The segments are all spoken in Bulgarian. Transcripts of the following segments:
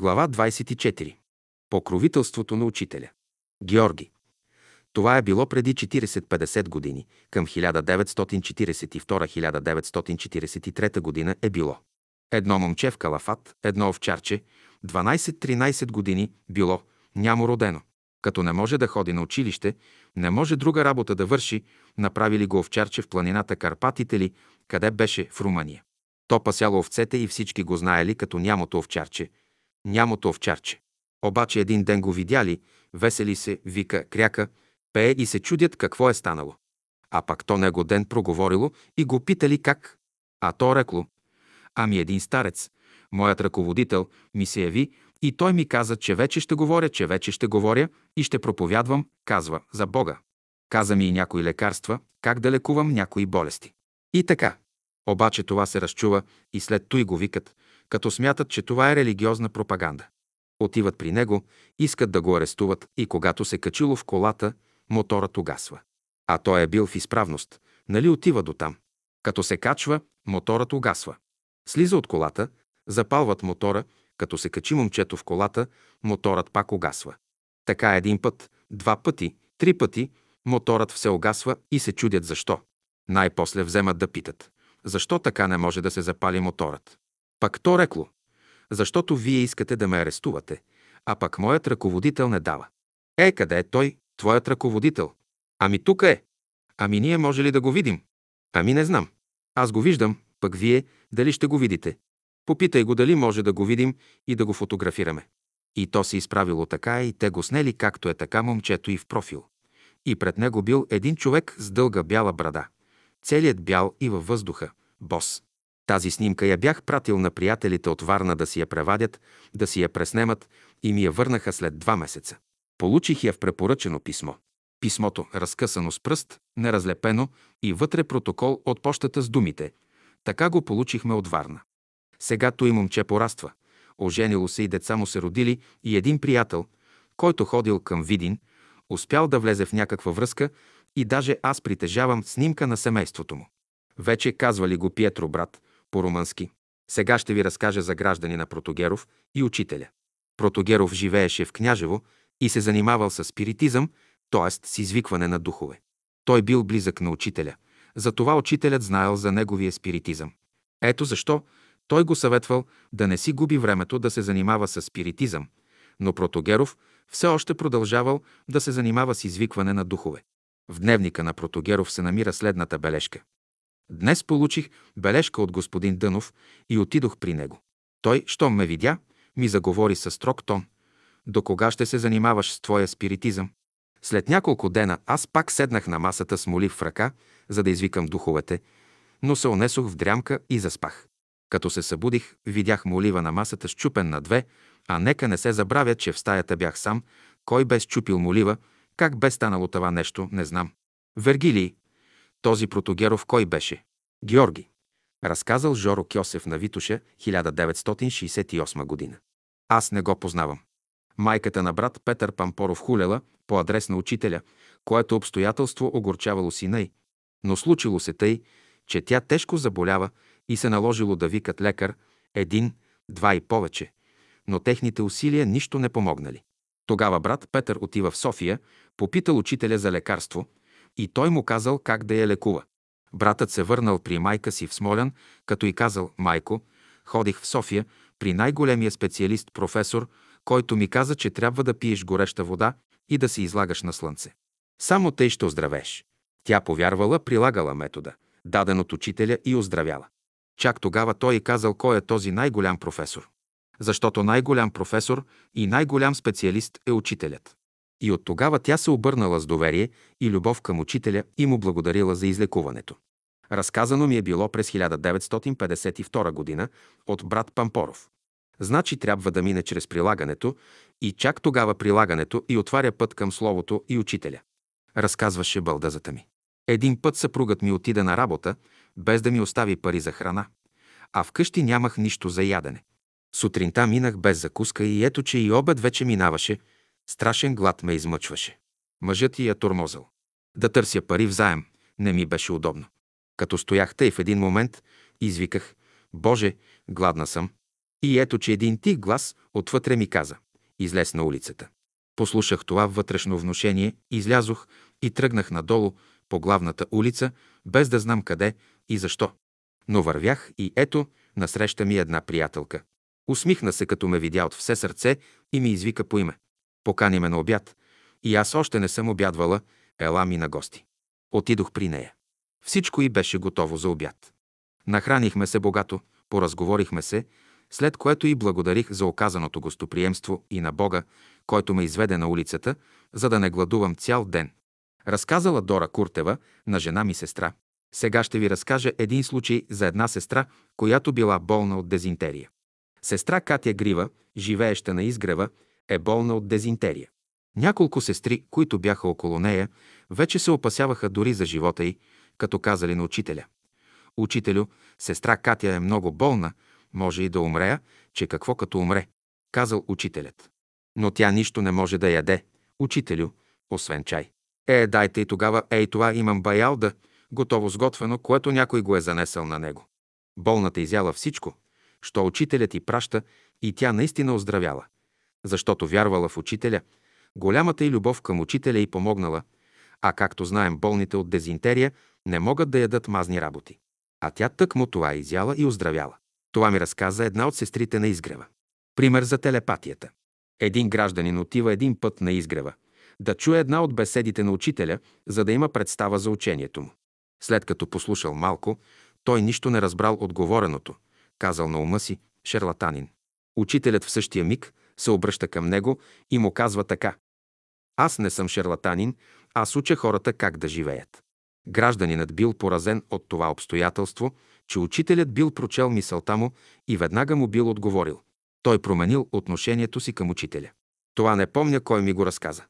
Глава 24. Покровителството на учителя. Георги. Това е било преди 40-50 години. Към 1942-1943 година е било. Едно момче в калафат, едно овчарче, 12-13 години било, нямо родено. Като не може да ходи на училище, не може друга работа да върши, направили го овчарче в планината Карпатите ли, къде беше в Румъния. То пасяло овцете и всички го знаели като нямото овчарче. Нямото овчарче. Обаче един ден го видяли, весели се, вика, кряка, пее и се чудят какво е станало. А пак то него ден проговорило и го питали как. А то рекло, ами един старец, моят ръководител, ми се яви и той ми каза, че вече ще говоря, че вече ще говоря и ще проповядвам, казва, за Бога. Каза ми и някои лекарства, как да лекувам някои болести. И така. Обаче това се разчува и след той го викат, като смятат, че това е религиозна пропаганда. Отиват при него, искат да го арестуват и когато се качило в колата, моторът угасва. А той е бил в изправност, нали отива до там. Като се качва, моторът угасва. Слиза от колата, запалват мотора, като се качи момчето в колата, моторът пак угасва. Така един път, два пъти, три пъти, моторът все угасва и се чудят защо. Най-после вземат да питат. Защо така не може да се запали моторът? Пак то рекло. Защото вие искате да ме арестувате, а пък моят ръководител не дава. Е, къде е той, твоят ръководител? Ами тук е. Ами ние може ли да го видим? Ами не знам. Аз го виждам, пък вие дали ще го видите? Попитай го дали може да го видим и да го фотографираме. И то се изправило така и те го снели както е така момчето и в профил. И пред него бил един човек с дълга бяла брада. Целият бял и във въздуха. Бос. Тази снимка я бях пратил на приятелите от Варна да си я превадят, да си я преснемат и ми я върнаха след два месеца. Получих я в препоръчено писмо. Писмото, разкъсано с пръст, неразлепено и вътре протокол от почтата с думите. Така го получихме от Варна. Сега той момче пораства. Оженило се и деца му се родили и един приятел, който ходил към Видин, успял да влезе в някаква връзка и даже аз притежавам снимка на семейството му. Вече казвали го Пиетро брат, по-румънски. Сега ще ви разкажа за гражданина Протогеров и учителя. Протогеров живееше в Княжево и се занимавал с спиритизъм, т.е. с извикване на духове. Той бил близък на учителя, затова учителят знаел за неговия спиритизъм. Ето защо той го съветвал да не си губи времето да се занимава с спиритизъм, но Протогеров все още продължавал да се занимава с извикване на духове. В дневника на Протогеров се намира следната бележка. Днес получих бележка от господин Дънов и отидох при него. Той, щом ме видя, ми заговори със строг тон. До кога ще се занимаваш с твоя спиритизъм? След няколко дена аз пак седнах на масата с молив в ръка, за да извикам духовете, но се онесох в дрямка и заспах. Като се събудих, видях молива на масата щупен на две, а нека не се забравя, че в стаята бях сам. Кой бе щупил молива, как бе станало това нещо, не знам. Вергилий, този Протогеров кой беше? Георги. Разказал Жоро Кьосев на Витуша 1968 година. Аз не го познавам. Майката на брат Петър Пампоров хулела по адрес на учителя, което обстоятелство огорчавало сина й. Но случило се тъй, че тя тежко заболява и се наложило да викат лекар един, два и повече, но техните усилия нищо не помогнали. Тогава брат Петър отива в София, попитал учителя за лекарство и той му казал как да я лекува. Братът се върнал при майка си в Смолян, като и казал, майко, ходих в София при най-големия специалист, професор, който ми каза, че трябва да пиеш гореща вода и да се излагаш на слънце. Само тъй ще оздравеш. Тя повярвала, прилагала метода, даден от учителя и оздравяла. Чак тогава той и казал кой е този най-голям професор. Защото най-голям професор и най-голям специалист е учителят. И от тогава тя се обърнала с доверие и любов към учителя и му благодарила за излекуването. Разказано ми е било през 1952 година от брат Пампоров. Значи трябва да мине чрез прилагането и чак тогава прилагането и отваря път към Словото и Учителя. Разказваше бълдъзата ми. Един път съпругът ми отида на работа, без да ми остави пари за храна, а вкъщи нямах нищо за ядене. Сутринта минах без закуска и ето, че и обед вече минаваше, страшен глад ме измъчваше. Мъжът и я тормозал. Да търся пари в заем не ми беше удобно. Като стоях тъй в един момент, извиках, Боже, гладна съм. И ето, че един тих глас отвътре ми каза – излез на улицата. Послушах това вътрешно внушение, излязох и тръгнах надолу по главната улица, без да знам къде и защо. Но вървях и ето, насреща ми една приятелка. Усмихна се, като ме видя от все сърце и ми извика по име. Покани ме на обяд. И аз още не съм обядвала, ела ми на гости. Отидох при нея. Всичко и беше готово за обяд. Нахранихме се богато, поразговорихме се, след което и благодарих за оказаното гостоприемство и на Бога, който ме изведе на улицата, за да не гладувам цял ден. Разказала Дора Куртева на жена ми сестра. Сега ще ви разкажа един случай за една сестра, която била болна от дезинтерия. Сестра Катя Грива, живееща на изгрева, е болна от дезинтерия. Няколко сестри, които бяха около нея, вече се опасяваха дори за живота й, като казали на учителя. Учителю, сестра Катя е много болна, може и да умрея, че какво като умре, казал учителят. Но тя нищо не може да яде, учителю, освен чай. Е, дайте и тогава, ей това имам баялда, готово сготвено, което някой го е занесъл на него. Болната изяла всичко, що учителят и праща, и тя наистина оздравяла. Защото вярвала в учителя, голямата и любов към учителя и помогнала, а както знаем, болните от дезинтерия не могат да ядат мазни работи. А тя тък му това изяла и оздравяла. Това ми разказа една от сестрите на изгрева. Пример за телепатията. Един гражданин отива един път на изгрева да чуе една от беседите на учителя, за да има представа за учението му. След като послушал малко, той нищо не разбрал от говореното, казал на ума си, шарлатанин. Учителят в същия миг се обръща към него и му казва така. Аз не съм шарлатанин, аз уча хората как да живеят. Гражданинът бил поразен от това обстоятелство, че учителят бил прочел мисълта му и веднага му бил отговорил. Той променил отношението си към учителя. Това не помня кой ми го разказа.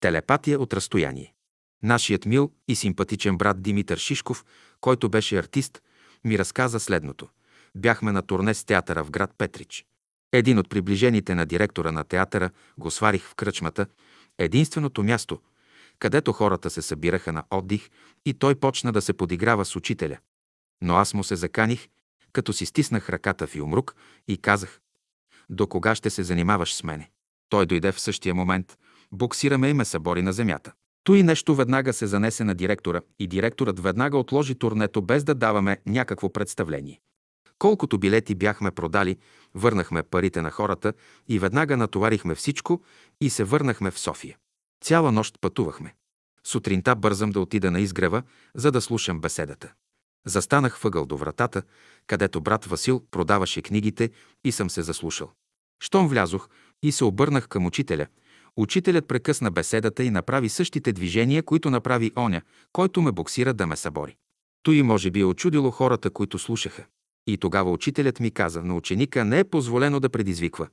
Телепатия от разстояние. Нашият мил и симпатичен брат Димитър Шишков, който беше артист, ми разказа следното. Бяхме на турне с театъра в град Петрич. Един от приближените на директора на театъра го сварих в кръчмата, единственото място, където хората се събираха на отдих и той почна да се подиграва с учителя. Но аз му се заканих, като си стиснах ръката в юмрук и казах, до кога ще се занимаваш с мене? Той дойде в същия момент, буксираме и ме събори на земята. Той нещо веднага се занесе на директора и директорът веднага отложи турнето без да даваме някакво представление. Колкото билети бяхме продали, върнахме парите на хората и веднага натоварихме всичко и се върнахме в София. Цяла нощ пътувахме. Сутринта бързам да отида на изгрева, за да слушам беседата. Застанах въгъл до вратата, където брат Васил продаваше книгите и съм се заслушал. Щом влязох и се обърнах към учителя, учителят прекъсна беседата и направи същите движения, които направи оня, който ме боксира да ме събори. Той може би е очудило хората, които слушаха. И тогава учителят ми каза, на ученика не е позволено да предизвиква.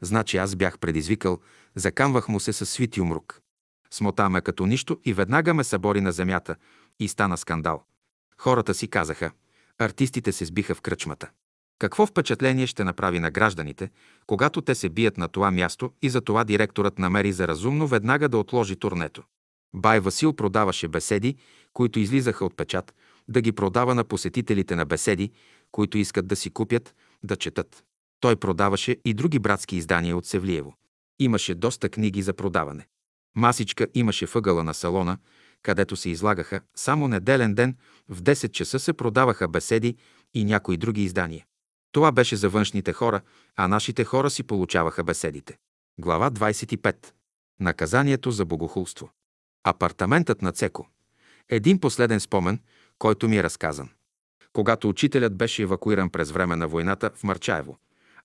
Значи аз бях предизвикал, закамвах му се със свит юмрук. Смота ме като нищо и веднага ме събори на земята и стана скандал. Хората си казаха, артистите се сбиха в кръчмата. Какво впечатление ще направи на гражданите, когато те се бият на това място и за това директорът намери за разумно веднага да отложи турнето. Бай Васил продаваше беседи, които излизаха от печат, да ги продава на посетителите на беседи, които искат да си купят, да четат. Той продаваше и други братски издания от Севлиево. Имаше доста книги за продаване. Масичка имаше въгъла на салона, където се излагаха само неделен ден, в 10 часа се продаваха беседи и някои други издания. Това беше за външните хора, а нашите хора си получаваха беседите. Глава 25. Наказанието за богохулство. Апартаментът на Цеко. Един последен спомен, който ми е разказан. Когато учителят беше евакуиран през време на войната в Марчаево,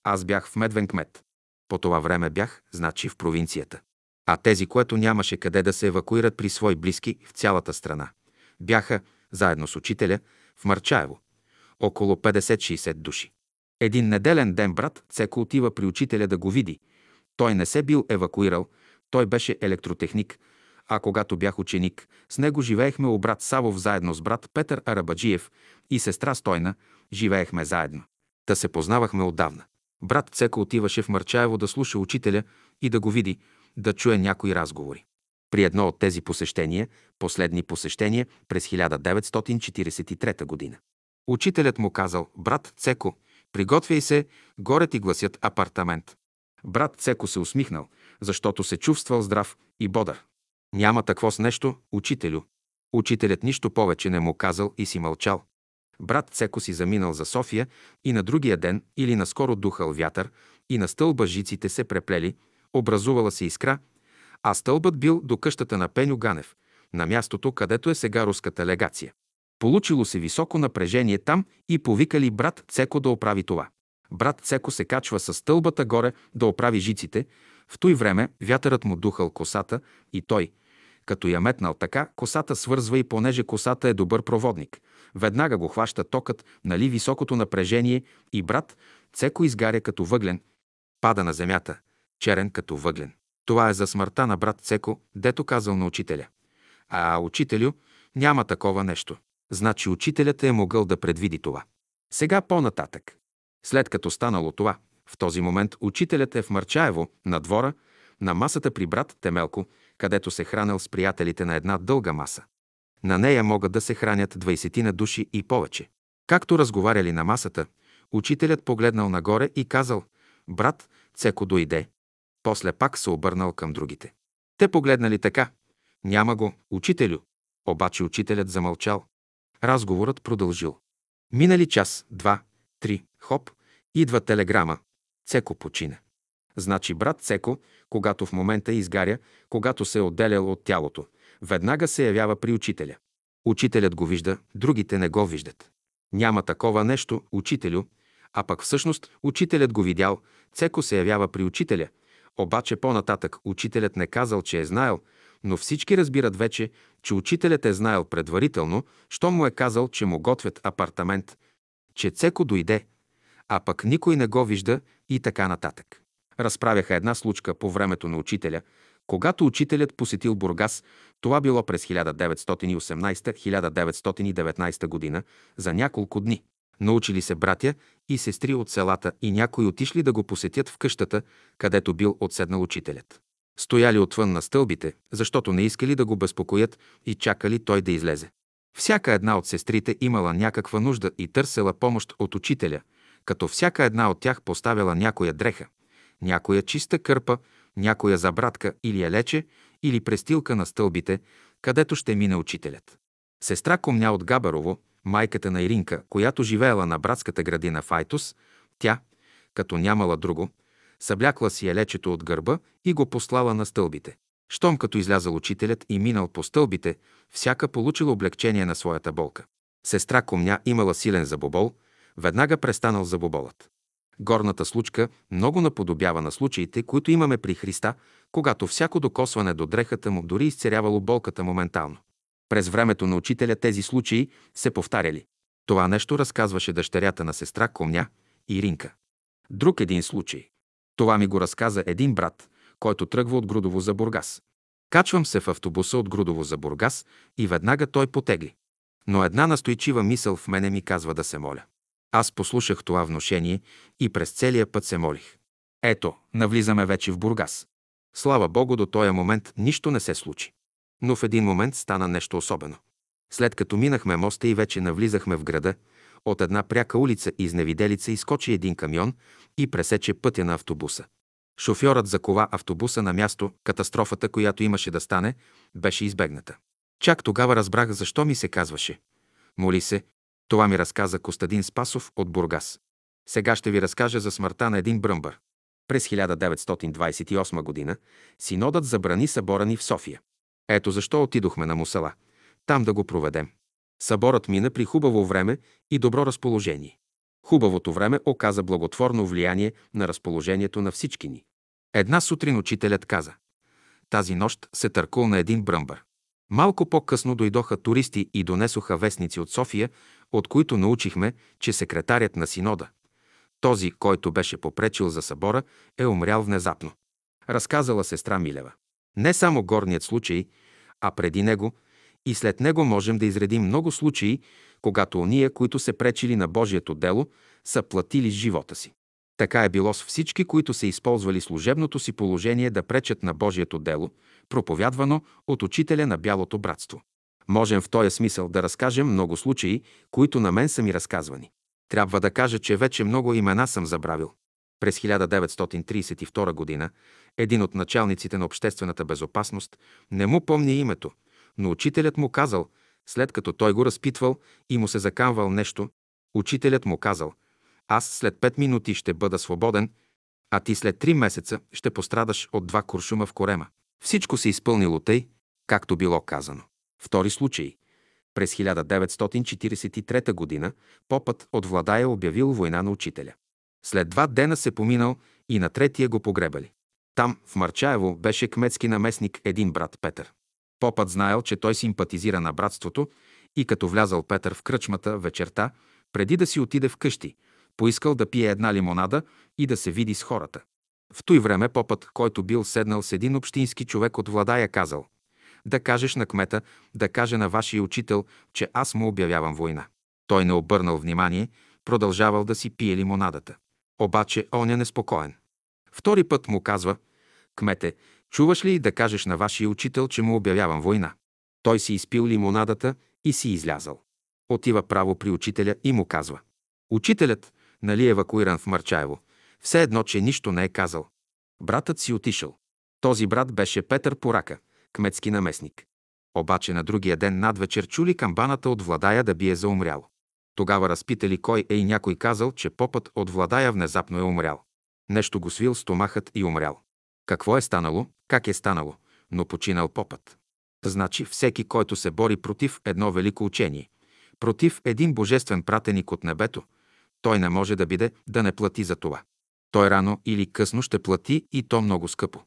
аз бях в Медвен кмет. По това време бях, значи, в провинцията. А тези, което нямаше къде да се евакуират при свои близки в цялата страна, бяха, заедно с учителя, в Марчаево. Около 50-60 души. Един неделен ден брат Цеко отива при учителя да го види. Той не се бил евакуирал, той беше електротехник, а когато бях ученик, с него живеехме у брат Савов заедно с брат Петър Арабаджиев и сестра Стойна, живеехме заедно. Та се познавахме отдавна. Брат Цеко отиваше в Марчаево да слуша учителя и да го види, да чуе някои разговори. При едно от тези посещения, последни посещения през 1943 година. Учителят му казал, брат Цеко, Приготвяй се, горе ти гласят апартамент. Брат Цеко се усмихнал, защото се чувствал здрав и бодър. Няма такво с нещо, учителю. Учителят нищо повече не му казал и си мълчал. Брат Цеко си заминал за София и на другия ден или наскоро духал вятър и на стълба жиците се преплели, образувала се искра, а стълбът бил до къщата на Пеню Ганев, на мястото, където е сега руската легация. Получило се високо напрежение там и повикали брат Цеко да оправи това. Брат Цеко се качва с стълбата горе да оправи жиците. В той време вятърът му духал косата и той, като я метнал така, косата свързва и понеже косата е добър проводник. Веднага го хваща токът, нали високото напрежение и брат Цеко изгаря като въглен, пада на земята, черен като въглен. Това е за смъртта на брат Цеко, дето казал на учителя. А, учителю, няма такова нещо. Значи учителят е могъл да предвиди това. Сега по-нататък. След като станало това, в този момент учителят е в Марчаево, на двора, на масата при брат Темелко, където се хранил с приятелите на една дълга маса. На нея могат да се хранят 20 на души и повече. Както разговаряли на масата, учителят погледнал нагоре и казал «Брат, Цеко дойде». После пак се обърнал към другите. Те погледнали така. Няма го, учителю. Обаче учителят замълчал. Разговорът продължил. Минали час, два, три, хоп, идва телеграма. Цеко почина. Значи брат Цеко, когато в момента изгаря, когато се е отделял от тялото, веднага се явява при учителя. Учителят го вижда, другите не го виждат. Няма такова нещо, учителю, а пък всъщност учителят го видял, Цеко се явява при учителя, обаче по-нататък учителят не казал, че е знаел, но всички разбират вече, че учителят е знаел предварително, що му е казал, че му готвят апартамент, че Цеко дойде, а пък никой не го вижда и така нататък. Разправяха една случка по времето на учителя, когато учителят посетил Бургас, това било през 1918-1919 година, за няколко дни. Научили се братя и сестри от селата и някои отишли да го посетят в къщата, където бил отседнал учителят. Стояли отвън на стълбите, защото не искали да го безпокоят и чакали той да излезе. Всяка една от сестрите имала някаква нужда и търсела помощ от учителя, като всяка една от тях поставяла някоя дреха, някоя чиста кърпа, някоя забратка или елече, или престилка на стълбите, където ще мине учителят. Сестра Комня от Габарово, майката на Иринка, която живеела на братската градина Файтус, тя, като нямала друго, съблякла си елечето от гърба и го послала на стълбите. Щом като излязал учителят и минал по стълбите, всяка получила облегчение на своята болка. Сестра Комня имала силен забобол, веднага престанал забоболът. Горната случка много наподобява на случаите, които имаме при Христа, когато всяко докосване до дрехата му дори изцерявало болката моментално. През времето на учителя тези случаи се повтаряли. Това нещо разказваше дъщерята на сестра Комня, Иринка. Друг един случай. Това ми го разказа един брат, който тръгва от Грудово за Бургас. Качвам се в автобуса от Грудово за Бургас и веднага той потегли. Но една настойчива мисъл в мене ми казва да се моля. Аз послушах това вношение и през целия път се молих. Ето, навлизаме вече в Бургас. Слава Богу, до този момент нищо не се случи. Но в един момент стана нещо особено. След като минахме моста и вече навлизахме в града, от една пряка улица изневиделица изкочи един камион и пресече пътя на автобуса. Шофьорът закова автобуса на място, катастрофата, която имаше да стане, беше избегната. Чак тогава разбрах защо ми се казваше. Моли се, това ми разказа Костадин Спасов от Бургас. Сега ще ви разкажа за смъртта на един бръмбър. През 1928 г. синодът забрани събора ни в София. Ето защо отидохме на Мусала. Там да го проведем. Съборът мина при хубаво време и добро разположение. Хубавото време оказа благотворно влияние на разположението на всички ни. Една сутрин учителят каза. Тази нощ се търкул на един бръмбър. Малко по-късно дойдоха туристи и донесоха вестници от София, от които научихме, че секретарят на синода, този, който беше попречил за събора, е умрял внезапно. Разказала сестра Милева. Не само горният случай, а преди него и след него можем да изредим много случаи, когато ония, които се пречили на Божието дело, са платили с живота си. Така е било с всички, които са използвали служебното си положение да пречат на Божието дело, проповядвано от учителя на Бялото братство. Можем в този смисъл да разкажем много случаи, които на мен са ми разказвани. Трябва да кажа, че вече много имена съм забравил. През 1932 г. един от началниците на обществената безопасност не му помни името, но учителят му казал, след като той го разпитвал и му се заканвал нещо, учителят му казал, аз след пет минути ще бъда свободен, а ти след три месеца ще пострадаш от два куршума в корема. Всичко се изпълнило тъй, както било казано. Втори случай. През 1943 г. попът от Владая обявил война на учителя. След два дена се поминал и на третия го погребали. Там, в Марчаево, беше кметски наместник един брат Петър. Попът знаел, че той симпатизира на братството и като влязал Петър в кръчмата вечерта, преди да си отиде в къщи, поискал да пие една лимонада и да се види с хората. В той време попът, който бил седнал с един общински човек от Владая, казал да кажеш на кмета, да каже на вашия учител, че аз му обявявам война. Той не обърнал внимание, продължавал да си пие лимонадата. Обаче он е неспокоен. Втори път му казва, кмете, чуваш ли да кажеш на вашия учител, че му обявявам война? Той си изпил лимонадата и си излязал. Отива право при учителя и му казва. Учителят, нали евакуиран в Марчаево, все едно, че нищо не е казал. Братът си отишъл. Този брат беше Петър Порака, кметски наместник. Обаче на другия ден надвечер чули камбаната от Владая да бие за умрял. Тогава разпитали кой е и някой казал, че попът от Владая внезапно е умрял. Нещо го свил стомахът и умрял. Какво е станало, как е станало, но починал попът. Значи всеки, който се бори против едно велико учение, против един божествен пратеник от небето, той не може да биде да не плати за това. Той рано или късно ще плати и то много скъпо.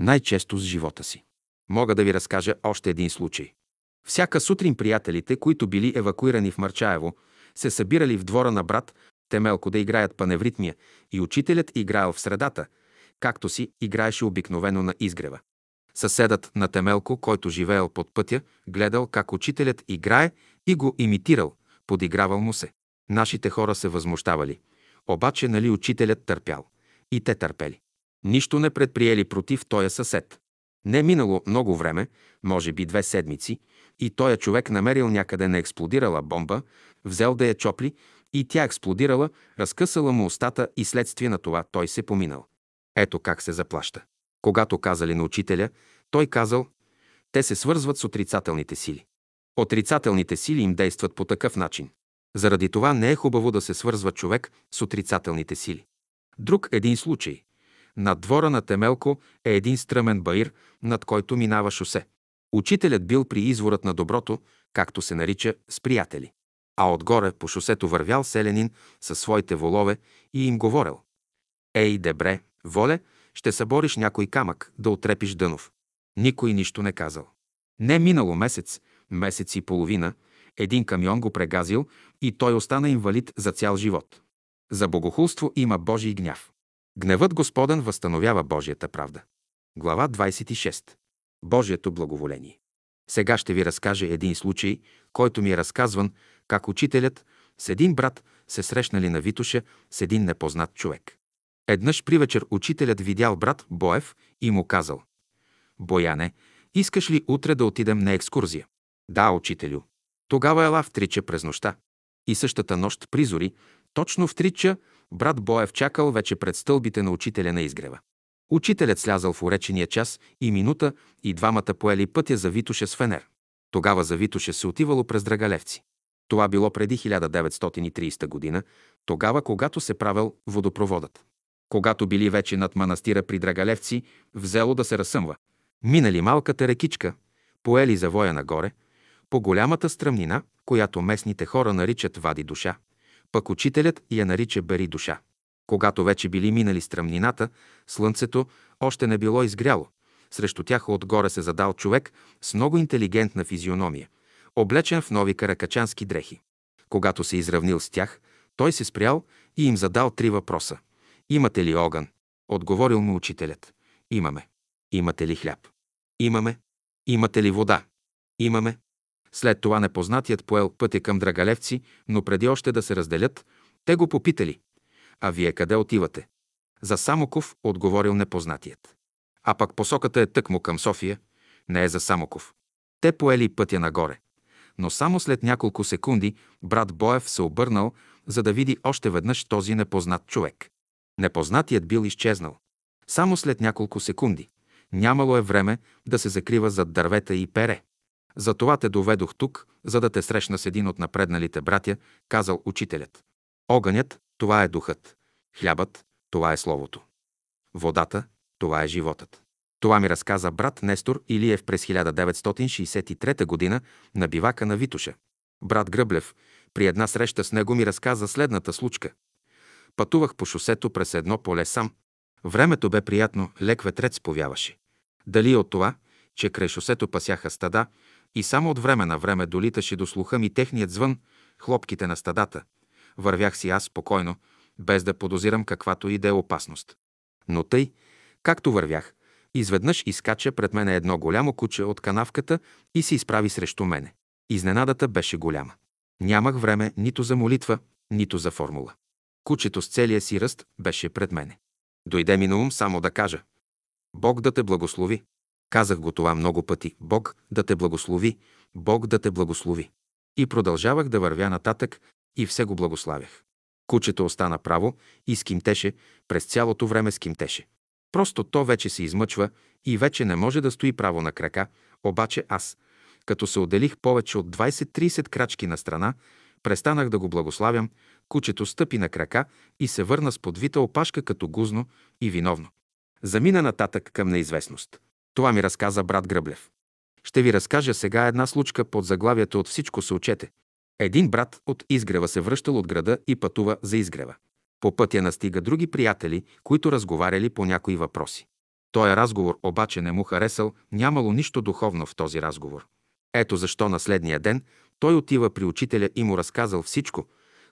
Най-често с живота си. Мога да ви разкажа още един случай. Всяка сутрин приятелите, които били евакуирани в Марчаево, се събирали в двора на брат Темелко да играят паневритмия и учителят играел в средата, както си играеше обикновено на изгрева. Съседът на Темелко, който живеел под пътя, гледал как учителят играе и го имитирал, подигравал му се. Нашите хора се възмущавали. Обаче нали учителят търпял? И те търпели. Нищо не предприели против тоя съсед. Не минало много време, може би две седмици, и тоя човек намерил някъде не експлодирала бомба, взел да я чопли и тя експлодирала, разкъсала му устата и следствие на това той се поминал. Ето как се заплаща. Когато казали на учителя, той казал, те се свързват с отрицателните сили. Отрицателните сили им действат по такъв начин. Заради това не е хубаво да се свързва човек с отрицателните сили. Друг един случай. Над двора на Темелко е един стръмен баир, над който минава шосе. Учителят бил при изворът на доброто, както се нарича, с приятели. А отгоре по шосето вървял селянин със своите волове и им говорил. Ей, дебре, воле, ще събориш някой камък, да отрепиш дънов. Никой нищо не казал. Не минало месец, месец и половина, един камион го прегазил и той остана инвалид за цял живот. За богохулство има Божий гняв. Гневът Господен възстановява Божията правда. Глава 26. Божието благоволение. Сега ще ви разкажа един случай, който ми е разказван, как учителят с един брат се срещнали на Витуша с един непознат човек. Еднъж при вечер учителят видял брат Боев и му казал «Бояне, искаш ли утре да отидем на екскурзия?» «Да, учителю». Тогава ела в трича през нощта. И същата нощ призори, точно в трича, брат Боев чакал вече пред стълбите на учителя на изгрева. Учителят слязал в уречения час и минута и двамата поели пътя за Витуше с Фенер. Тогава за Витуше се отивало през Драгалевци. Това било преди 1930 година, тогава, когато се правил водопроводът. Когато били вече над манастира при Драгалевци, взело да се разсъмва. Минали малката рекичка, поели завоя нагоре, по голямата стръмнина, която местните хора наричат Вади душа, пък учителят я нарича Бери душа. Когато вече били минали стръмнината, слънцето още не било изгряло. Срещу тях отгоре се задал човек с много интелигентна физиономия, облечен в нови каракачански дрехи. Когато се изравнил с тях, той се спрял и им задал три въпроса. Имате ли огън? Отговорил му учителят. Имаме. Имате ли хляб? Имаме. Имате ли вода? Имаме. След това непознатият поел пътя към Драгалевци, но преди още да се разделят, те го попитали. А вие къде отивате? За Самоков отговорил непознатият. А пък посоката е тъкмо към София, не е за Самоков. Те поели пътя нагоре. Но само след няколко секунди брат Боев се обърнал, за да види още веднъж този непознат човек. Непознатият бил изчезнал. Само след няколко секунди. Нямало е време да се закрива зад дървета и пере. Затова те доведох тук, за да те срещна с един от напредналите братя, казал учителят. Огънят, това е духът. Хлябът, това е словото. Водата, това е животът. Това ми разказа брат Нестор Илиев през 1963 г. на бивака на Витуша. Брат Гръблев, при една среща с него ми разказа следната случка. Пътувах по шосето през едно поле сам. Времето бе приятно, лек ветрец повяваше. Дали от това, че край шосето пасяха стада и само от време на време долиташе до слуха ми техният звън, хлопките на стадата. Вървях си аз спокойно, без да подозирам каквато и да е опасност. Но тъй, както вървях, изведнъж изкача пред мене едно голямо куче от канавката и се изправи срещу мене. Изненадата беше голяма. Нямах време нито за молитва, нито за формула. Кучето с целия си ръст беше пред мене. Дойде ми на ум само да кажа Бог да те благослови. Казах го това много пъти. Бог да те благослови. Бог да те благослови. И продължавах да вървя нататък и все го благославях. Кучето остана право и скимтеше, през цялото време скимтеше. Просто то вече се измъчва и вече не може да стои право на крака, обаче аз, като се отделих повече от 20-30 крачки на страна, престанах да го благославям, кучето стъпи на крака и се върна с подвита опашка като гузно и виновно. Замина нататък към неизвестност. Това ми разказа брат Гръблев. Ще ви разкажа сега една случка под заглавието от всичко се учете. Един брат от Изгрева се връщал от града и пътува за Изгрева. По пътя настига други приятели, които разговаряли по някои въпроси. Той разговор обаче не му харесал, нямало нищо духовно в този разговор. Ето защо на следния ден той отива при учителя и му разказал всичко,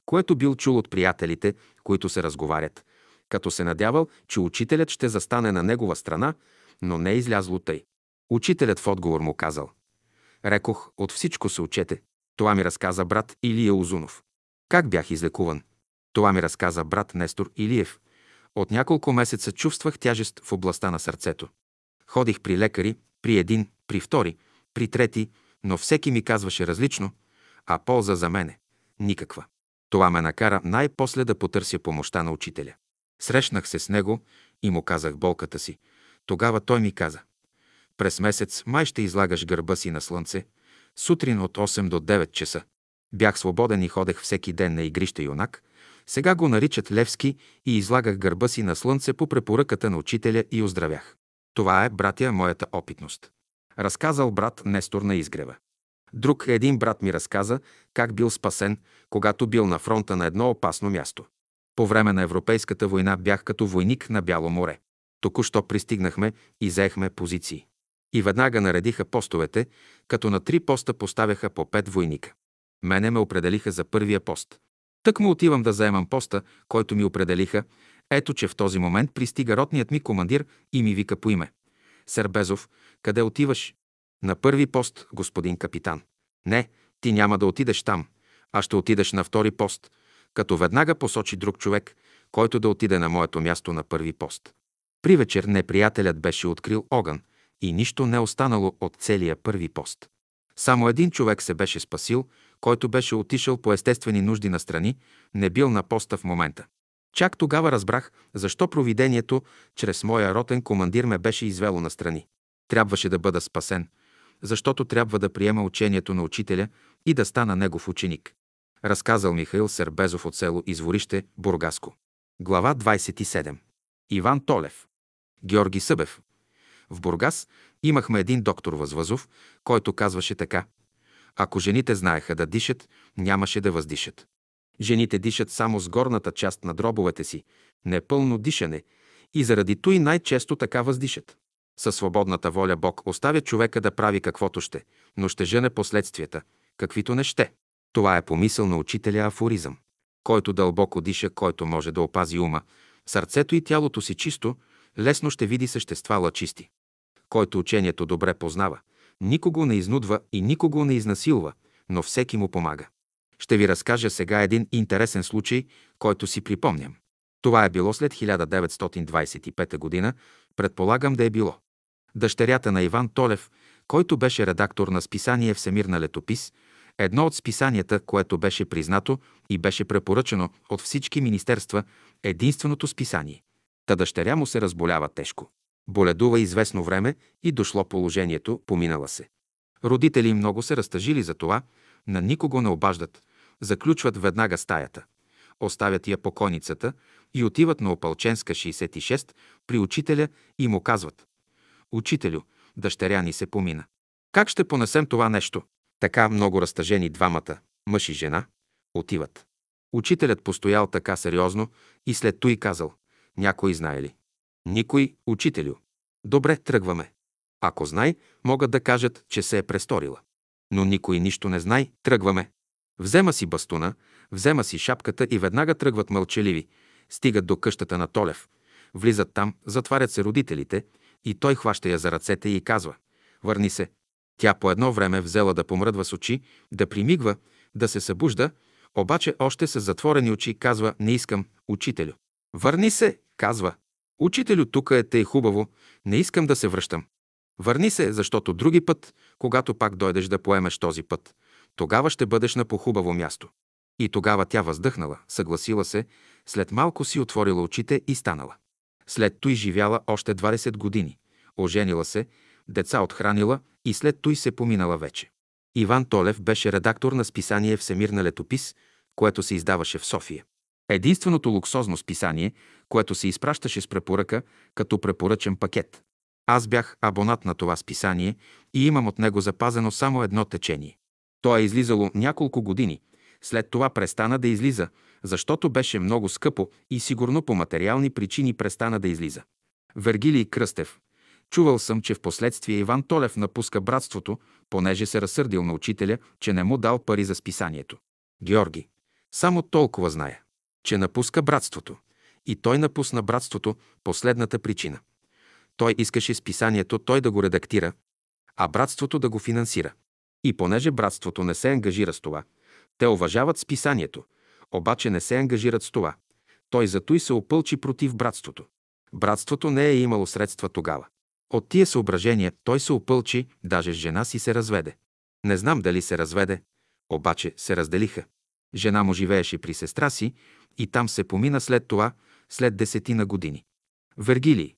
което бил чул от приятелите, които се разговарят, като се надявал, че учителят ще застане на негова страна, но не е излязло тъй. Учителят в отговор му казал. Рекох, от всичко се учете. Това ми разказа брат Илия Озунов. Как бях излекуван? Това ми разказа брат Нестор Илиев. От няколко месеца чувствах тяжест в областта на сърцето. Ходих при лекари, при един, при втори, при трети, но всеки ми казваше различно, а полза за мене – никаква. Това ме накара най-после да потърся помощта на учителя. Срещнах се с него и му казах болката си. Тогава той ми каза – през месец май ще излагаш гърба си на слънце, сутрин от 8 до 9 часа. Бях свободен и ходех всеки ден на игрище юнак, сега го наричат Левски и излагах гърба си на слънце по препоръката на учителя и оздравях. Това е, братя, моята опитност. Разказал брат Нестор на изгрева. Друг един брат ми разказа как бил спасен, когато бил на фронта на едно опасно място. По време на Европейската война бях като войник на Бяло море. Току-що пристигнахме и заехме позиции. И веднага наредиха постовете, като на три поста поставяха по пет войника. Мене ме определиха за първия пост. Тък му отивам да заемам поста, който ми определиха. Ето, че в този момент пристига ротният ми командир и ми вика по име. Сербезов, къде отиваш? На първи пост, господин капитан. Не, ти няма да отидеш там, а ще отидеш на втори пост, като веднага посочи друг човек, който да отиде на моето място на първи пост. При вечер неприятелят беше открил огън и нищо не останало от целия първи пост. Само един човек се беше спасил, който беше отишъл по естествени нужди на страни, не бил на поста в момента. Чак тогава разбрах, защо провидението чрез моя ротен командир ме беше извело на страни. Трябваше да бъда спасен, защото трябва да приема учението на учителя и да стана негов ученик. Разказал Михаил Сербезов от село Изворище, Бургаско. Глава 27. Иван Толев. Георги Събев. В Бургас имахме един доктор Възвъзов, който казваше така. Ако жените знаеха да дишат, нямаше да въздишат. Жените дишат само с горната част на дробовете си, непълно дишане, и заради той най-често така въздишат. Със свободната воля Бог оставя човека да прави каквото ще, но ще жене последствията, каквито не ще. Това е помисъл на учителя афоризъм. Който дълбоко диша, който може да опази ума, сърцето и тялото си чисто, лесно ще види същества лъчисти. Който учението добре познава, никого не изнудва и никого не изнасилва, но всеки му помага. Ще ви разкажа сега един интересен случай, който си припомням. Това е било след 1925 година, предполагам да е било. Дъщерята на Иван Толев, който беше редактор на списание Всемирна летопис, Едно от списанията, което беше признато и беше препоръчано от всички министерства, единственото списание. Та дъщеря му се разболява тежко. Боледува известно време и дошло положението, поминала се. Родители много се разтъжили за това, на никого не обаждат, заключват веднага стаята. Оставят я покойницата и отиват на Опалченска 66 при учителя и му казват «Учителю, дъщеря ни се помина. Как ще понесем това нещо?» Така много разтъжени двамата, мъж и жена, отиват. Учителят постоял така сериозно и след той казал «Някой знае ли?» Никой, учителю. Добре, тръгваме. Ако знай, могат да кажат, че се е престорила. Но никой нищо не знай, тръгваме. Взема си бастуна, взема си шапката и веднага тръгват мълчаливи. Стигат до къщата на Толев. Влизат там, затварят се родителите и той хваща я за ръцете и казва «Върни се». Тя по едно време взела да помръдва с очи, да примигва, да се събужда, обаче още с затворени очи казва «Не искам, учителю». «Върни се», казва. «Учителю, тук е тъй хубаво, не искам да се връщам». Върни се, защото други път, когато пак дойдеш да поемеш този път, тогава ще бъдеш на похубаво място. И тогава тя въздъхнала, съгласила се, след малко си отворила очите и станала. След той живяла още 20 години. Оженила се, деца отхранила и след той се поминала вече. Иван Толев беше редактор на списание Всемирна летопис, което се издаваше в София. Единственото луксозно списание, което се изпращаше с препоръка като препоръчен пакет. Аз бях абонат на това списание и имам от него запазено само едно течение. То е излизало няколко години. След това престана да излиза, защото беше много скъпо и сигурно по материални причини престана да излиза. Вергилий Кръстев. Чувал съм, че в последствие Иван Толев напуска братството, понеже се разсърдил на учителя, че не му дал пари за списанието. Георги. Само толкова зная, че напуска братството. И той напусна братството последната причина. Той искаше списанието той да го редактира, а братството да го финансира. И понеже братството не се ангажира с това, те уважават списанието, обаче не се ангажират с това. Той зато и се опълчи против братството. Братството не е имало средства тогава. От тия съображения той се опълчи, даже с жена си се разведе. Не знам дали се разведе, обаче се разделиха. Жена му живееше при сестра си и там се помина след това, след десетина години. Вергилий,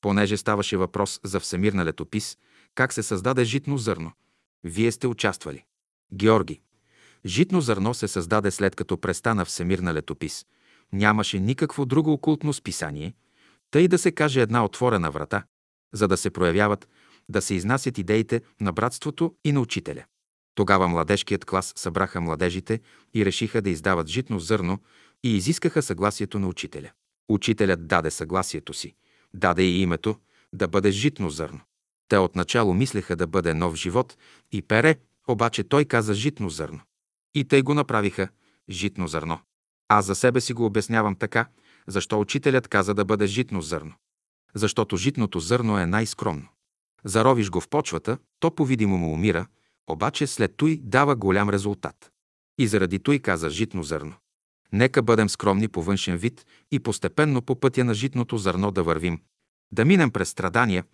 понеже ставаше въпрос за всемирна летопис, как се създаде житно зърно. Вие сте участвали. Георги. Житно зърно се създаде след като престана всемирна летопис. Нямаше никакво друго окултно списание, тъй да се каже една отворена врата, за да се проявяват, да се изнасят идеите на братството и на учителя. Тогава младежкият клас събраха младежите и решиха да издават житно зърно и изискаха съгласието на учителя. Учителят даде съгласието си, даде и името да бъде житно зърно. Те отначало мислеха да бъде нов живот и пере, обаче той каза житно зърно. И те го направиха житно зърно. Аз за себе си го обяснявам така, защо учителят каза да бъде житно зърно. Защото житното зърно е най-скромно. Заровиш го в почвата, то по-видимо му умира, обаче след той дава голям резултат. И заради той каза житно зърно. Нека бъдем скромни по външен вид и постепенно по пътя на житното зърно да вървим. Да минем през страдания,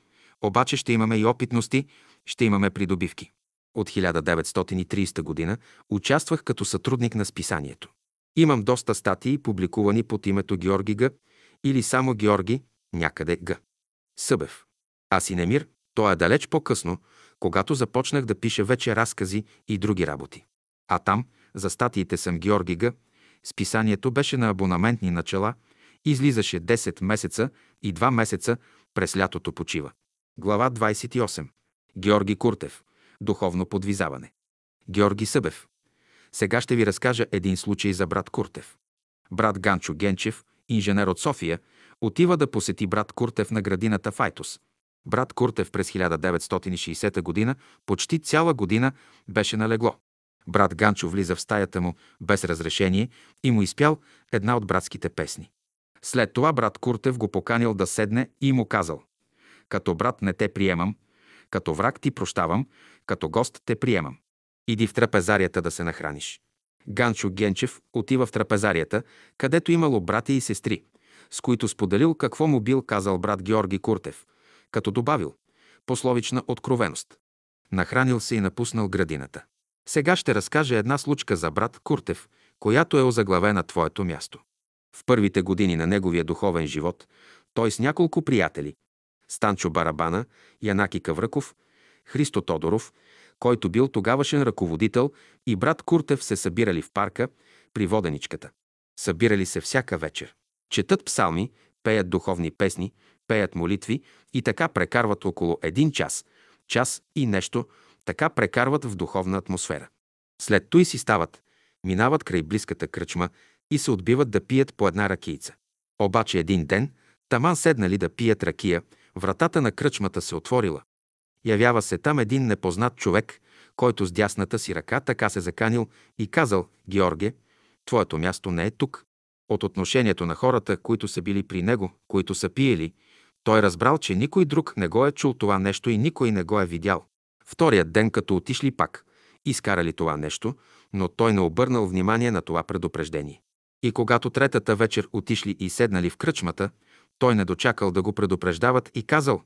обаче ще имаме и опитности, ще имаме придобивки. От 1930 година участвах като сътрудник на списанието. Имам доста статии, публикувани под името Георги Г. или само Георги, някъде Г. Събев. А Синемир, то е далеч по-късно, когато започнах да пиша вече разкази и други работи. А там, за статиите съм Георги Г. Списанието беше на абонаментни начала, излизаше 10 месеца и 2 месеца през лятото почива. Глава 28. Георги Куртев. Духовно подвизаване. Георги Събев. Сега ще ви разкажа един случай за брат Куртев. Брат Ганчо Генчев, инженер от София, отива да посети брат Куртев на градината Файтус. Брат Куртев през 1960 година почти цяла година беше налегло. Брат Ганчо влиза в стаята му без разрешение и му изпял една от братските песни. След това брат Куртев го поканил да седне и му казал «Като брат не те приемам, като враг ти прощавам, като гост те приемам. Иди в трапезарията да се нахраниш». Ганчо Генчев отива в трапезарията, където имало брати и сестри, с които споделил какво му бил казал брат Георги Куртев, като добавил пословична откровеност. Нахранил се и напуснал градината. Сега ще разкажа една случка за брат Куртев, която е озаглавена Твоето място. В първите години на неговия духовен живот той с няколко приятели – Станчо Барабана, Янаки Кавръков, Христо Тодоров, който бил тогавашен ръководител и брат Куртев се събирали в парка при воденичката. Събирали се всяка вечер. Четат псалми, пеят духовни песни, пеят молитви и така прекарват около един час, час и нещо, така прекарват в духовна атмосфера. След той си стават, минават край близката кръчма и се отбиват да пият по една ракийца. Обаче един ден, таман седнали да пият ракия, вратата на кръчмата се отворила. Явява се там един непознат човек, който с дясната си ръка така се заканил и казал, Георге, твоето място не е тук. От отношението на хората, които са били при него, които са пиели, той разбрал, че никой друг не го е чул това нещо и никой не го е видял. Вторият ден, като отишли пак, изкарали това нещо, но той не обърнал внимание на това предупреждение. И когато третата вечер отишли и седнали в кръчмата, той не дочакал да го предупреждават и казал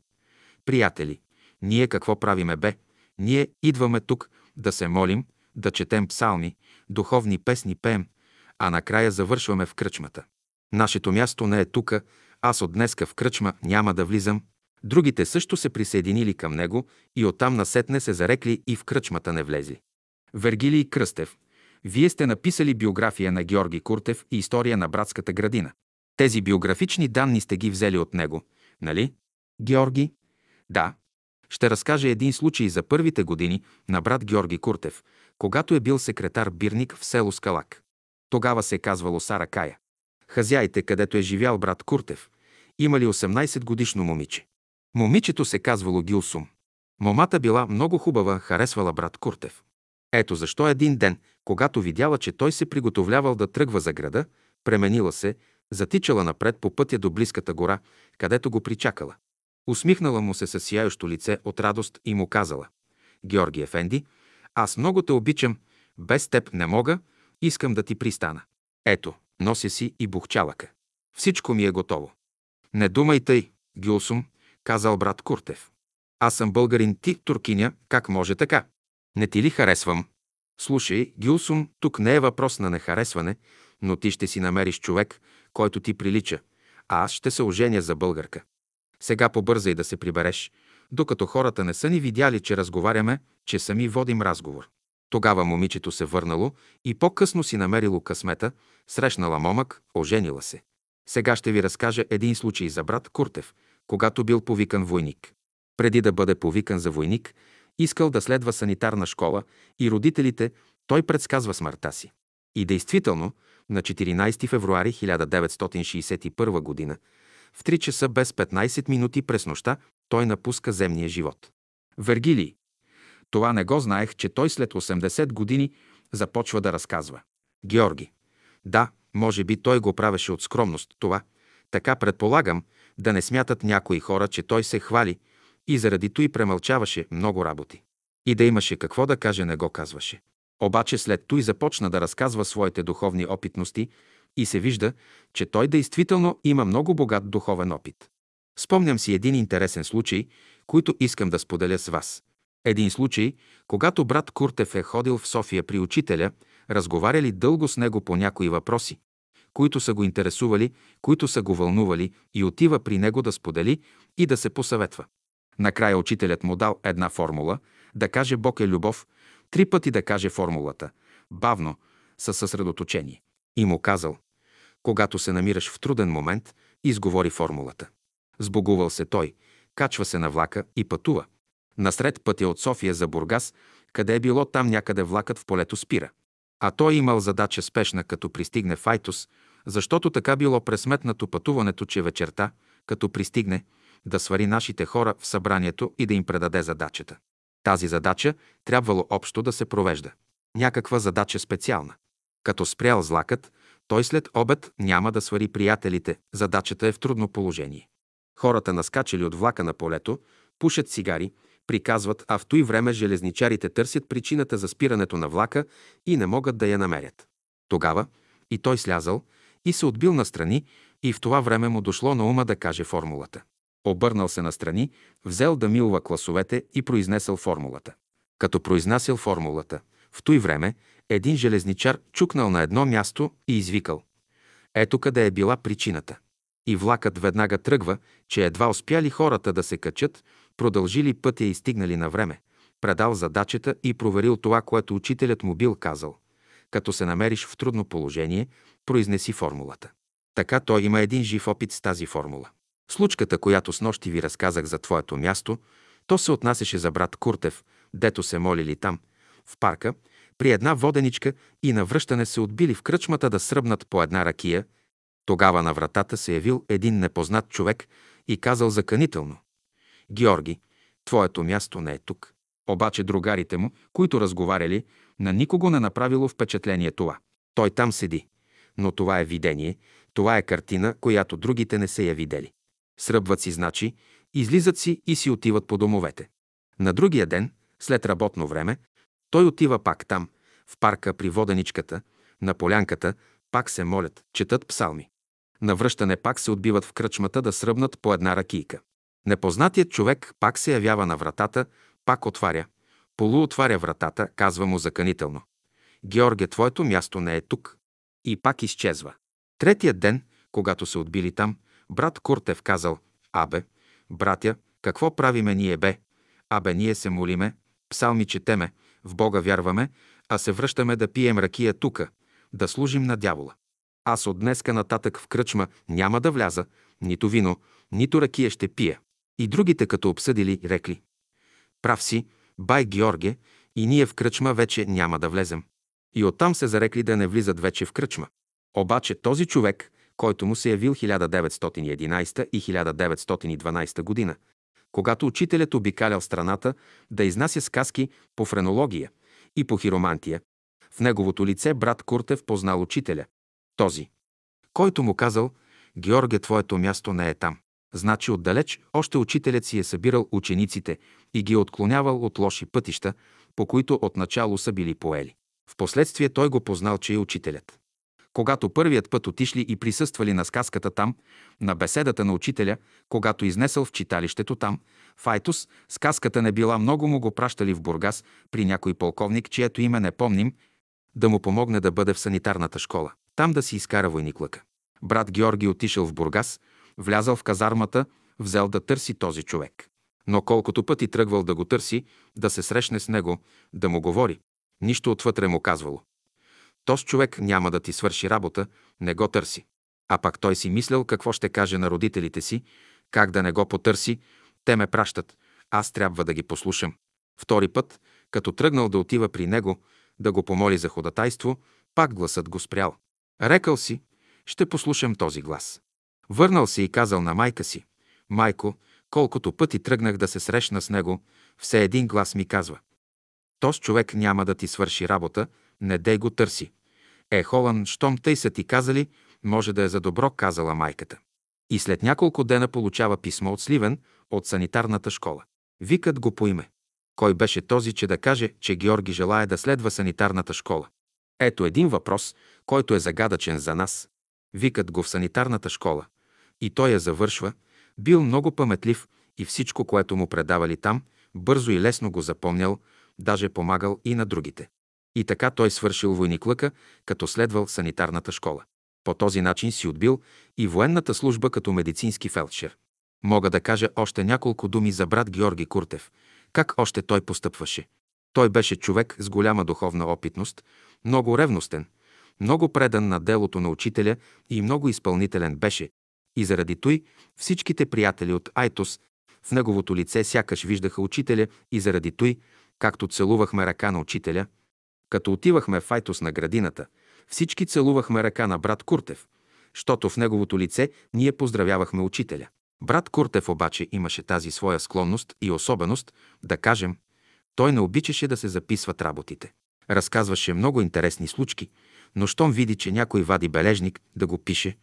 «Приятели, ние какво правиме бе? Ние идваме тук да се молим, да четем псалми, духовни песни пеем, а накрая завършваме в кръчмата. Нашето място не е тука, аз от днеска в кръчма няма да влизам. Другите също се присъединили към него и оттам насетне се зарекли и в кръчмата не влезли. Вергилий Кръстев, вие сте написали биография на Георги Куртев и история на братската градина. Тези биографични данни сте ги взели от него, нали? Георги? Да. Ще разкажа един случай за първите години на брат Георги Куртев, когато е бил секретар Бирник в село Скалак. Тогава се е казвало Сара Кая. Хазяите, където е живял брат Куртев, имали 18 годишно момиче. Момичето се казвало Гилсум. Момата била много хубава, харесвала брат Куртев. Ето защо един ден, когато видяла, че той се приготовлявал да тръгва за града, пременила се, затичала напред по пътя до близката гора, където го причакала. Усмихнала му се със сияещо лице от радост и му казала «Георги Ефенди, аз много те обичам, без теб не мога, искам да ти пристана. Ето, нося си и бухчалъка. Всичко ми е готово. Не думай тъй, Гюлсум, казал брат Куртев. Аз съм българин, ти туркиня, как може така? Не ти ли харесвам? Слушай, Гюлсум, тук не е въпрос на нехаресване, но ти ще си намериш човек, който ти прилича, а аз ще се оженя за българка. Сега побързай да се прибереш, докато хората не са ни видяли, че разговаряме, че сами водим разговор. Тогава момичето се върнало и по-късно си намерило късмета, срещнала момък, оженила се. Сега ще ви разкажа един случай за брат Куртев, когато бил повикан войник. Преди да бъде повикан за войник, искал да следва санитарна школа и родителите, той предсказва смъртта си. И действително, на 14 февруари 1961 г. в 3 часа без 15 минути през нощта той напуска земния живот. Вергилий. Това не го знаех, че той след 80 години започва да разказва. Георги. Да, може би той го правеше от скромност, това. Така предполагам, да не смятат някои хора, че той се хвали и заради той премълчаваше много работи. И да имаше какво да каже, не го казваше. Обаче след той започна да разказва своите духовни опитности и се вижда, че той действително има много богат духовен опит. Спомням си един интересен случай, който искам да споделя с вас. Един случай, когато брат Куртев е ходил в София при учителя, разговаряли дълго с него по някои въпроси, които са го интересували, които са го вълнували и отива при него да сподели и да се посъветва. Накрая учителят му дал една формула, да каже Бог е любов, три пъти да каже формулата, бавно, със съсредоточение. И му казал, когато се намираш в труден момент, изговори формулата. Сбогувал се той, качва се на влака и пътува. Насред пътя от София за Бургас, къде е било там някъде влакът в полето спира. А той имал задача спешна, като пристигне в Айтос, защото така било пресметнато пътуването, че вечерта, като пристигне, да свари нашите хора в събранието и да им предаде задачата. Тази задача трябвало общо да се провежда. Някаква задача специална. Като спрял злакът, той след обед няма да свари приятелите, задачата е в трудно положение. Хората наскачали от влака на полето, пушат цигари, приказват, а в той време железничарите търсят причината за спирането на влака и не могат да я намерят. Тогава и той слязал и се отбил настрани и в това време му дошло на ума да каже формулата. Обърнал се настрани, взел да милва класовете и произнесъл формулата. Като произнасял формулата, В той време един железничар чукнал на едно място и извикал. Ето къде е била причината. И влакът веднага тръгва, че едва успяли хората да се качат, продължили пътя и стигнали на време. Предал задачата и проверил това, което учителят му бил казал. Като се намериш в трудно положение, произнеси формулата. Така той има един жив опит с тази формула. Случката, която с нощи ви разказах за твоето място, то се отнасяше за брат Куртев, дето се молили там, в парка, при една воденичка и на връщане се отбили в кръчмата да сръбнат по една ракия. Тогава на вратата се явил един непознат човек и казал заканително. Георги, твоето място не е тук. Обаче другарите му, които разговаряли, на никого не направило впечатление това. Той там седи. Но това е видение, това е картина, която другите не са я видели. Сръбват си, значи, излизат си и си отиват по домовете. На другия ден, след работно време, той отива пак там, в парка при воденичката, на полянката, пак се молят, четат псалми. На връщане пак се отбиват в кръчмата да сръбнат по една ракийка. Непознатият човек пак се явява на вратата, пак отваря. Полуотваря вратата, казва му заканително. Георге, твоето място не е тук. И пак изчезва. Третият ден, когато се отбили там, брат Куртев казал, Абе, братя, какво правиме ние бе? Абе, ние се молиме, псалми четеме, в Бога вярваме, а се връщаме да пием ракия тука, да служим на дявола. Аз от днеска нататък в кръчма няма да вляза, нито вино, нито ракия ще пия. И другите, като обсъдили, рекли. Прав си, бай Георге, и ние в кръчма вече няма да влезем. И оттам се зарекли да не влизат вече в кръчма. Обаче този човек, който му се явил 1911 и 1912 година, когато учителят обикалял страната да изнася сказки по френология и по хиромантия, в неговото лице брат Куртев познал учителя. Този, който му казал, Георге, твоето място не е там. Значи отдалеч още учителят си е събирал учениците и ги е отклонявал от лоши пътища, по които отначало са били поели. Впоследствие той го познал, че е учителят. Когато първият път отишли и присъствали на сказката там, на беседата на учителя, когато изнесъл в читалището там, в Айтос, сказката не била много му го пращали в Бургас при някой полковник, чието име не помним, да му помогне да бъде в санитарната школа. Там да си изкара войниклъка. Брат Георги отишъл в Бургас, влязал в казармата, взел да търси този човек. Но колкото пъти тръгвал да го търси, да се срещне с него, да му говори, нищо отвътре му казвало. Тос човек няма да ти свърши работа, не го търси. А пак той си мислял какво ще каже на родителите си, как да не го потърси, те ме пращат, аз трябва да ги послушам. Втори път, като тръгнал да отива при него, да го помоли за ходатайство, пак гласът го спрял. Рекал си, ще послушам този глас. Върнал се и казал на майка си, майко, колкото пъти тръгнах да се срещна с него, все един глас ми казва. Тос човек няма да ти свърши работа, не дей го търси. Е, Холан, щом тъй са ти казали, може да е за добро, казала майката. И след няколко дена получава писмо от Сливен, от санитарната школа. Викат го по име. Кой беше този, че да каже, че Георги желая да следва санитарната школа? Ето един въпрос, който е загадъчен за нас. Викат го в санитарната школа. И той я завършва. Бил много паметлив и всичко, което му предавали там, бързо и лесно го запомнял, даже помагал и на другите. И така той свършил войниклъка, като следвал санитарната школа. По този начин си отбил и военната служба като медицински фелдшер. Мога да кажа още няколко думи за брат Георги Куртев, как още той постъпваше. Той беше човек с голяма духовна опитност, много ревностен, много предан на делото на учителя и много изпълнителен беше. И заради той всичките приятели от Айтос в неговото лице сякаш виждаха учителя и заради той, както целувахме ръка на учителя – като отивахме в Айтос на градината, всички целувахме ръка на брат Куртев, защото в неговото лице ние поздравявахме учителя. Брат Куртев обаче имаше тази своя склонност и особеност, да кажем, той не обичаше да се записват работите. Разказваше много интересни случки, но щом види, че някой вади бележник да го пише,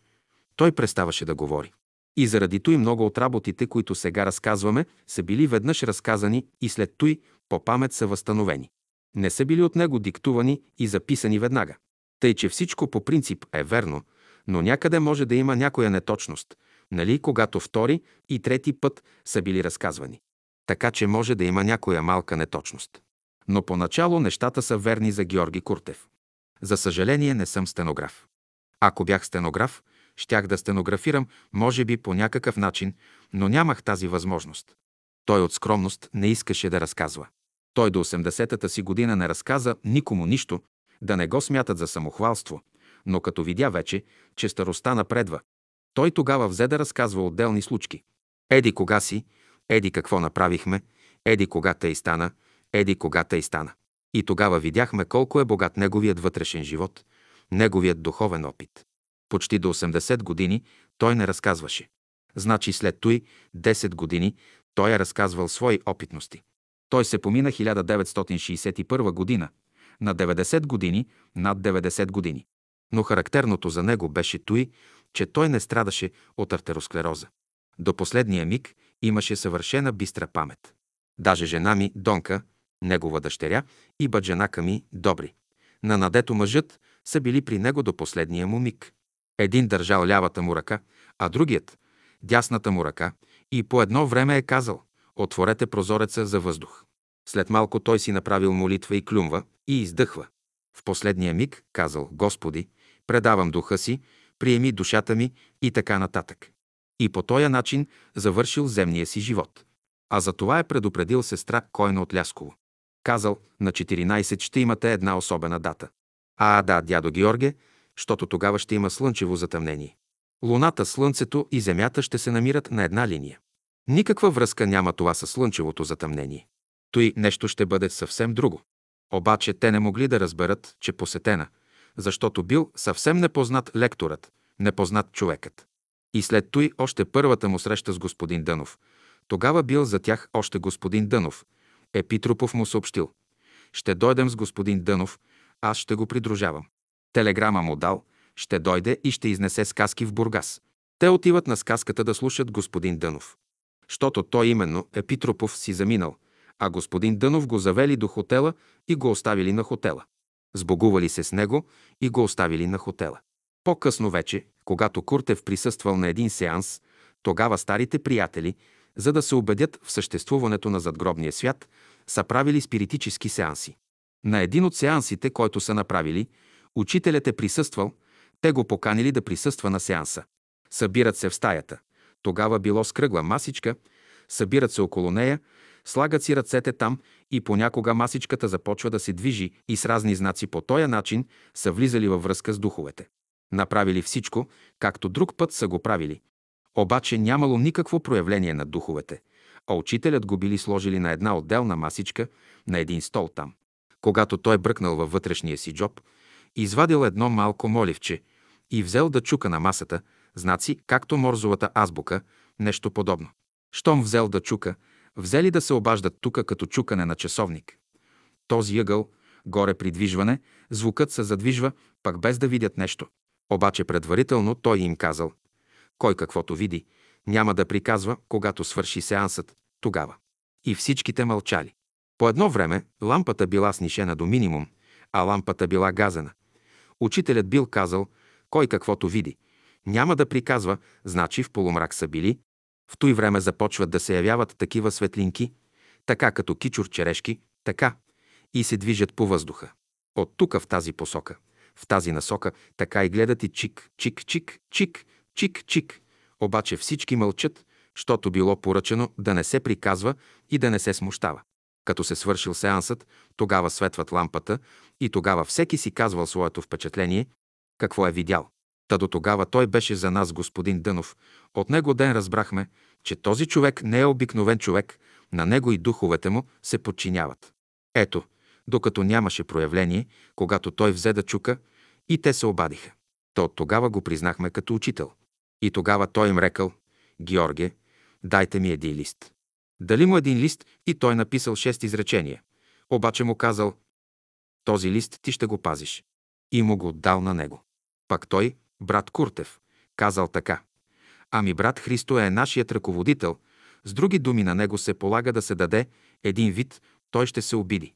той преставаше да говори. И заради той много от работите, които сега разказваме, са били веднъж разказани и след той по памет са възстановени не са били от него диктувани и записани веднага. Тъй, че всичко по принцип е верно, но някъде може да има някоя неточност, нали, когато втори и трети път са били разказвани. Така че може да има някоя малка неточност. Но поначало нещата са верни за Георги Куртев. За съжаление не съм стенограф. Ако бях стенограф, щях да стенографирам, може би по някакъв начин, но нямах тази възможност. Той от скромност не искаше да разказва. Той до 80-та си година не разказа никому нищо, да не го смятат за самохвалство, но като видя вече, че староста напредва, той тогава взе да разказва отделни случки. Еди кога си, еди какво направихме, еди кога тъй стана, еди кога тъй стана. И тогава видяхме колко е богат неговият вътрешен живот, неговият духовен опит. Почти до 80 години той не разказваше. Значи след той 10 години той е разказвал свои опитности. Той се помина 1961 година, на 90 години, над 90 години. Но характерното за него беше той, че той не страдаше от артеросклероза. До последния миг имаше съвършена бистра памет. Даже жена ми, Донка, негова дъщеря, и баджанака ми, Добри, на надето мъжът, са били при него до последния му миг. Един държал лявата му ръка, а другият – дясната му ръка, и по едно време е казал «Отворете прозореца за въздух». След малко той си направил молитва и клюмва и издъхва. В последния миг казал «Господи, предавам духа си, приеми душата ми и така нататък». И по този начин завършил земния си живот. А за това е предупредил сестра Койна от Лясково. Казал, на 14 ще имате една особена дата. А, да, дядо Георге, защото тогава ще има слънчево затъмнение. Луната, Слънцето и Земята ще се намират на една линия. Никаква връзка няма това с слънчевото затъмнение. Той нещо ще бъде съвсем друго. Обаче те не могли да разберат, че посетена, защото бил съвсем непознат лекторът, непознат човекът. И след той още първата му среща с господин Дънов. Тогава бил за тях още господин Дънов. Епитропов му съобщил. Ще дойдем с господин Дънов, аз ще го придружавам. Телеграма му дал, ще дойде и ще изнесе сказки в Бургас. Те отиват на сказката да слушат господин Дънов. Щото той именно, Епитропов, си заминал, а господин Дънов го завели до хотела и го оставили на хотела. Сбогували се с него и го оставили на хотела. По-късно вече, когато Куртев присъствал на един сеанс, тогава старите приятели, за да се убедят в съществуването на задгробния свят, са правили спиритически сеанси. На един от сеансите, който са направили, учителят е присъствал, те го поканили да присъства на сеанса. Събират се в стаята. Тогава било с кръгла масичка, събират се около нея, слагат си ръцете там и понякога масичката започва да се движи и с разни знаци по този начин са влизали във връзка с духовете. Направили всичко, както друг път са го правили. Обаче нямало никакво проявление на духовете, а учителят го били сложили на една отделна масичка, на един стол там. Когато той бръкнал във вътрешния си джоб, извадил едно малко моливче и взел да чука на масата, знаци, както морзовата азбука, нещо подобно. Щом взел да чука, взели да се обаждат тука като чукане на часовник. Този ъгъл, горе придвижване, звукът се задвижва, пак без да видят нещо. Обаче предварително той им казал, кой каквото види, няма да приказва, когато свърши сеансът, тогава. И всичките мълчали. По едно време лампата била снишена до минимум, а лампата била газена. Учителят бил казал, кой каквото види. Няма да приказва, значи в полумрак са били. В той време започват да се явяват такива светлинки, така като кичур черешки, така, и се движат по въздуха. От тук в тази посока, в тази насока, така и гледат и чик, чик, чик, чик, чик, чик. Обаче всички мълчат, щото било поръчено да не се приказва и да не се смущава. Като се свършил сеансът, тогава светват лампата и тогава всеки си казвал своето впечатление, какво е видял. Та до тогава той беше за нас господин Дънов. От него ден разбрахме, че този човек не е обикновен човек, на него и духовете му се подчиняват. Ето, докато нямаше проявление, когато той взе да чука, и те се обадиха. То от тогава го признахме като учител. И тогава той им рекал, Георге, дайте ми един лист. Дали му един лист и той написал шест изречения. Обаче му казал, този лист ти ще го пазиш. И му го дал на него. Пак той, брат Куртев, казал така. Ами брат Христо е нашият ръководител. С други думи на него се полага да се даде един вид, той ще се обиди.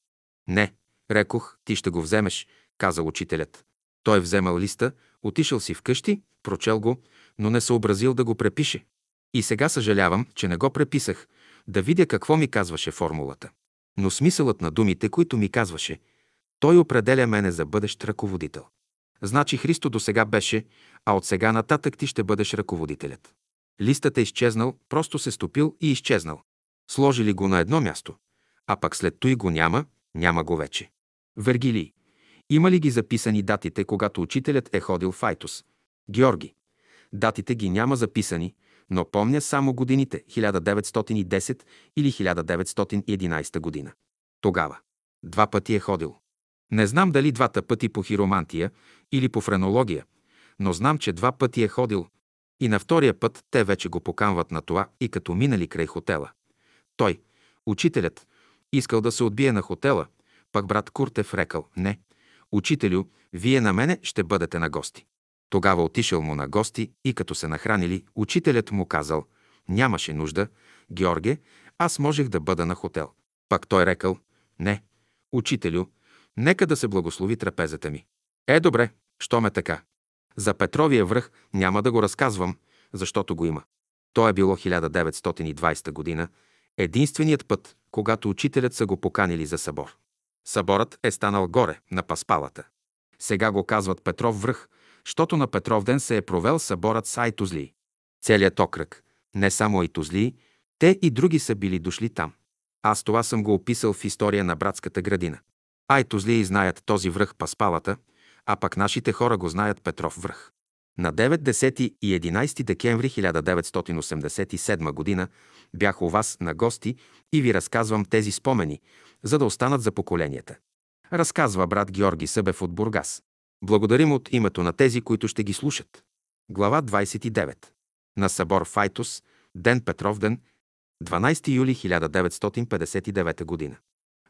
Не, рекох, ти ще го вземеш, казал учителят. Той вземал листа, отишъл си вкъщи, прочел го, но не съобразил да го препише. И сега съжалявам, че не го преписах, да видя какво ми казваше формулата. Но смисълът на думите, които ми казваше, той определя мене за бъдещ ръководител. Значи Христо до сега беше, а от сега нататък ти ще бъдеш ръководителят. Листът е изчезнал, просто се стопил и изчезнал. Сложили го на едно място, а пък след той го няма, няма го вече. Вергилий. Има ли ги записани датите, когато учителят е ходил в Айтос? Георги. Датите ги няма записани, но помня само годините 1910 или 1911 година. Тогава. Два пъти е ходил. Не знам дали двата пъти по хиромантия или по френология, но знам, че два пъти е ходил и на втория път те вече го поканват на това и като минали край хотела. Той, учителят, искал да се отбие на хотела, пък брат Куртев рекал, не, учителю, вие на мене ще бъдете на гости. Тогава отишъл му на гости и като се нахранили, учителят му казал, нямаше нужда, Георге, аз можех да бъда на хотел. Пак той рекал, не, учителю, нека да се благослови трапезата ми. Е, добре, що ме така. За Петровия връх няма да го разказвам, защото го има. То е било 1920 година, единственият път, когато учителят са го поканили за събор. Съборът е станал горе, на Паспалата. Сега го казват Петров връх, защото на Петров ден се е провел съборът с Айтозлии. Целият окръг, не само Айтозлии, те и други са били дошли там. Аз това съм го описал в история на братската градина. Айтозлии знаят този връх Паспалата, а пък нашите хора го знаят Петров връх. На 9, 10 и 11 декември 1987 г. бях у вас на гости и ви разказвам тези спомени, за да останат за поколенията. Разказва брат Георги Събев от Бургас. Благодарим от името на тези, които ще ги слушат. Глава 29. На събор Файтус, Ден Петровден, 12 юли 1959 г.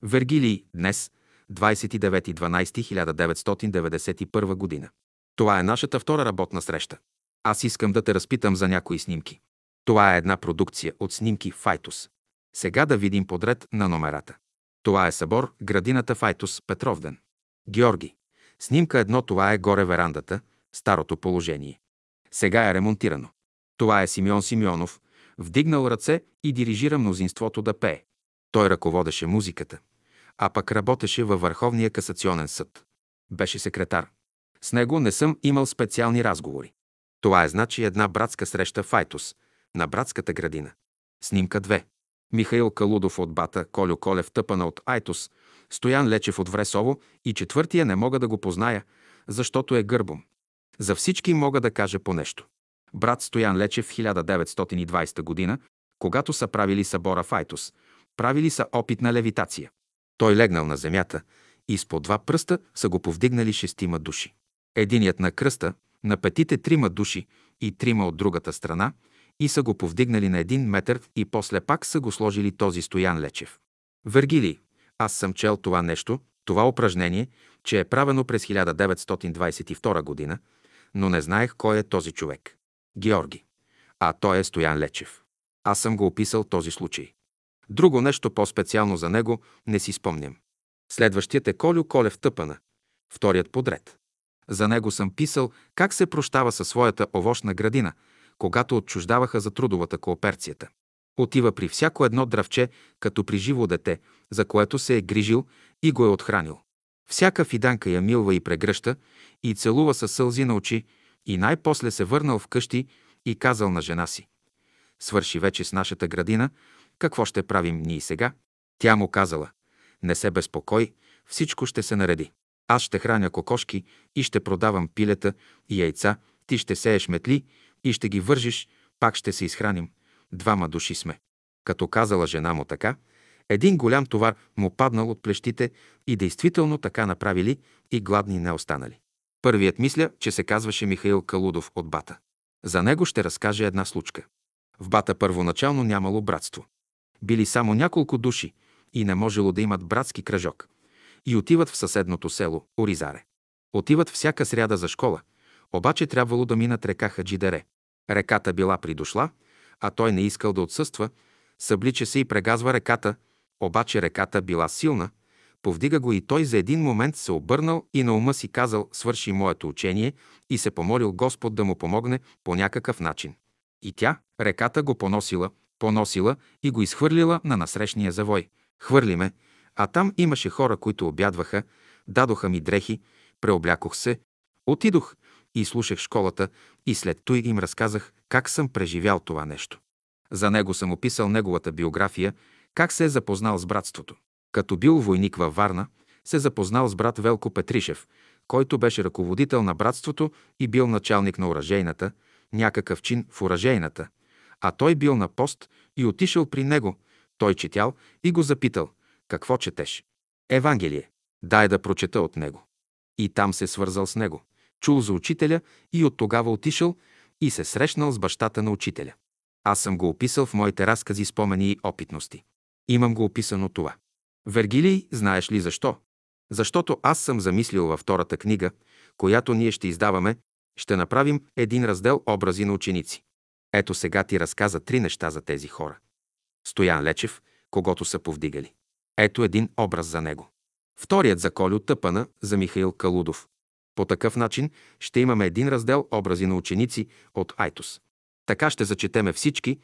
Вергилий, днес, 29.12.1991 г. Това е нашата втора работна среща. Аз искам да те разпитам за някои снимки. Това е една продукция от снимки Файтус. Сега да видим подред на номерата. Това е събор, градината Файтус, Петровден. Георги. Снимка едно, това е горе верандата, старото положение. Сега е ремонтирано. Това е Симеон Симеонов, вдигнал ръце и дирижира мнозинството да пее. Той ръководеше музиката, а пък работеше във Върховния касационен съд. Беше секретар. С него не съм имал специални разговори. Това е значи една братска среща в Айтос, на братската градина. Снимка 2. Михаил Калудов от Бата, Колю Колев тъпана от Айтос, Стоян Лечев от Вресово и четвъртия не мога да го позная, защото е гърбом. За всички мога да кажа по нещо. Брат Стоян Лечев в 1920 година, когато са правили събора в Айтос, правили са опит на левитация. Той легнал на земята и с по два пръста са го повдигнали шестима души. Единият на кръста, на петите трима души и трима от другата страна и са го повдигнали на един метър и после пак са го сложили този Стоян Лечев. Вергилий, аз съм чел това нещо, това упражнение, че е правено през 1922 година, но не знаех кой е този човек. Георги. А той е Стоян Лечев. Аз съм го описал този случай. Друго нещо по-специално за него не си спомням. Следващият е Колю Колев Тъпана, вторият подред. За него съм писал как се прощава със своята овощна градина, когато отчуждаваха за трудовата кооперцията. Отива при всяко едно дравче, като при живо дете, за което се е грижил и го е отхранил. Всяка фиданка я милва и прегръща и целува със сълзи на очи и най-после се върнал вкъщи и казал на жена си. Свърши вече с нашата градина, какво ще правим ние сега? Тя му казала. Не се безпокой, всичко ще се нареди. Аз ще храня кокошки и ще продавам пилета и яйца, ти ще сееш метли и ще ги вържиш, пак ще се изхраним. Двама души сме. Като казала жена му така, един голям товар му паднал от плещите и действително така направили и гладни не останали. Първият мисля, че се казваше Михаил Калудов от Бата. За него ще разкаже една случка. В Бата първоначално нямало братство. Били само няколко души и не можело да имат братски кръжок. И отиват в съседното село, Оризаре. Отиват всяка сряда за школа, обаче трябвало да минат река Хаджидере. Реката била придошла, а той не искал да отсъства, съблича се и прегазва реката, обаче реката била силна, повдига го и той за един момент се обърнал и на ума си казал «свърши моето учение» и се помолил Господ да му помогне по някакъв начин. И тя, реката, го поносила, поносила и го изхвърлила на насрещния завой. Хвърли ме, А там имаше хора, които обядваха, дадоха ми дрехи, преоблякох се, отидох и слушах школата и след той им разказах как съм преживял това нещо. За него съм описал неговата биография, как се е запознал с братството. Като бил войник във Варна, се запознал с брат Велко Петришев, който беше ръководител на братството и бил началник на оръжейната, някакъв чин в оръжейната, а той бил на пост и отишъл при него. Той четял и го запитал, какво четеш? Евангелие. Дай да прочета от него. И там се свързал с него. Чул за учителя и от тогава отишъл и се срещнал с бащата на учителя. Аз съм го описал в моите разкази, спомени и опитности. Имам го описано това. Вергилий, знаеш ли защо? Защото аз съм замислил във втората книга, която ние ще издаваме, ще направим един раздел образи на ученици. Ето сега ти разказа три неща за тези хора. Стоян Лечев, когато са повдигали. Ето един образ за него. Вторият за Колю Тъпана, за Михаил Калудов. По такъв начин ще имаме един раздел образи на ученици от Айтос. Така ще зачетеме всички,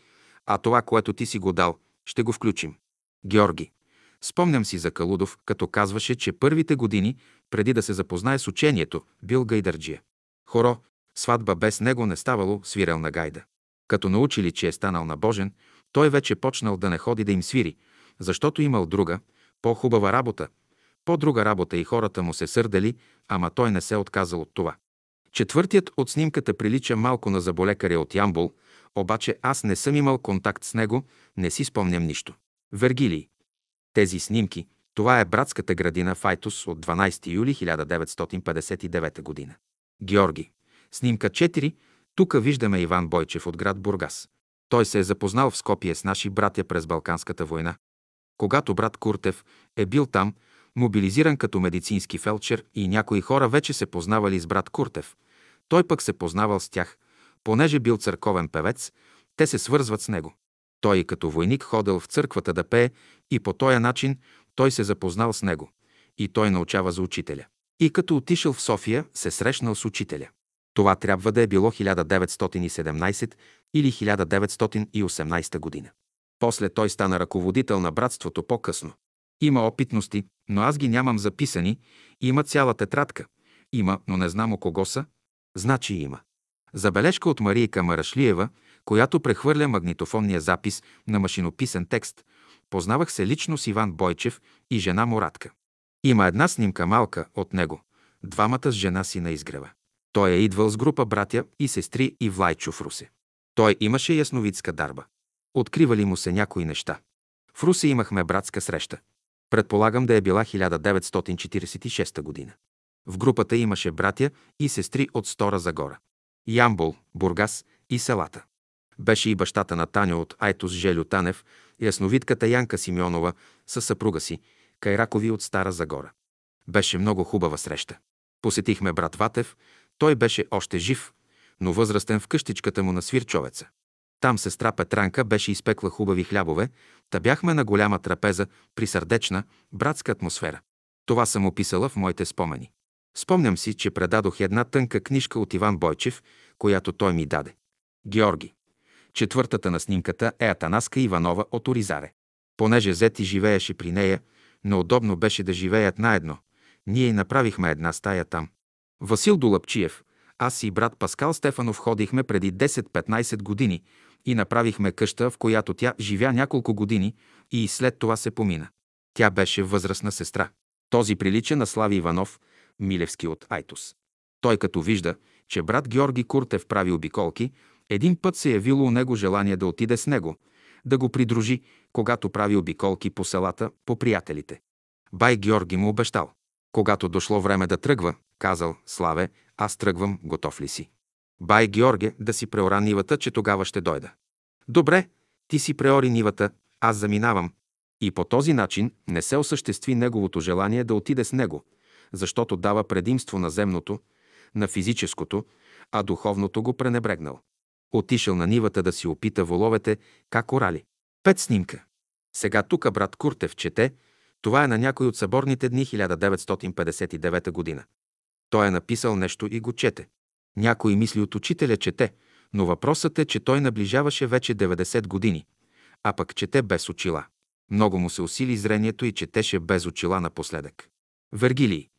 а това, което ти си го дал, ще го включим. Георги. Спомням си за Калудов, като казваше, че първите години, преди да се запознае с учението, бил гайдърджия. Хоро, сватба без него не ставало, свирел на гайда. Като научили, че е станал набожен, той вече почнал да не ходи да им свири, защото имал друга, по-хубава работа, по-друга работа и хората му се сърдали, ама той не се отказал от това. Четвъртият от снимката прилича малко на заболекаря от Ямбол, обаче аз не съм имал контакт с него, не си спомням нищо. Вергилий. Тези снимки, това е братската градина Файтус от 12 юли 1959 година. Георги. Снимка 4. Тук виждаме Иван Бойчев от град Бургас. Той се е запознал в Скопие с наши братя през Балканската война. Когато брат Куртев е бил там, мобилизиран като медицински фелчер и някои хора вече се познавали с брат Куртев. Той пък се познавал с тях. Понеже бил църковен певец, те се свързват с него. Той като войник ходил в църквата да пее и по този начин той се запознал с него. И той научава за учителя. И като отишъл в София, се срещнал с учителя. Това трябва да е било 1917 или 1918 година. После той стана ръководител на братството по-късно. Има опитности, но аз ги нямам записани. Има цяла тетрадка. Има, но не знам о кого са. Значи има. Забележка от Марийка Марашлиева, която прехвърля магнитофонния запис на машинописен текст. Познавах се лично с Иван Бойчев и жена Моратка. Има една снимка малка от него. Двамата с жена си на изгрева. Той е идвал с група братя и сестри и Влайчо в Русе. Той имаше ясновидска дарба. Откривали му се някои неща. В Русе имахме братска среща. Предполагам да е била 1946 година. В групата имаше братя и сестри от Стора Загора. Ямбол, Бургас и селата. Беше и бащата на Таня от Айтос Желю Танев, ясновидката Янка Симеонова със съпруга си, Кайракови от Стара Загора. Беше много хубава среща. Посетихме брат Ватев, той беше още жив, но възрастен в къщичката му на Свирчовеца. Там сестра Петранка беше изпекла хубави хлябове, та бяхме на голяма трапеза при сърдечна, братска атмосфера. Това съм описала в моите спомени. Спомням си, че предадох една тънка книжка от Иван Бойчев, която той ми даде. Георги. Четвъртата на снимката е Атанаска Иванова от Оризаре. Понеже Зети живееше при нея, неудобно беше да живеят наедно. Ние направихме една стая там. Васил Долъпчиев, аз и брат Паскал Стефанов ходихме преди 10-15 години и направихме къща, в която тя живя няколко години и след това се помина. Тя беше възрастна сестра. Този прилича на Слави Иванов, Милевски от Айтос. Той като вижда, че брат Георги Куртев прави обиколки, един път се явило у него желание да отиде с него, да го придружи, когато прави обиколки по селата, по приятелите. Бай Георги му обещал. Когато дошло време да тръгва, казал, Славе, аз тръгвам, готов ли си? Бай Георге да си преора нивата, че тогава ще дойда. Добре, ти си преори нивата, аз заминавам. И по този начин не се осъществи неговото желание да отиде с него, защото дава предимство на земното, на физическото, а духовното го пренебрегнал. Отишъл на нивата да си опита воловете как орали. Пет снимка. Сега тук брат Куртев чете, това е на някой от съборните дни 1959 година. Той е написал нещо и го чете. Някой мисли от учителя чете, но въпросът е, че той наближаваше вече 90 години, а пък чете без очила. Много му се усили зрението и четеше без очила напоследък. Вергилий.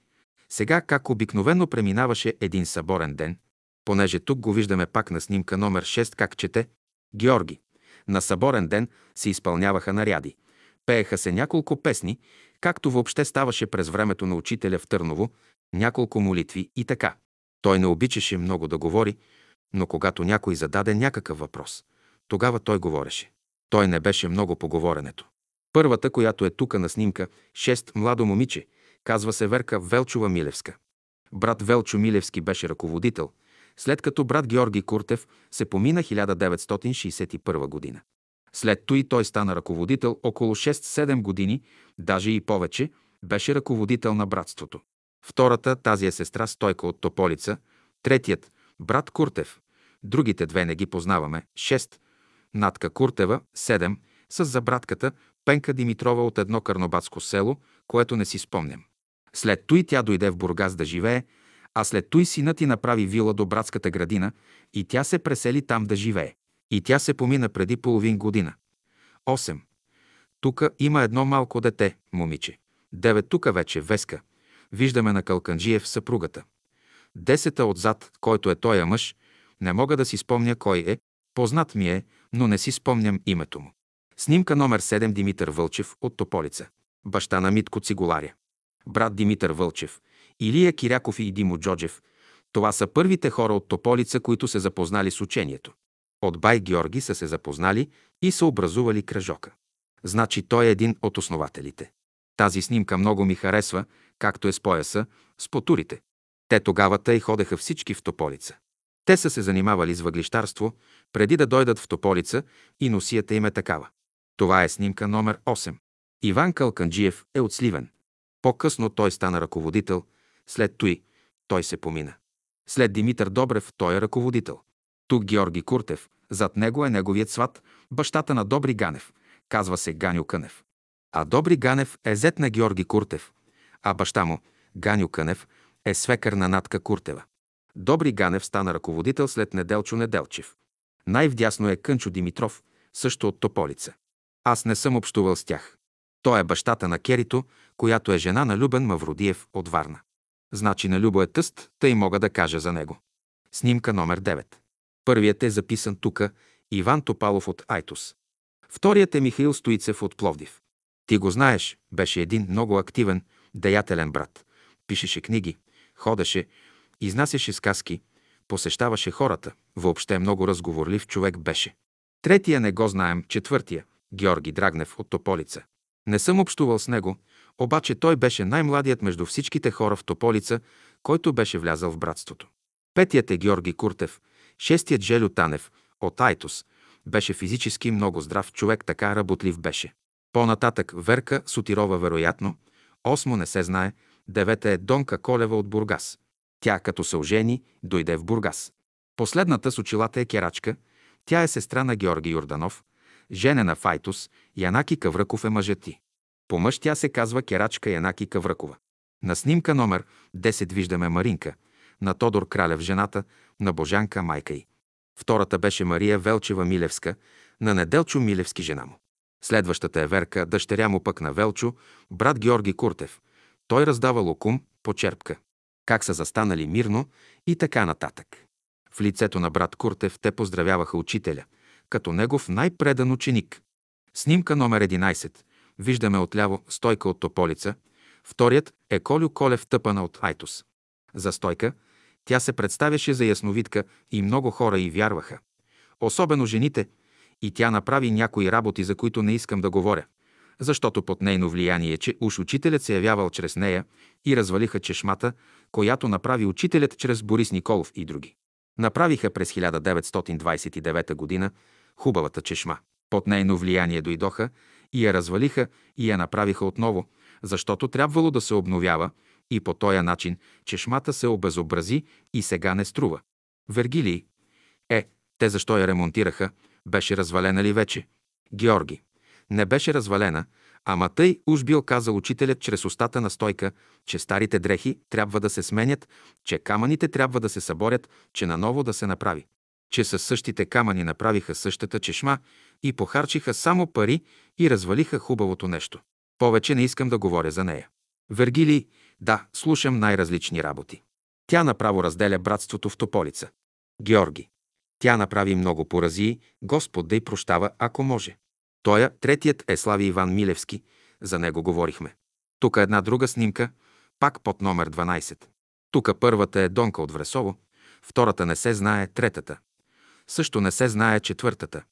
Сега как обикновено преминаваше един съборен ден, понеже тук го виждаме пак на снимка номер 6, как чете Георги. На съборен ден се изпълняваха наряди. Пееха се няколко песни, както въобще ставаше през времето на учителя в Търново, няколко молитви и така. Той не обичаше много да говори, но когато някой зададе някакъв въпрос, тогава той говореше. Той не беше много по говоренето. Първата, която е тука на снимка, шест младо момиче, казва се Верка Велчова Милевска. Брат Велчо Милевски беше ръководител, след като брат Георги Куртев се помина 1961 година. След той той стана ръководител около 6-7 години, даже и повече, беше ръководител на братството. Втората, тази е сестра Стойка от Тополица, третият, брат Куртев, другите две не ги познаваме, 6, Натка Куртева, 7, с забратката Пенка Димитрова от едно карнобатско село, което не си спомням. След той тя дойде в Бургас да живее, а след той синът ти направи вила до братската градина и тя се пресели там да живее. И тя се помина преди половин година. 8. Тука има едно малко дете, момиче. 9. Тука вече Веска. Виждаме на Калканджиев съпругата. Десета отзад, който е тоя мъж, не мога да си спомня кой е, познат ми е, но не си спомням името му. Снимка номер 7 Димитър Вълчев от Тополица. Баща на Митко Цигуларя. Брат Димитър Вълчев. Илия Киряков и Димо Джоджев. Това са първите хора от Тополица, които се запознали с учението. От Бай Георги са се запознали и са образували кръжока. Значи той е един от основателите. Тази снимка много ми харесва, както е с пояса, с потурите. Те тогава тъй ходеха всички в Тополица. Те са се занимавали с въглищарство, преди да дойдат в Тополица и носията им е такава. Това е снимка номер 8. Иван Калканджиев е от Сливен. По-късно той стана ръководител, след той той се помина. След Димитър Добрев той е ръководител. Тук Георги Куртев, зад него е неговият сват, бащата на Добри Ганев, казва се Ганю Кънев. А Добри Ганев е зет на Георги Куртев, а баща му, Ганю Кънев, е свекър на Натка Куртева. Добри Ганев стана ръководител след Неделчо Неделчев. Най-вдясно е Кънчо Димитров, също от Тополица. Аз не съм общувал с тях. Той е бащата на Керито, която е жена на Любен Мавродиев от Варна. Значи на Любо е тъст, тъй мога да кажа за него. Снимка номер 9. Първият е записан тука Иван Топалов от Айтос. Вторият е Михаил Стоицев от Пловдив. Ти го знаеш, беше един много активен, деятелен брат. Пишеше книги, ходеше, изнасяше сказки, посещаваше хората, въобще много разговорлив човек беше. Третия не го знаем, четвъртия – Георги Драгнев от Тополица. Не съм общувал с него, обаче той беше най-младият между всичките хора в Тополица, който беше влязал в братството. Петият е Георги Куртев, шестият Желю Танев от Айтос. Беше физически много здрав човек, така работлив беше. По-нататък Верка Сотирова вероятно, осмо не се знае, девета е Донка Колева от Бургас. Тя, като се ожени, дойде в Бургас. Последната с очилата е Керачка. Тя е сестра на Георги Йорданов, женена в Айтос, Янаки Кавръков е мъжът ти. По мъж тя се казва Керачка Янаки Кавръкова. На снимка номер 10 виждаме Маринка, на Тодор Кралев жената, на Божанка майка й. Втората беше Мария Велчева Милевска, на Неделчо Милевски жена му. Следващата е Верка, дъщеря му пък на Велчо, брат Георги Куртев. Той раздава локум по черпка. Как са застанали мирно и така нататък. В лицето на брат Куртев те поздравяваха учителя, като негов най-предан ученик. Снимка номер 11. Виждаме отляво стойка от Тополица. Вторият е Колю Колев тъпана от Айтос. За стойка тя се представяше за ясновидка и много хора и вярваха. Особено жените. И тя направи някои работи, за които не искам да говоря. Защото под нейно влияние, че уж учителят се явявал чрез нея и развалиха чешмата, която направи учителят чрез Борис Николов и други. Направиха през 1929 г. хубавата чешма. Под нейно влияние дойдоха и я развалиха и я направиха отново, защото трябвало да се обновява и по този начин чешмата се обезобрази и сега не струва. Вергилий. Е, те защо я ремонтираха? Беше развалена ли вече? Георги. Не беше развалена, ама тъй уж бил казал учителят чрез устата на стойка, че старите дрехи трябва да се сменят, че камъните трябва да се съборят, че наново да се направи. че със същите камъни направиха същата чешма и похарчиха само пари и развалиха хубавото нещо. Повече не искам да говоря за нея. Вергили, да, слушам най-различни работи. Тя направо разделя братството в Тополица. Георги. Тя направи много поразии, Господ да й прощава, ако може. Тоя, третият е Слави Иван Милевски, за него говорихме. Тук е една друга снимка, пак под номер 12. Тук първата е Донка от Вресово, втората не се знае, третата. Също не се знае четвъртата.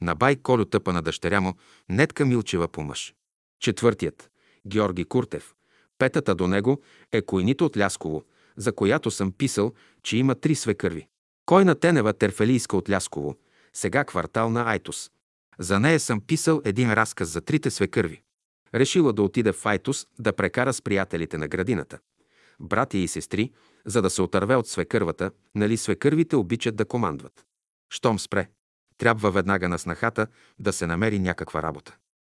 На бай Колю тъпа на дъщеря му, Нетка Милчева по мъж. Четвъртият – Георги Куртев. Петата до него е Койнито от Лясково, за която съм писал, че има три свекърви. Койна Тенева Терфелийска от Лясково, сега квартал на Айтос. За нея съм писал един разказ за трите свекърви. Решила да отиде в Айтос да прекара с приятелите на градината. Братя и сестри, за да се отърве от свекървата, нали свекървите обичат да командват. Щом спре, трябва веднага на снахата да се намери някаква работа.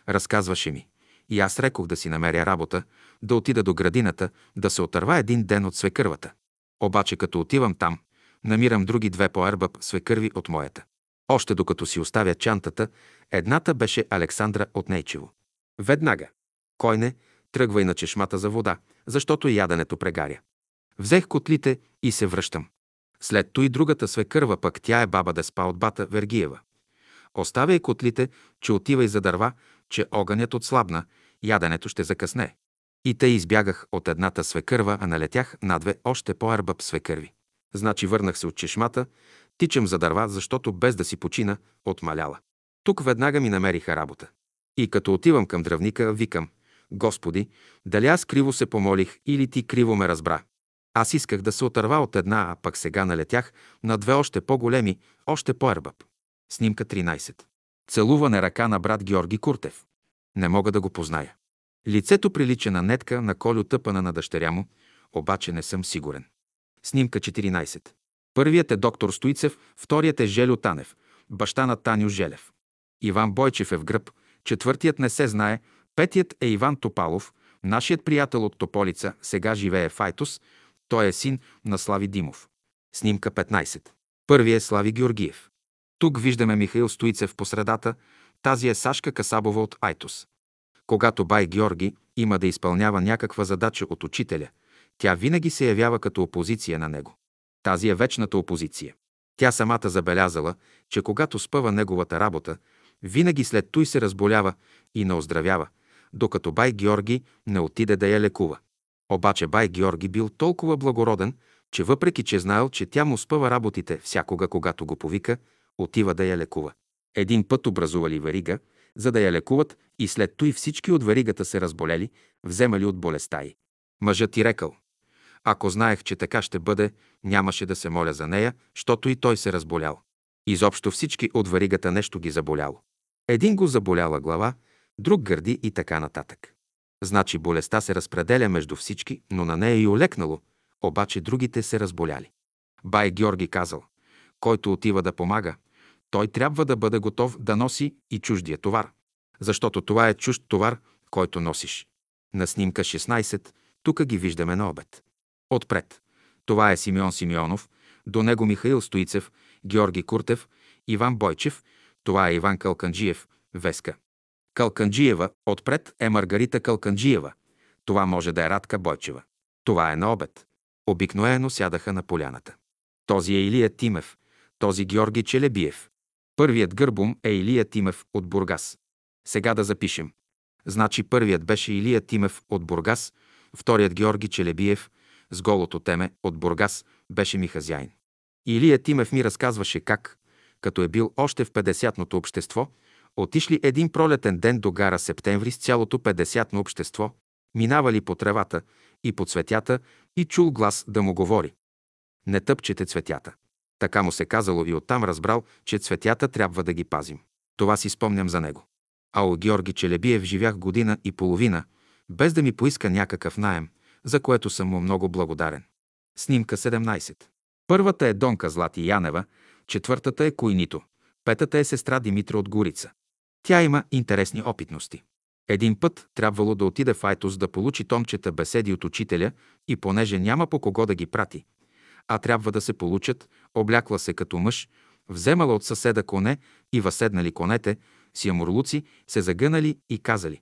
Разказваше ми. И аз рекох да си намеря работа, да отида до градината, да се отърва един ден от свекървата. Обаче като отивам там, намирам други две по ербъб свекърви от моята. Още докато си оставя чантата, едната беше Александра от Нейчево. Веднага. Кой не, тръгвай на чешмата за вода, защото яденето прегаря. Взех котлите и се връщам. След то и другата свекърва, пък тя е баба Деспа от бата Вергиева. Оставяй котлите, че отивай за дърва, че огънят отслабна, яденето ще закъсне. И те избягах от едната свекърва, а налетях на две още по-ербъб свекърви. Значи върнах се от чешмата, тичам за дърва, защото без да си почина, отмаляла. Тук веднага ми намериха работа. И като отивам към дръвника, викам, Господи, дали аз криво се помолих или ти криво ме разбра? Аз исках да се отърва от една, а пък сега налетях на две още по-големи, още по-ербъб. Снимка 13. Целуване ръка на брат Георги Куртев. Не мога да го позная. Лицето прилича на нетка на Колю тъпана на дъщеря му, обаче не съм сигурен. Снимка 14. Първият е доктор Стоицев, вторият е Желю Танев, баща на Таню Желев. Иван Бойчев е в гръб, четвъртият не се знае, петият е Иван Топалов, нашият приятел от Тополица, сега живее в Айтос, той е син на Слави Димов. Снимка 15. Първият е Слави Георгиев. Тук виждаме Михаил Стоицев по средата, тази е Сашка Касабова от Айтос. Когато бай Георги има да изпълнява някаква задача от учителя, тя винаги се явява като опозиция на него. Тази е вечната опозиция. Тя самата забелязала, че когато спъва неговата работа, винаги след той се разболява и не оздравява, докато бай Георги не отиде да я лекува. Обаче бай Георги бил толкова благороден, че въпреки, че знаел, че тя му спъва работите всякога, когато го повика, отива да я лекува. Един път образували верига, за да я лекуват и след той всички от веригата се разболели, вземали от болестта й. Мъжът ти рекал, ако знаех, че така ще бъде, нямаше да се моля за нея, защото и той се разболял. Изобщо всички от варигата нещо ги заболяло. Един го заболяла глава, друг гърди и така нататък. Значи болестта се разпределя между всички, но на нея и олекнало, обаче другите се разболяли. Бай Георги казал, който отива да помага, той трябва да бъде готов да носи и чуждия товар, защото това е чужд товар, който носиш. На снимка 16, тук ги виждаме на обед. Отпред. Това е Симеон Симеонов, до него Михаил Стоицев, Георги Куртев, Иван Бойчев, това е Иван Калканджиев, Веска. Калканджиева, отпред е Маргарита Калканджиева. Това може да е Радка Бойчева. Това е на обед. Обикновено сядаха на поляната. Този е Илия Тимев, този Георги Челебиев. Първият гърбум е Илия Тимев от Бургас. Сега да запишем. Значи първият беше Илия Тимев от Бургас, вторият Георги Челебиев с голото теме от Бургас беше ми хазяин. Илия Тимев ми разказваше как, като е бил още в 50-ното общество, отишли един пролетен ден до гара Септември с цялото 50-но общество, минавали по тревата и по цветята и чул глас да му говори. Не тъпчете цветята. Така му се казало и оттам разбрал, че цветята трябва да ги пазим. Това си спомням за него. А у Георги Челебиев живях година и половина, без да ми поиска някакъв наем, за което съм му много благодарен. Снимка 17. Първата е Донка Злати Янева, четвъртата е Койнито, петата е сестра Димитра от Горица. Тя има интересни опитности. Един път трябвало да отиде в Айтос да получи томчета беседи от учителя и понеже няма по кого да ги прати, а трябва да се получат, облякла се като мъж, вземала от съседа коне и възседнали конете, си амурлуци, се загънали и казали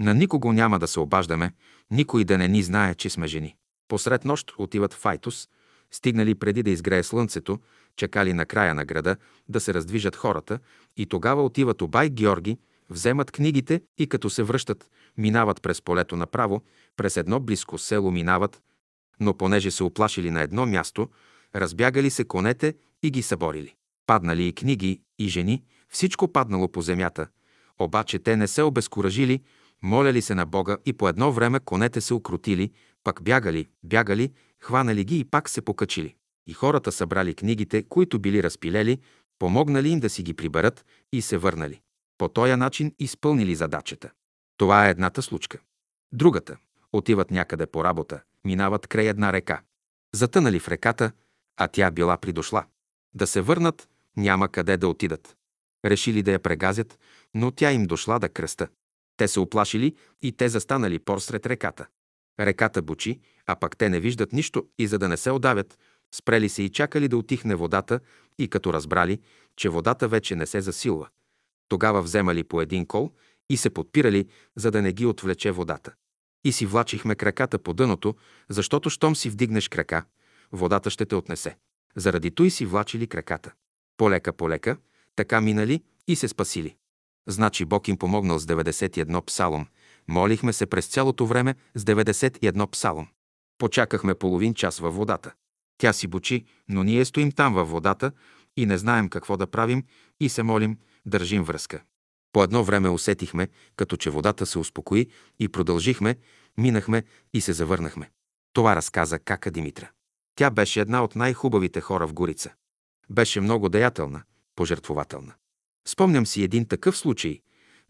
«На никого няма да се обаждаме, никой да не ни знае, че сме жени». Посред нощ отиват в Айтос, стигнали преди да изгрее слънцето, чакали на края на града да се раздвижат хората и тогава отиват обай Георги, вземат книгите и като се връщат, минават през полето направо, през едно близко село минават, но понеже се оплашили на едно място, разбягали се конете и ги съборили. Паднали и книги, и жени, всичко паднало по земята, обаче те не се обезкуражили, моляли се на Бога и по едно време конете се укротили, пак бягали, бягали, хванали ги и пак се покачили. И хората събрали книгите, които били разпилели, помогнали им да си ги приберат и се върнали. По този начин изпълнили задачата. Това е едната случка. Другата. Отиват някъде по работа, минават край една река. Затънали в реката, а тя била придошла. Да се върнат, няма къде да отидат. Решили да я прегазят, но тя им дошла да кръста. Те се оплашили и те застанали порсред реката. Реката бучи, а пък те не виждат нищо и за да не се отдавят, спрели се и чакали да отихне водата и като разбрали, че водата вече не се засилва. Тогава вземали по един кол и се подпирали, за да не ги отвлече водата. И си влачихме краката по дъното, защото щом си вдигнеш крака, водата ще те отнесе. Заради той си влачили краката. Полека-полека, така минали и се спасили. Значи Бог им помогнал с 91 псалом. Молихме се през цялото време с 91 псалом. Почакахме половин час във водата. Тя си бучи, но ние стоим там във водата и не знаем какво да правим и се молим, държим връзка. По едно време усетихме, като че водата се успокои и продължихме, минахме и се завърнахме. Това разказа Кака Димитра. Тя беше една от най-хубавите хора в Горица. Беше много деятелна, пожертвователна. Спомням си един такъв случай.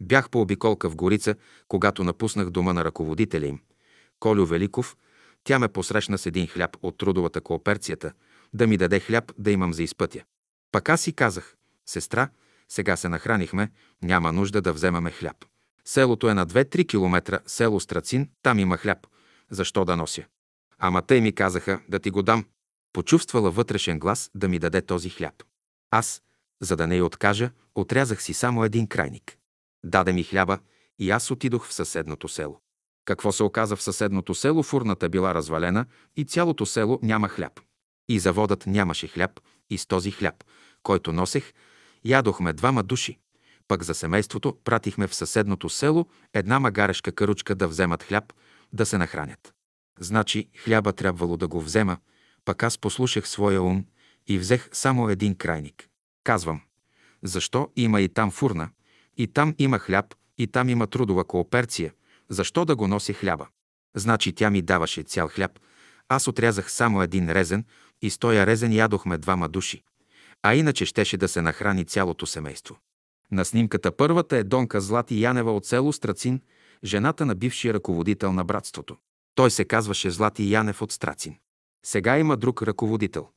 Бях по обиколка в Горица, когато напуснах дома на ръководителя им. Колю Великов, тя ме посрещна с един хляб от трудовата кооперцията, да ми даде хляб да имам за изпътя. Пак аз си казах, сестра, сега се нахранихме, няма нужда да вземаме хляб. Селото е на 2-3 километра, село Страцин, там има хляб. Защо да нося? Ама те ми казаха да ти го дам. Почувствала вътрешен глас да ми даде този хляб. Аз, за да не й откажа, отрязах си само един крайник. Даде ми хляба и аз отидох в съседното село. Какво се оказа в съседното село? Фурната била развалена и цялото село няма хляб. И заводът нямаше хляб и с този хляб, който носех, ядохме двама души. Пък за семейството пратихме в съседното село една магарешка каручка да вземат хляб, да се нахранят. Значи хляба трябвало да го взема, пък аз послушах своя ум и взех само един крайник. Казвам, защо има и там фурна, и там има хляб, и там има трудова кооперция, защо да го носи хляба? Значи тя ми даваше цял хляб, аз отрязах само един резен и с тоя резен ядохме двама души. А иначе щеше да се нахрани цялото семейство. На снимката първата е Донка Злати Янева от село Страцин, жената на бившия ръководител на братството. Той се казваше Злати Янев от Страцин. Сега има друг ръководител.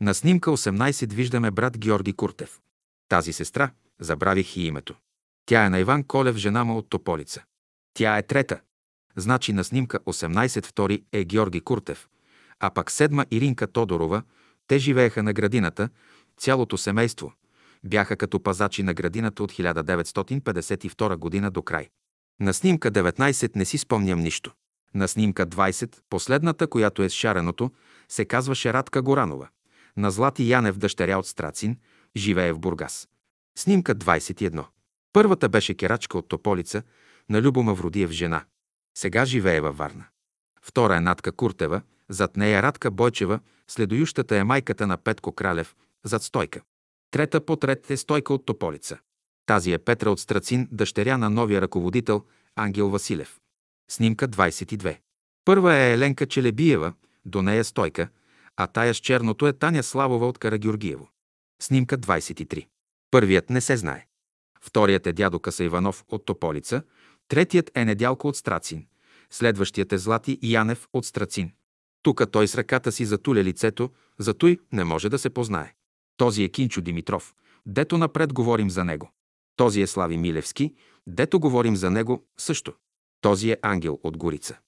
На снимка 18 виждаме брат Георги Куртев. Тази сестра, забравих и името. Тя е на Иван Колев, жена му от Тополица. Тя е трета. Значи на снимка 18 втори е Георги Куртев, а пак седма Иринка Тодорова. Те живееха на градината, цялото семейство. Бяха като пазачи на градината от 1952 година до край. На снимка 19 не си спомням нищо. На снимка 20, последната, която е с шареното, се казваше Радка Горанова. На Злати Янев, дъщеря от Страцин, живее в Бургас. Снимка 21. Първата беше керачка от Тополица, на Любо Мавродиев жена. Сега живее във Варна. Втора е Натка Куртева, зад нея Радка Бойчева, следоющата е майката на Петко Кралев, зад Стойка. Трета потрет е Стойка от Тополица. Тази е Петра от Страцин, дъщеря на новия ръководител Ангел Василев. Снимка 22. Първа е Еленка Челебиева, до нея Стойка, а тая с черното е Таня Славова от Карагюргиево. Снимка 23. Първият не се знае. Вторият е дядо Каса Иванов от Тополица, третият е Недялко от Страцин, следващият е Злати Янев от Страцин. Тука той с ръката си затуля лицето, за той не може да се познае. Този е Кинчо Димитров, дето напред говорим за него. Този е Слави Милевски, дето говорим за него също. Този е ангел от Горица.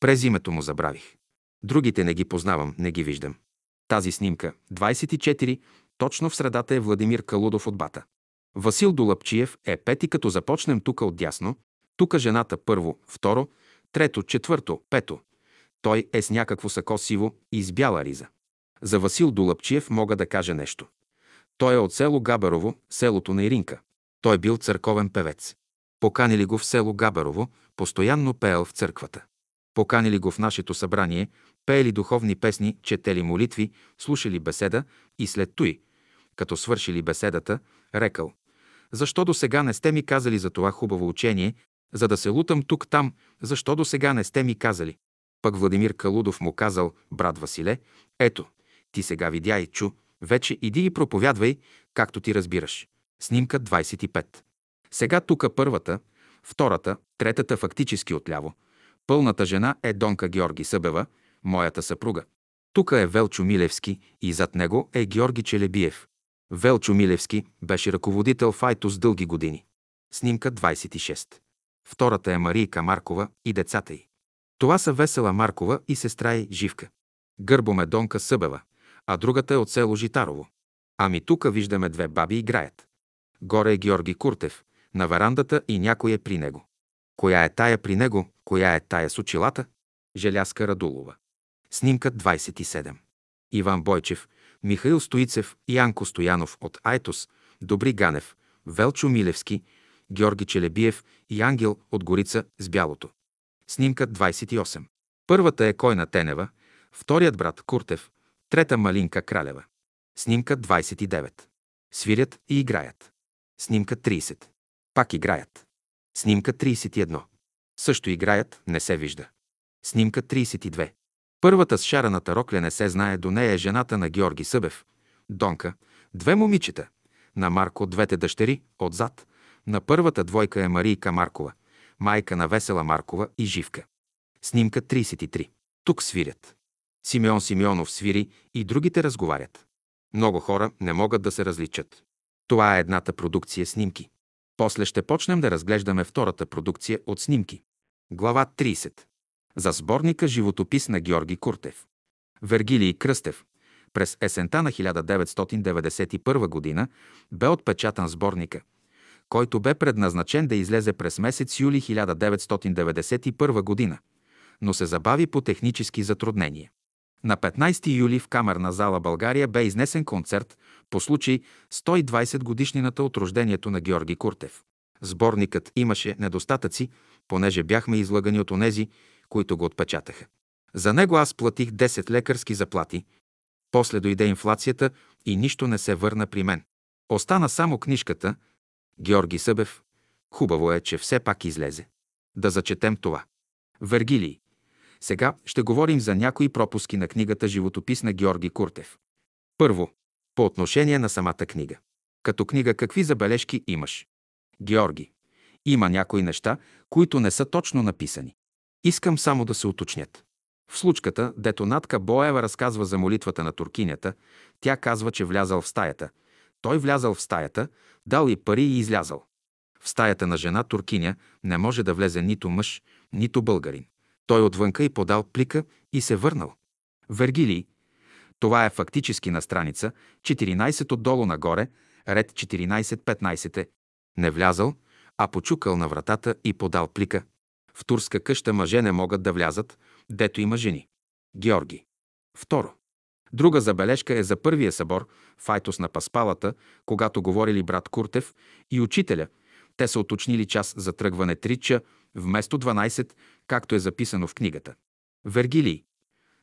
През името му забравих. Другите не ги познавам, не ги виждам. Тази снимка, 24, Точно в средата е Владимир Калудов от Бата. Васил Долапчиев е пети, като започнем тука от дясно. Тука жената първо, второ, трето, четвърто, пето. Той е с някакво сако сиво и с бяла риза. За Васил Долапчиев мога да кажа нещо. Той е от село Габерово, селото на Иринка. Той бил църковен певец. Поканили го в село Габерово, постоянно пеел в църквата. Поканили го в нашето събрание, пеели духовни песни, четели молитви, слушали беседа и след той, като свършили беседата, рекал «Защо до сега не сте ми казали за това хубаво учение, за да се лутам тук-там, защо до сега не сте ми казали?» Пък Владимир Калудов му казал «Брат Василе, ето, ти сега видя и чу, вече иди и проповядвай, както ти разбираш». Снимка 25. Сега тука първата, втората, третата фактически отляво. Пълната жена е Донка Георги Събева, моята съпруга. Тука е Велчо Милевски и зад него е Георги Челебиев. Велчо Милевски беше ръководител в Айтос дълги години. Снимка 26. Втората е Марийка Маркова и децата й. Това са Весела Маркова и сестра й Живка. Гърбом е Донка Събева, а другата е от село Житарово. Ами тука виждаме две баби играят. Горе е Георги Куртев, на верандата и някой е при него. Коя е тая при него, коя е тая с очилата? Желяска Радулова. Снимка 27. Иван Бойчев, Михаил Стоицев, Янко Стоянов от Айтос, Добри Ганев, Велчо Милевски, Георги Челебиев и Ангел от Горица с бялото. Снимка 28. Първата е Койна Тенева, вторият брат Куртев, трета Малинка Кралева. Снимка 29. Свирят и играят. Снимка 30. Пак играят. Снимка 31. Също играят, не се вижда. Снимка 32. Първата с шараната рокля не се знае, до нея е жената на Георги Събев. Донка. Две момичета. На Марко двете дъщери, отзад. На първата двойка е Марийка Маркова, майка на Весела Маркова и Живка. Снимка 33. Тук свирят. Симеон Симеонов свири и другите разговарят. Много хора не могат да се различат. Това е едната продукция снимки. После ще почнем да разглеждаме втората продукция от снимки. Глава 30. За сборника Животопис на Георги Куртев. Вергилий Кръстев. През есента на 1991 г. бе отпечатан сборника, който бе предназначен да излезе през месец юли 1991 г., но се забави по технически затруднения. На 15 юли в Камерна зала България бе изнесен концерт по случай 120 годишнината от рождението на Георги Куртев. Сборникът имаше недостатъци, понеже бяхме излагани от онези, които го отпечатаха. За него аз платих 10 лекарски заплати. После дойде инфлацията и нищо не се върна при мен. Остана само книжката Георги Събев. Хубаво е, че все пак излезе. Да зачетем това. Вергилий. Сега ще говорим за някои пропуски на книгата Животопис на Георги Куртев. Първо, по отношение на самата книга. Като книга какви забележки имаш? Георги. Има някои неща, които не са точно написани. Искам само да се уточнят. В случката, дето Натка Боева разказва за молитвата на туркинята, тя казва, че влязал в стаята. Той влязал в стаята, дал и пари и излязал. В стаята на жена туркиня не може да влезе нито мъж, нито българин. Той отвънка и подал плика и се върнал. Вергилий. Това е фактически на страница 14 отдолу нагоре, ред 14-15 е. Не влязал, а почукал на вратата и подал плика. В турска къща мъже не могат да влязат, дето има жени. Георги. Второ. Друга забележка е за първия събор, Файтос на Паспалата, когато говорили брат Куртев и учителя. Те са уточнили час за тръгване трича, вместо 12, както е записано в книгата. Вергилий.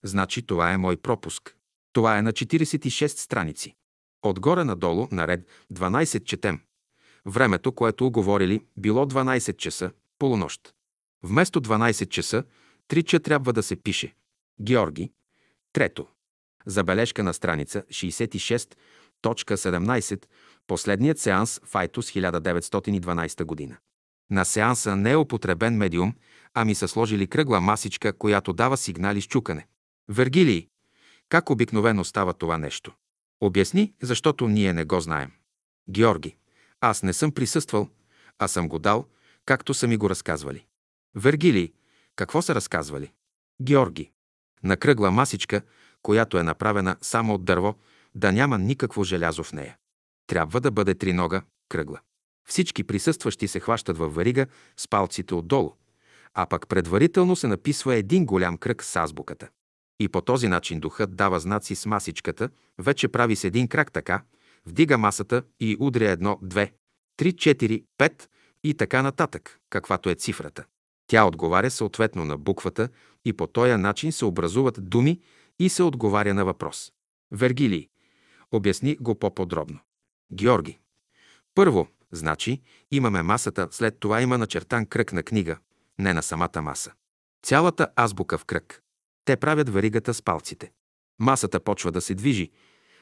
Значи това е мой пропуск. Това е на 46 страници. Отгоре надолу, наред 12 четем. Времето, което оговорили, било 12 часа, полунощ. Вместо 12 часа, трича трябва да се пише. Георги. Трето. Забележка на страница 66, точка 17, последният сеанс в Айтус 1912 година. На сеанса не е употребен медиум, ами са сложили кръгла масичка, която дава сигнали с чукане. Вергилий, как обикновено става това нещо? Обясни, защото ние не го знаем. Георги, аз не съм присъствал, а съм го дал, както са ми го разказвали. Вергилий, какво са разказвали? Георги, на кръгла масичка, която е направена само от дърво, да няма никакво желязо в нея. Трябва да бъде тринога, кръгла. Всички присъстващи се хващат във варига с палците отдолу, а пък предварително се написва един голям кръг с азбуката. И по този начин духът дава знаци с масичката, вече прави с един крак така, вдига масата и удря едно, две, три, четири, пет и така нататък, каквато е цифрата. Тя отговаря съответно на буквата и по този начин се образуват думи и се отговаря на въпрос. Вергилий. Обясни го по-подробно. Георги. Първо, значи, имаме масата, след това има начертан кръг на книга, не на самата маса. Цялата азбука в кръг. Те правят варигата с палците. Масата почва да се движи,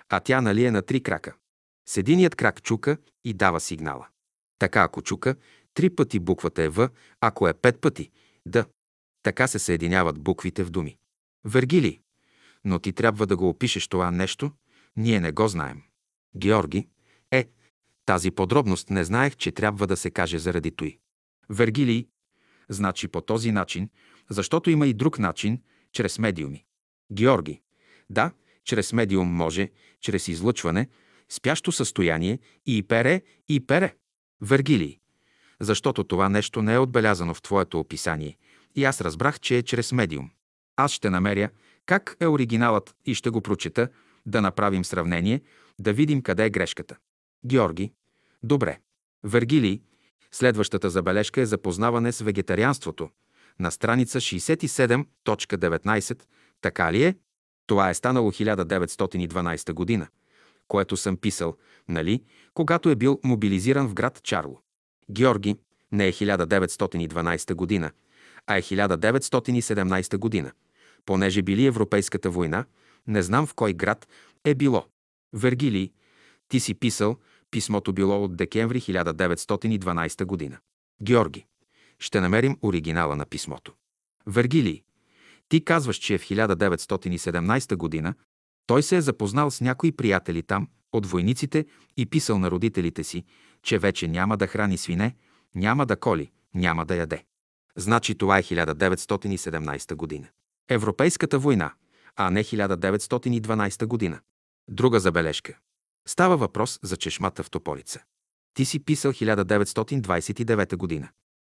а тя нали е на три крака. С единият крак чука и дава сигнала. Така ако чука, три пъти буквата е В, ако е пет пъти – Д. Така се съединяват буквите в думи. Вергили, но ти трябва да го опишеш това нещо, ние не го знаем. Георги, е, тази подробност не знаех, че трябва да се каже заради той. Вергилий, значи по този начин, защото има и друг начин, чрез медиуми. Георги, да, чрез медиум може, чрез излъчване, спящо състояние и пере, и пере. Вергилий, защото това нещо не е отбелязано в твоето описание и аз разбрах, че е чрез медиум. Аз ще намеря как е оригиналът и ще го прочета, да направим сравнение, да видим къде е грешката. Георги. Добре. Вергилий. Следващата забележка е запознаване с вегетарианството. На страница 67.19. Така ли е? Това е станало 1912 година, което съм писал, нали, когато е бил мобилизиран в град Чарло. Георги, не е 1912 година, а е 1917 година. Понеже били Европейската война, не знам в кой град е било. Вергилий, ти си писал, писмото било от декември 1912 година. Георги, ще намерим оригинала на писмото. Вергилий, ти казваш, че е в 1917 година той се е запознал с някои приятели там, от войниците, и писал на родителите си, че вече няма да храни свине, няма да коли, няма да яде. Значи това е 1917 година. Европейската война, а не 1912 година. Друга забележка. Става въпрос за чешмата в Тополица. Ти си писал 1929 година.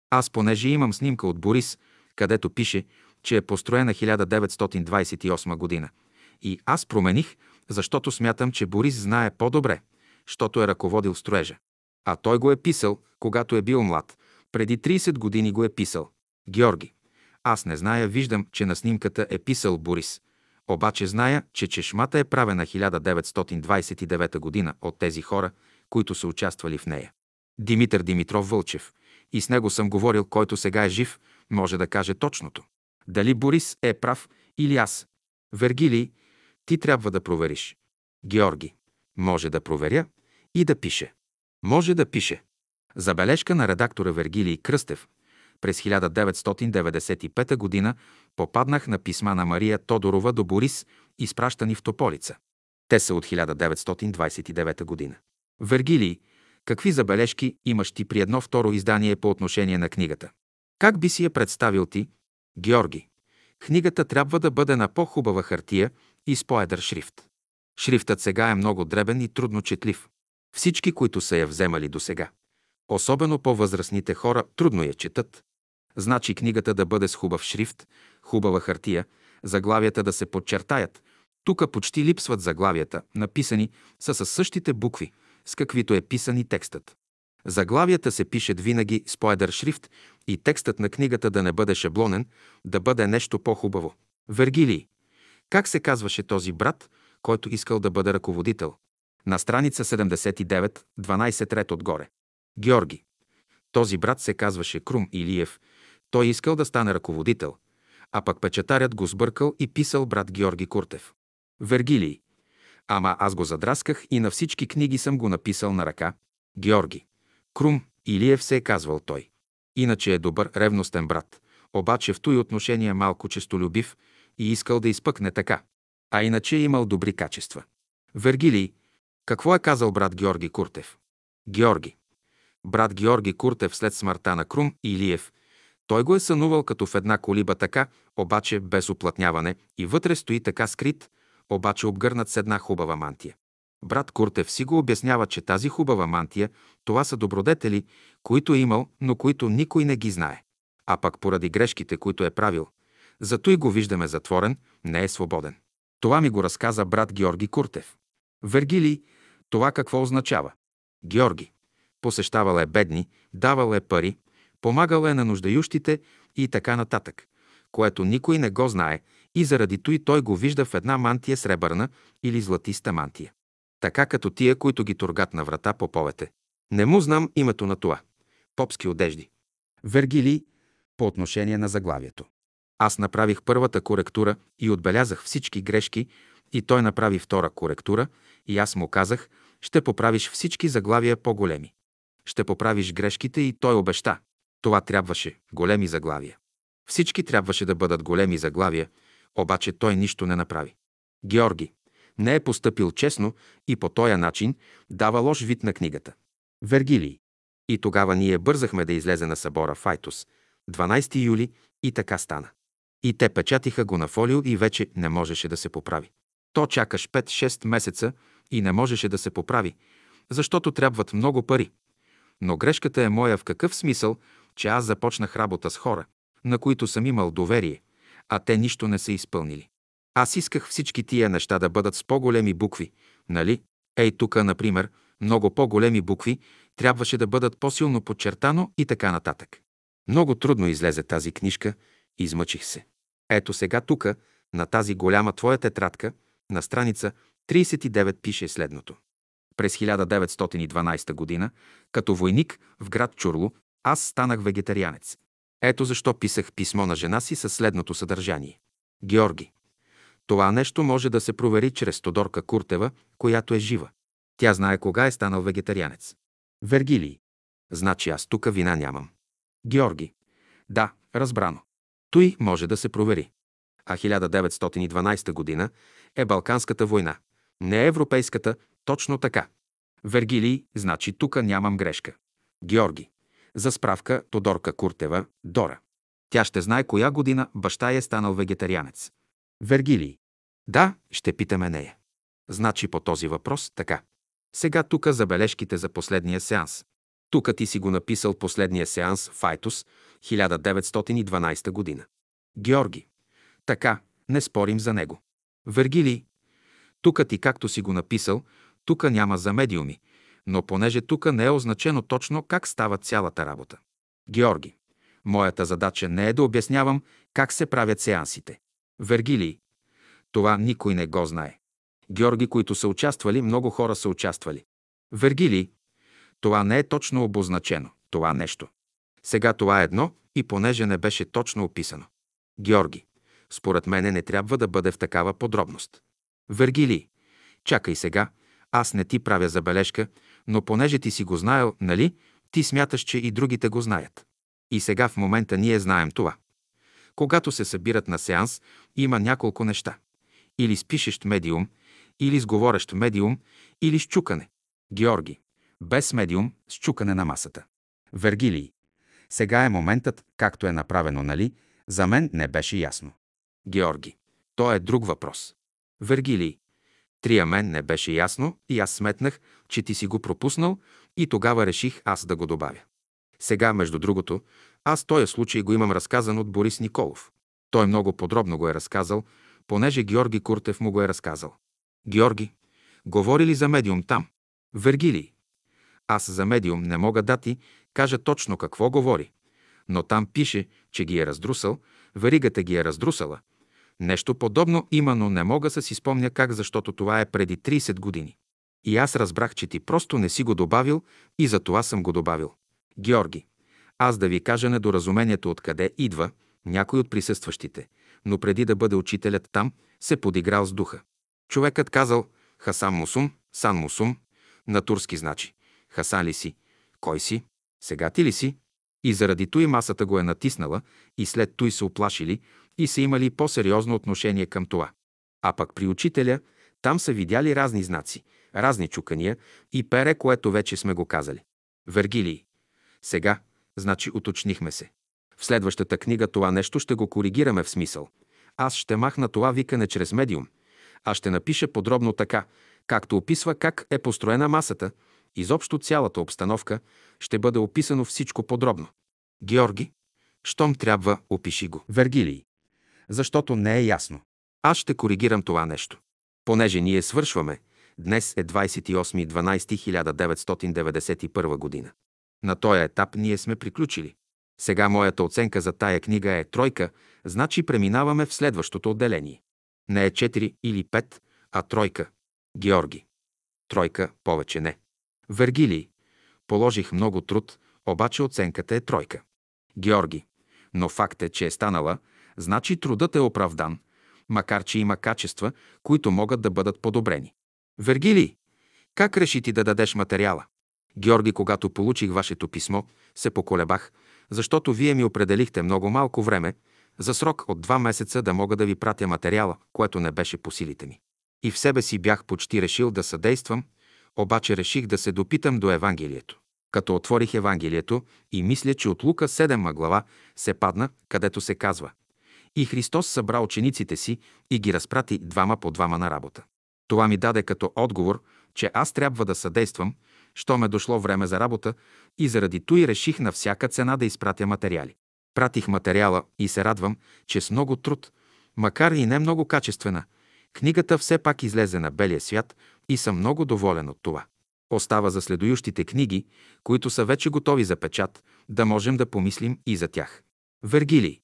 Аз, понеже имам снимка от Борис, където пише, че е построена 1928 година. И аз промених, защото смятам, че Борис знае по-добре, защото е ръководил строежа. А той го е писал, когато е бил млад. Преди 30 години го е писал. Георги. Аз не зная, виждам, че на снимката е писал Борис. Обаче зная, че чешмата е правена 1929 година от тези хора, които са участвали в нея. Димитър Димитров Вълчев. И с него съм говорил, който сега е жив, може да каже точното. Дали Борис е прав или аз? Вергилий, ти трябва да провериш. Георги. Може да проверя и да пише. Може да пише. Забележка на редактора Вергилий Кръстев. През 1995 г. попаднах на писма на Мария Тодорова до Борис, изпращани в Тополица. Те са от 1929 година. Вергилий, какви забележки имаш ти при едно второ издание по отношение на книгата? Как би си я представил ти? Георги. Книгата трябва да бъде на по-хубава хартия и с по-едър шрифт. Шрифтът сега е много дребен и трудно четлив. Всички, които са я вземали до сега, особено по-възрастните хора, трудно я четат. Значи книгата да бъде с хубав шрифт, хубава хартия, заглавията да се подчертаят. Тук почти липсват заглавията, написани са със същите букви, с каквито е писан и текстът. Заглавията се пишат винаги с поедър шрифт и текстът на книгата да не бъде шаблонен, да бъде нещо по-хубаво. Вергилий. Как се казваше този брат, който искал да бъде ръководител? На страница 79, 12 ред отгоре. Георги. Този брат се казваше Крум Илиев. Той искал да стане ръководител, а пък печатарят го сбъркал и писал брат Георги Куртев. Вергилий. Ама аз го задрасках и на всички книги съм го написал на ръка. Георги. Крум Илиев се е казвал той. Иначе е добър, ревностен брат, обаче в той отношение е малко честолюбив и искал да изпъкне така. А иначе е имал добри качества. Вергилий, какво е казал брат Георги Куртев? Георги. Брат Георги Куртев след смъртта на Крум Илиев, той го е сънувал като в една колиба така, обаче без оплътняване и вътре стои така скрит, обаче обгърнат с една хубава мантия. Брат Куртев си го обяснява, че тази хубава мантия, това са добродетели, които е имал, но които никой не ги знае. А пък поради грешките, които е правил, зато и го виждаме затворен, не е свободен. Това ми го разказа брат Георги Куртев. Вергилий, това какво означава? Георги. Посещавал е бедни, давал е пари, помагал е на нуждающите и така нататък, което никой не го знае и заради той той го вижда в една мантия сребърна или златиста мантия. Така като тия, които ги тургат на врата поповете. Не му знам името на това. Попски одежди. Вергилий по отношение на заглавието. Аз направих първата коректура и отбелязах всички грешки, и той направи втора коректура, и аз му казах, ще поправиш всички заглавия по-големи. Ще поправиш грешките и той обеща. Това трябваше, големи заглавия. Всички трябваше да бъдат големи заглавия, обаче той нищо не направи. Георги не е поступил честно и по този начин дава лош вид на книгата. Вергилий. И тогава ние бързахме да излезе на събора Файтус, 12 юли, и така стана. И те печатиха го на фолио и вече не можеше да се поправи. То чакаш 5-6 месеца и не можеше да се поправи, защото трябват много пари. Но грешката е моя в какъв смисъл, че аз започнах работа с хора, на които съм имал доверие, а те нищо не са изпълнили. Аз исках всички тия неща да бъдат с по-големи букви, нали? Ей, тук, например, много по-големи букви трябваше да бъдат по-силно подчертано и така нататък. Много трудно излезе тази книжка, измъчих се. Ето сега тук, на тази голяма твоя тетрадка, на страница 39 пише следното. През 1912 г., като войник в град Чурло, аз станах вегетарианец. Ето защо писах писмо на жена си със следното съдържание. Георги. Това нещо може да се провери чрез Тодорка Куртева, която е жива. Тя знае кога е станал вегетарианец. Вергилий. Значи аз тук вина нямам. Георги. Да, разбрано. Той може да се провери. А 1912 година е Балканската война. Не е европейската, точно така. Вергилий, значи тук нямам грешка. Георги. За справка Тодорка Куртева, Дора. Тя ще знае коя година баща е станал вегетарианец. Вергилий. Да, ще питаме нея. Значи по този въпрос така. Сега тук забележките за последния сеанс. Тук ти си го написал последния сеанс в Айтос, 1912 година. Георги. Така, не спорим за него. Вергилий. Тук ти както си го написал, тук няма за медиуми, но понеже тук не е означено точно как става цялата работа. Георги. Моята задача не е да обяснявам как се правят сеансите. Вергилий. Това никой не го знае. Георги, които са участвали, много хора са участвали. Вергилий. Това не е точно обозначено, това нещо. Сега това е едно и понеже не беше точно описано. Георги. Според мене не трябва да бъде в такава подробност. Вергилий. Чакай сега, аз не ти правя забележка, но понеже ти си го знаел, нали, ти смяташ, че и другите го знаят. И сега в момента ние знаем това. Когато се събират на сеанс, има няколко неща. Или с пишещ медиум, или с говорещ медиум, или с. Георги. Без медиум, с чукане на масата. Вергилий. Сега е моментът, както е направено, нали? За мен не беше ясно. Георги. То е друг въпрос. Вергилий. Трия мен не беше ясно и аз сметнах, че ти си го пропуснал и тогава реших аз да го добавя. Сега, между другото, аз този случай го имам разказан от Борис Николов. Той много подробно го е разказал, понеже Георги Куртев му го е разказал. Георги, говори ли за медиум там? Вергилий. Аз за медиум не мога да ти кажа точно какво говори, но там пише, че ги е раздрусал, веригата ги е раздрусала. Нещо подобно има, но не мога да си спомня как, защото това е преди 30 години. И аз разбрах, че ти просто не си го добавил и за това съм го добавил. Георги, аз да ви кажа недоразумението откъде идва някой от присъстващите, но преди да бъде учителят там, се подиграл с духа. Човекът казал Хасан Мусум, Сан Мусум, на турски значи. Хасан ли си? Кой си? Сега ти ли си? И заради той масата го е натиснала и след той се оплашили и са имали по-сериозно отношение към това. А пък при учителя там са видяли разни знаци, разни чукания и пере, което вече сме го казали. Вергилий. Сега, значи уточнихме се. В следващата книга това нещо ще го коригираме в смисъл. Аз ще махна това викане чрез медиум, а ще напиша подробно така, както описва как е построена масата, изобщо цялата обстановка, ще бъде описано всичко подробно. Георги, щом трябва, опиши го. Вергилий, защото не е ясно. Аз ще коригирам това нещо. Понеже ние свършваме, днес е 28.12.1991 година. На този етап ние сме приключили. Сега моята оценка за тая книга е тройка, значи преминаваме в следващото отделение. Не е 4 или 5, а тройка. Георги. Тройка повече не. Вергилий. Положих много труд, обаче оценката е тройка. Георги. Но факт е, че е станала, значи трудът е оправдан, макар че има качества, които могат да бъдат подобрени. Вергилий, как реши ти да дадеш материала? Георги, когато получих вашето писмо, се поколебах, защото вие ми определихте много малко време, за срок от два месеца да мога да ви пратя материала, което не беше по силите ми. И в себе си бях почти решил да съдействам, обаче реших да се допитам до Евангелието. Като отворих Евангелието и мисля, че от Лука 7 глава се падна, където се казва И Христос събра учениците си и ги разпрати двама по двама на работа. Това ми даде като отговор, че аз трябва да съдействам, що ме дошло време за работа и заради той реших на всяка цена да изпратя материали. Пратих материала и се радвам, че с много труд, макар и не много качествена, книгата все пак излезе на белия свят и съм много доволен от това. Остава за следующите книги, които са вече готови за печат, да можем да помислим и за тях. Вергилий.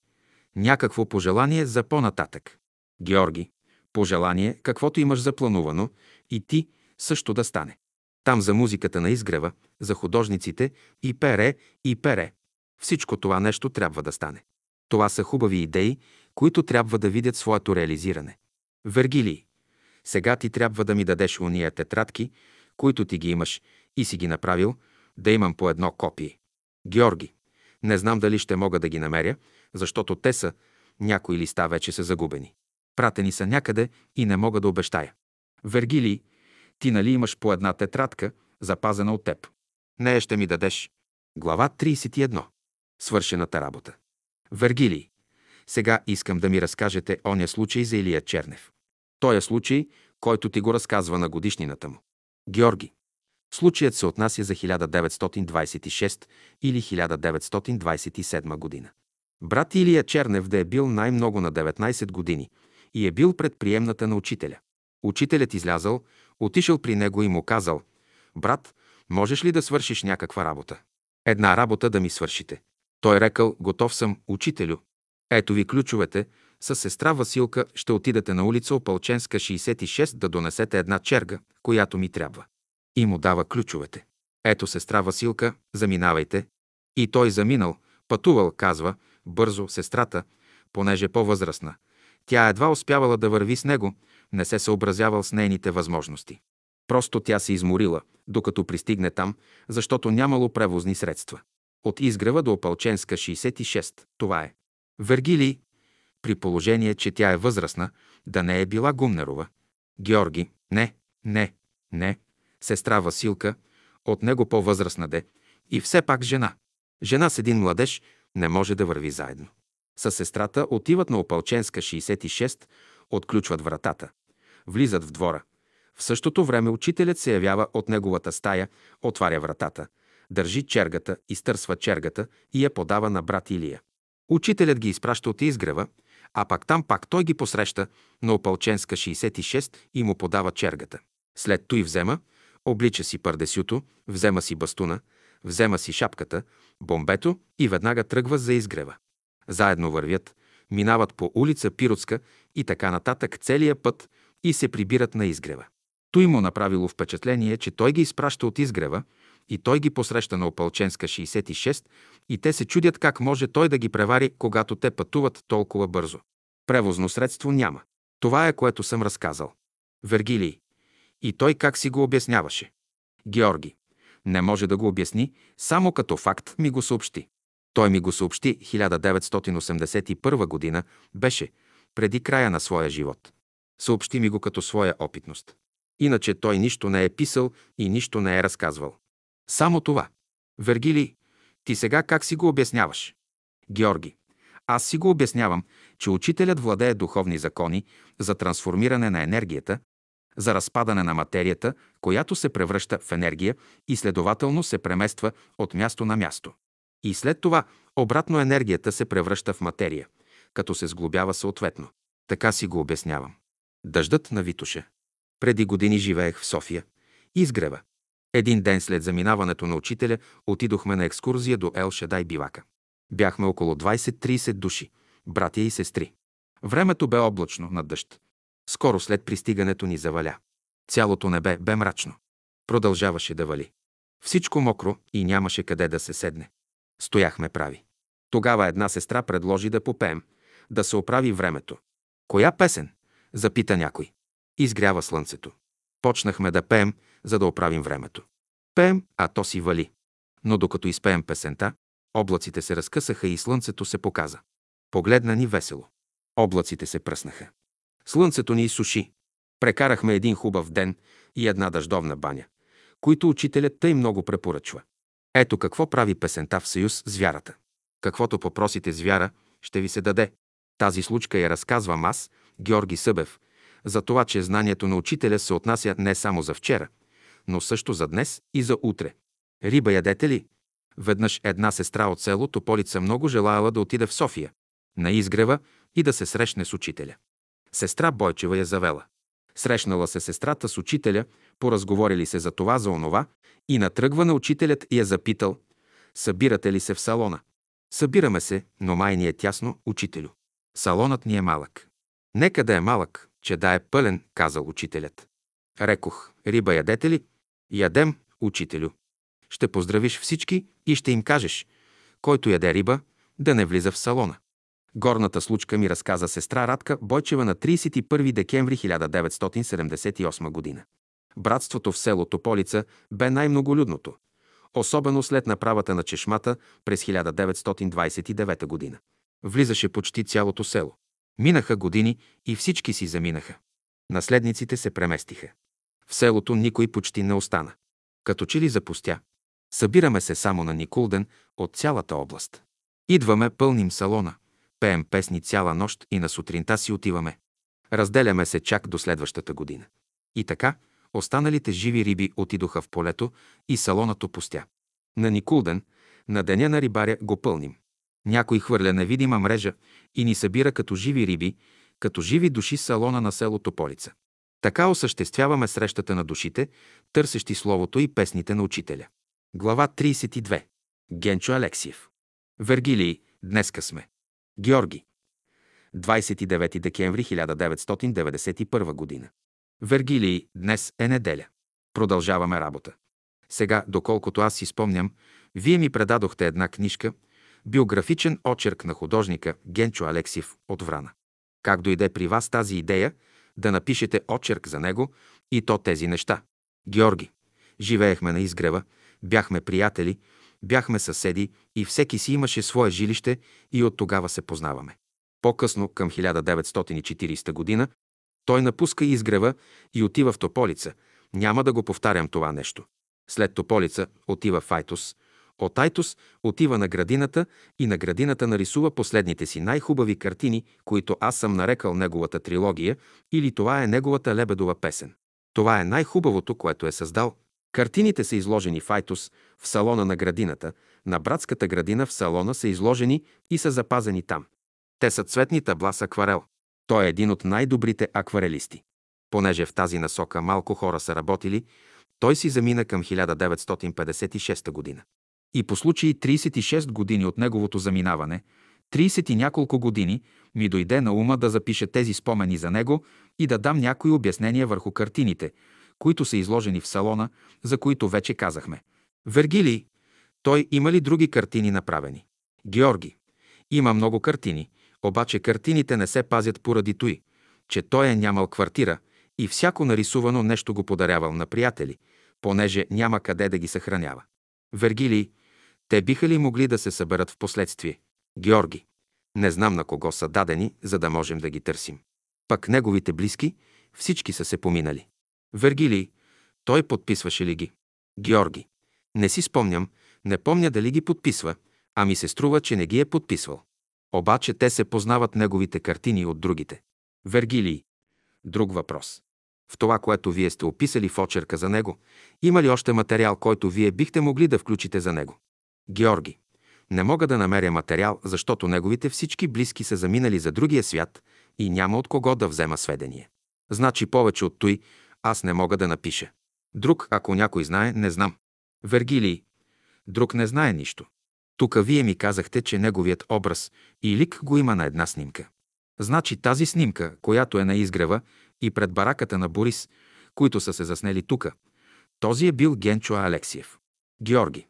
Някакво пожелание за по-нататък. Георги. Пожелание, каквото имаш запланувано, и ти също да стане. Там за музиката на изгрева, за художниците и пере, и пере. Всичко това нещо трябва да стане. Това са хубави идеи, които трябва да видят своето реализиране. Вергилий, сега ти трябва да ми дадеш уния тетрадки, които ти ги имаш и си ги направил, да имам по едно копие. Георги, не знам дали ще мога да ги намеря, защото те са, някои листа вече са загубени. Пратени са някъде и не мога да обещая. Вергилий, ти нали имаш по една тетрадка, запазена от теб? Нея ще ми дадеш. Глава 31. Свършената работа. Вергилий. Сега искам да ми разкажете оня случай за Илия Чернев. Той е случай, който ти го разказва на годишнината му. Георги. Случаят се отнася за 1926 или 1927 година. Брат Илия Чернев да е бил най-много на 19 години и е бил предприемната на учителя. Учителят излязал, отишъл при него и му казал, «Брат, можеш ли да свършиш някаква работа? Една работа да ми свършите». Той рекал, «Готов съм, учителю. Ето ви ключовете, с сестра Василка ще отидете на улица Опалченска 66 да донесете една черга, която ми трябва. И му дава ключовете. Ето сестра Василка, заминавайте. И той заминал, пътувал, казва, бързо сестрата, понеже по-възрастна. Тя едва успявала да върви с него, не се съобразявал с нейните възможности. Просто тя се изморила, докато пристигне там, защото нямало превозни средства. От изгрева до Опалченска 66. Това е. Вергилий, при положение, че тя е възрастна, да не е била Гумнерова. Георги, не, не, не. Сестра Василка, от него по-възрастна де, и все пак жена. Жена с един младеж не може да върви заедно. С сестрата отиват на Опалченска 66, отключват вратата. Влизат в двора. В същото време учителят се явява от неговата стая, отваря вратата, държи чергата, изтърсва чергата и я подава на брат Илия. Учителят ги изпраща от изгрева, а пак там пак той ги посреща на Опалченска 66 и му подава чергата. След той взема, облича си пардесюто, взема си бастуна, взема си шапката, бомбето и веднага тръгва за изгрева. Заедно вървят, минават по улица Пиротска и така нататък целия път и се прибират на изгрева. Той му направило впечатление, че той ги изпраща от изгрева и той ги посреща на Опалченска 66 и те се чудят как може той да ги превари, когато те пътуват толкова бързо. Превозно средство няма. Това е което съм разказал. Вергилий. И той как си го обясняваше? Георги. Не може да го обясни, само като факт ми го съобщи. Той ми го съобщи 1981 година, беше преди края на своя живот. Съобщи ми го като своя опитност. Иначе той нищо не е писал и нищо не е разказвал. Само това. Вергилий, ти сега как си го обясняваш? Георги, аз си го обяснявам, че учителят владее духовни закони за трансформиране на енергията, за разпадане на материята, която се превръща в енергия и следователно се премества от място на място. И след това обратно енергията се превръща в материя, като се сглобява съответно. Така си го обяснявам. Дъждът на Витуша. Преди години живеех в София. Изгрева. Един ден след заминаването на учителя отидохме на екскурзия до Ел Шадай Бивака. Бяхме около 20-30 души, братя и сестри. Времето бе облачно над дъжд. Скоро след пристигането ни заваля. Цялото небе бе мрачно. Продължаваше да вали. Всичко мокро и нямаше къде да се седне. Стояхме прави. Тогава една сестра предложи да попеем, да се оправи времето. Коя песен? Запита някой. Изгрява слънцето. Почнахме да пеем, за да оправим времето. Пеем, а то си вали. Но докато изпеем песента, облаците се разкъсаха и слънцето се показа. Погледна ни весело. Облаците се пръснаха. Слънцето ни изсуши. Прекарахме един хубав ден и една дъждовна баня, които учителят тъй много препоръчва. Ето какво прави песента в съюз с вярата. Каквото попросите с вяра, ще ви се даде. Тази случка я разказвам аз, Георги Събев, за това, че знанието на учителя се отнася не само за вчера, но също за днес и за утре. Риба ядете ли? Веднъж една сестра от село Тополица много желаяла да отиде в София, на изгрева и да се срещне с учителя. Сестра Бойчева я завела. Срещнала се сестрата с учителя, поразговорили се за това, за онова и натръгва учителят я запитал «Събирате ли се в салона?» Събираме се, но май ни е тясно, учителю. Салонът ни е малък. Нека да е малък, че да е пълен, казал учителят. Рекох, риба ядете ли? Ядем, учителю. Ще поздравиш всички и ще им кажеш, който яде риба, да не влиза в салона. Горната случка ми разказа сестра Радка Бойчева на 31 декември 1978 година. Братството в село Тополица бе най-многолюдното, особено след направата на чешмата през 1929 година. Влизаше почти цялото село. Минаха години и всички си заминаха. Наследниците се преместиха. В селото никой почти не остана. Като че ли запустя. Събираме се само на Никулден от цялата област. Идваме, пълним салона, пеем песни цяла нощ и на сутринта си отиваме. Разделяме се чак до следващата година. И така, останалите живи риби отидоха в полето и салонът опустя. На Никулден, на деня на рибаря, го пълним. Някой хвърля невидима мрежа и ни събира като живи риби, като живи души салона на село Тополица. Така осъществяваме срещата на душите, търсещи Словото и песните на учителя. Глава 32. Генчо Алексиев. Вергилий, днеска сме. Георги. 29 декември 1991 година. Вергилий, днес е неделя. Продължаваме работа. Сега, доколкото аз си спомням, вие ми предадохте една книжка, биографичен очерк на художника Генчо Алексиев от Врана. Как дойде при вас тази идея да напишете очерк за него и то тези неща? Георги. Живеехме на изгрева, бяхме приятели, бяхме съседи и всеки си имаше свое жилище и от тогава се познаваме. По-късно, към 1940 година, той напуска изгрева и отива в Тополица. Няма да го повтарям това нещо. След Тополица отива в Айтос. От Айтос отива на градината и на градината нарисува последните си най-хубави картини, които аз съм нарекал неговата трилогия или това е неговата лебедова песен. Това е най-хубавото, което е създал. Картините са изложени в Айтос, в салона на градината, на братската градина в салона са изложени и са запазени там. Те са цветни табла с акварел. Той е един от най-добрите акварелисти. Понеже в тази насока малко хора са работили, той си замина към 1956 година. И по случай 36 години от неговото заминаване, 30 и няколко години, ми дойде на ума да запиша тези спомени за него и да дам някои обяснения върху картините, които са изложени в салона, за които вече казахме. Вергилий, той има ли други картини направени? Георги, има много картини, обаче картините не се пазят поради той, че той е нямал квартира и всяко нарисувано нещо го подарявал на приятели, понеже няма къде да ги съхранява. Вергилий, те биха ли могли да се съберат в последствие? Георги. Не знам на кого са дадени, за да можем да ги търсим. Пък неговите близки, всички са се поминали. Вергилий. Той подписваше ли ги? Георги. Не си спомням, не помня дали ги подписва, а ми се струва, че не ги е подписвал. Обаче те се познават неговите картини от другите. Вергилий. Друг въпрос. В това, което вие сте описали в очерка за него, има ли още материал, който вие бихте могли да включите за него? Георги. Не мога да намеря материал, защото неговите всички близки са заминали за другия свят и няма от кого да взема сведения. Значи повече от той аз не мога да напиша. Друг, ако някой знае, не знам. Вергилий. Друг не знае нищо. Тук вие ми казахте, че неговият образ и лик го има на една снимка. Значи тази снимка, която е на изгрева и пред бараката на Борис, които са се заснели тука, този е бил Генчо Алексиев. Георги.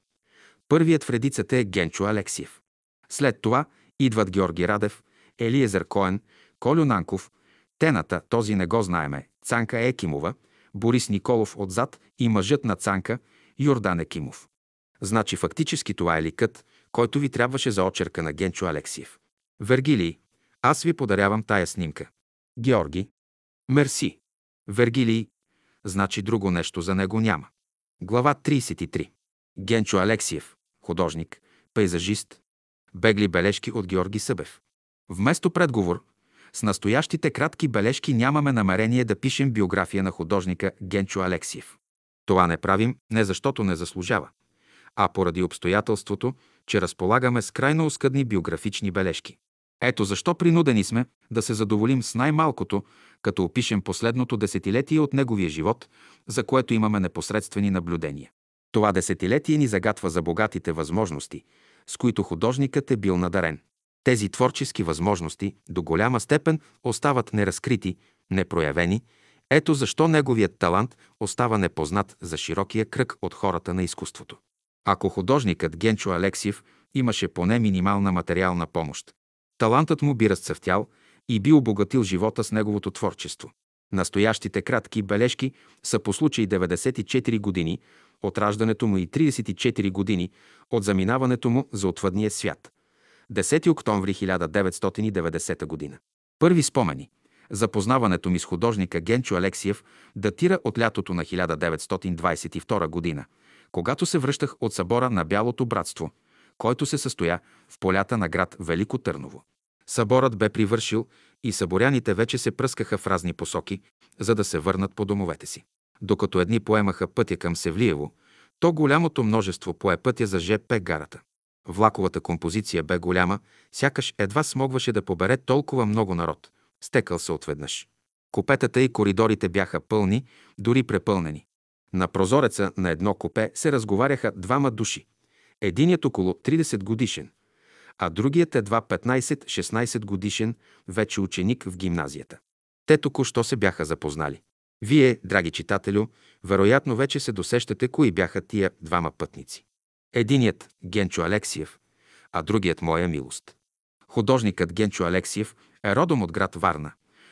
Първият в редицата е Генчо Алексиев. След това идват Георги Радев, Елиезер Коен, Колю Нанков, Тената, този не го знаеме, Цанка Екимова, Борис Николов отзад и мъжът на Цанка, Йордан Екимов. Значи фактически това е ликът, който ви трябваше за очерка на Генчо Алексиев. Вергилий, аз ви подарявам тая снимка. Георги. Мерси. Вергилий. Значи друго нещо за него няма. Глава 33. Генчо Алексиев. Художник. Пейзажист. Бегли бележки от Георги Събев. Вместо предговор, с настоящите кратки бележки нямаме намерение да пишем биография на художника Генчо Алексиев. Това не правим не защото не заслужава, а поради обстоятелството, че разполагаме с крайно оскъдни биографични бележки. Ето защо принудени сме да се задоволим с най-малкото, като опишем последното десетилетие от неговия живот, за което имаме непосредствени наблюдения. Това десетилетие ни загатва за богатите възможности, с които художникът е бил надарен. Тези творчески възможности до голяма степен остават неразкрити, непроявени, ето защо неговият талант остава непознат за широкия кръг от хората на изкуството. Ако художникът Генчо Алексиев имаше поне минимална материална помощ, талантът му би разцъфтял и би обогатил живота с неговото творчество. Настоящите кратки бележки са по случай 94 години от раждането му и 34 години от заминаването му за отвъдния свят. 10 октомври 1990 година. Първи спомени. Запознаването ми с художника Генчо Алексиев датира от лятото на 1922 година, когато се връщах от събора на Бялото братство, който се състоя в полята на град Велико Търново. Съборът бе привършил и съборяните вече се пръскаха в разни посоки, за да се върнат по домовете си. Докато едни поемаха пътя към Севлиево, то голямото множество пое пътя за ЖП гарата. Влаковата композиция бе голяма, сякаш едва смогваше да побере толкова много народ. Стекал се отведнъж. Купетата и коридорите бяха пълни, дори препълнени. На прозореца на едно купе се разговаряха двама души. Единият около 30 годишен, а другият едва 15-16 годишен, вече ученик в гимназията. Те току-що се бяха запознали. Вие, драги читателю, вероятно вече се досещате кои бяха тия двама пътници. Единият – Генчо Алексиев, а другият – Моя милост. Художникът Генчо Алексиев е родом от град Варна.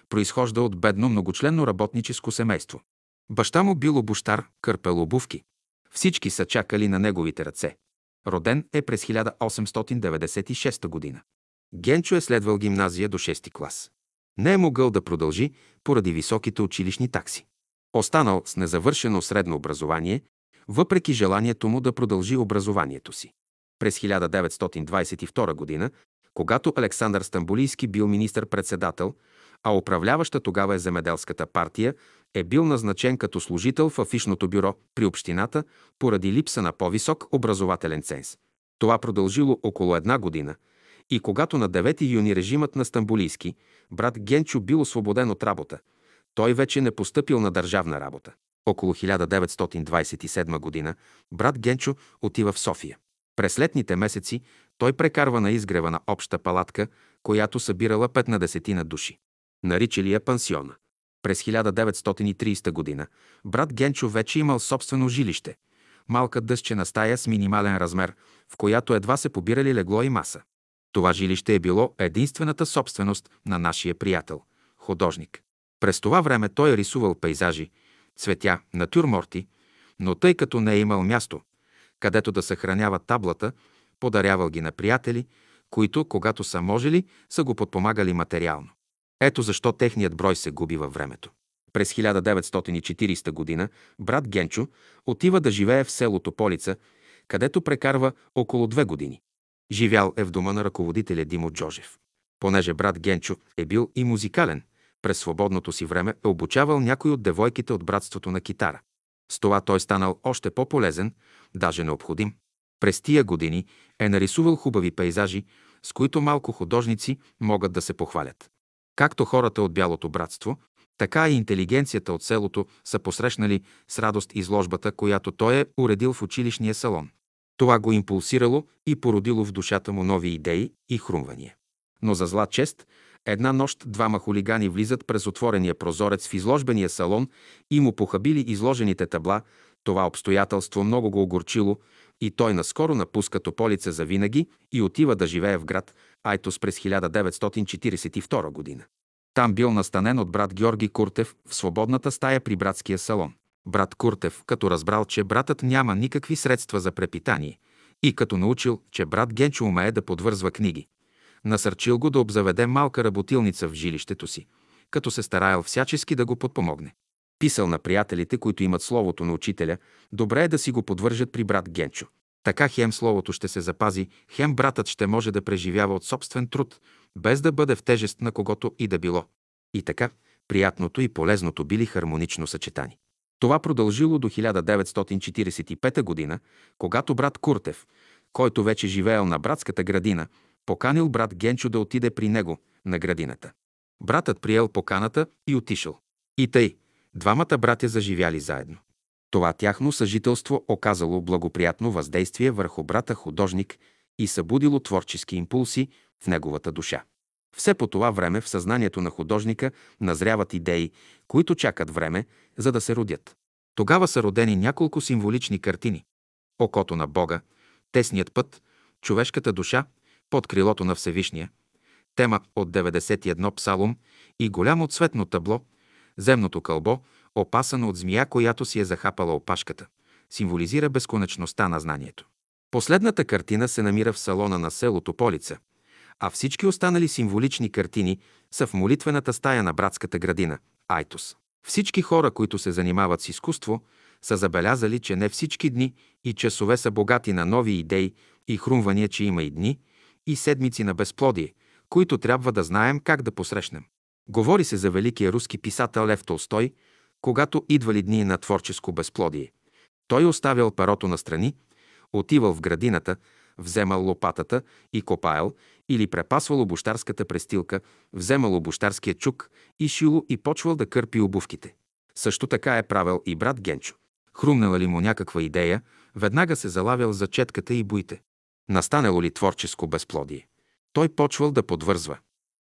Произхожда от бедно многочленно работническо семейство. Баща му бил обуштар, кърпел обувки. Всички са чакали на неговите ръце. Роден е през 1896 година. Генчо е следвал гимназия до 6 клас. Не е могъл да продължи поради високите училищни такси. Останал с незавършено средно образование, въпреки желанието му да продължи образованието си. През 1922 година, когато Александър Стамбулийски бил министър-председател, а управляваща тогава е земеделската партия, е бил назначен като служител в афишното бюро при общината поради липса на по-висок образователен ценз. Това продължило около една година и когато на 9 юни режимът на Стамбулийски, брат Генчо бил освободен от работа, той вече не постъпил на държавна работа. Около 1927 година брат Генчо отива в София. През летните месеци той прекарва на изгрева на обща палатка, която събирала пет на десетина души. Наричали я пансиона. През 1930 година брат Генчо вече имал собствено жилище. Малка дъсчена стая с минимален размер, в която едва се побирали легло и маса. Това жилище е било единствената собственост на нашия приятел, художник. През това време той е рисувал пейзажи, цветя, натюрморти, но тъй като не е имал място, където да съхранява таблата, подарявал ги на приятели, които, когато са можели, са го подпомагали материално. Ето защо техният брой се губи във времето. През 1940 година брат Генчо отива да живее в селото Полица, където прекарва около две години. Живял е в дома на ръководителя Димо Джожев. Понеже брат Генчо е бил и музикален, През свободното си време е обучавал някой от девойките от братството на китара. С това той станал още по-полезен, даже необходим. През тия години е нарисувал хубави пейзажи, с които малко художници могат да се похвалят. Както хората от Бялото братство, така и интелигенцията от селото са посрещнали с радост изложбата, която той е уредил в училищния салон. Това го импулсирало и породило в душата му нови идеи и хрумвания. Но за зла чест, една нощ двама хулигани влизат през отворения прозорец в изложбения салон и му похабили изложените табла. Това обстоятелство много го огорчило и той наскоро напуска Тополица за винаги и отива да живее в град Айтос през 1942 година. Там бил настанен от брат Георги Куртев в свободната стая при братския салон. Брат Куртев, като разбрал, че братът няма никакви средства за препитание и като научил, че брат Генчо умее да подвързва книги, насърчил го да обзаведе малка работилница в жилището си, като се стараял всячески да го подпомогне. Писал на приятелите, които имат словото на учителя, добре е да си го подвържат при брат Генчо. Така хем словото ще се запази, хем братът ще може да преживява от собствен труд, без да бъде в тежест на когото и да било. И така, приятното и полезното били хармонично съчетани. Това продължило до 1945 година, когато брат Куртев, който вече живеел на братската градина, поканил брат Генчо да отиде при него на градината. Братът приел поканата и отишъл. И тъй, двамата братя заживяли заедно. Това тяхно съжителство оказало благоприятно въздействие върху брата художник и събудило творчески импулси в неговата душа. Все по това време в съзнанието на художника назряват идеи, които чакат време, за да се родят. Тогава са родени няколко символични картини. Окото на Бога, тесният път, човешката душа, под крилото на Всевишния, тема от 91 псалом и голямо цветно табло, земното кълбо, опасано от змия, която си е захапала опашката, символизира безконечността на знанието. Последната картина се намира в салона на селото Полица, а всички останали символични картини са в молитвената стая на братската градина – Айтос. Всички хора, които се занимават с изкуство, са забелязали, че не всички дни и часове са богати на нови идеи и хрумвания, че има и дни, и седмици на безплодие, които трябва да знаем как да посрещнем. Говори се за великия руски писател Лев Толстой, когато идвали дни на творческо безплодие. Той оставял парото на страни, отивал в градината, вземал лопатата и копаел или препасвал обощарската престилка, вземал обощарския чук и шило и почвал да кърпи обувките. Също така е правил и брат Генчо. Хрумнала ли му някаква идея, веднага се залавял за четката и буйте. Настанало ли творческо безплодие? Той почвал да подвързва.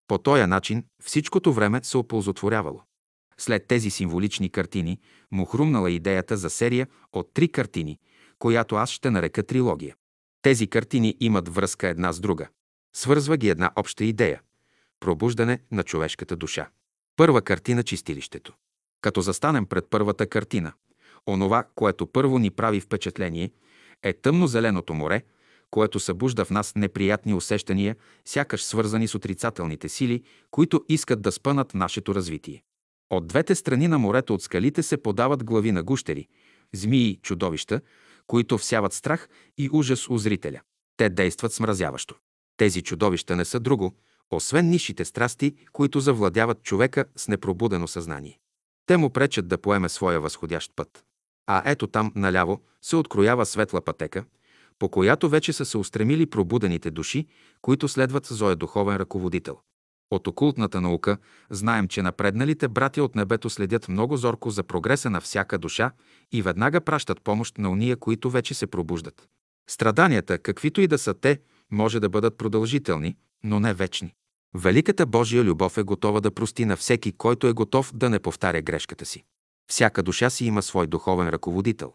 По този начин всичкото време се оползотворявало. След тези символични картини му хрумнала идеята за серия от три картини, която аз ще нарека трилогия. Тези картини имат връзка една с друга. Свързва ги една обща идея – пробуждане на човешката душа. Първа картина – чистилището. Като застанем пред първата картина, онова, което първо ни прави впечатление, е тъмно-зеленото море, което събужда в нас неприятни усещания, сякаш свързани с отрицателните сили, които искат да спънат нашето развитие. От двете страни на морето от скалите се подават глави на гущери, змии, чудовища, които всяват страх и ужас у зрителя. Те действат смразяващо. Тези чудовища не са друго, освен нишите страсти, които завладяват човека с непробудено съзнание. Те му пречат да поеме своя възходящ път. А ето там, наляво, се откроява светла пътека, по която вече са се устремили пробудените души, които следват Зоя духовен ръководител. От окултната наука знаем, че напредналите братя от небето следят много зорко за прогреса на всяка душа и веднага пращат помощ на уния, които вече се пробуждат. Страданията, каквито и да са те, може да бъдат продължителни, но не вечни. Великата Божия любов е готова да прости на всеки, който е готов да не повтаря грешката си. Всяка душа си има свой духовен ръководител.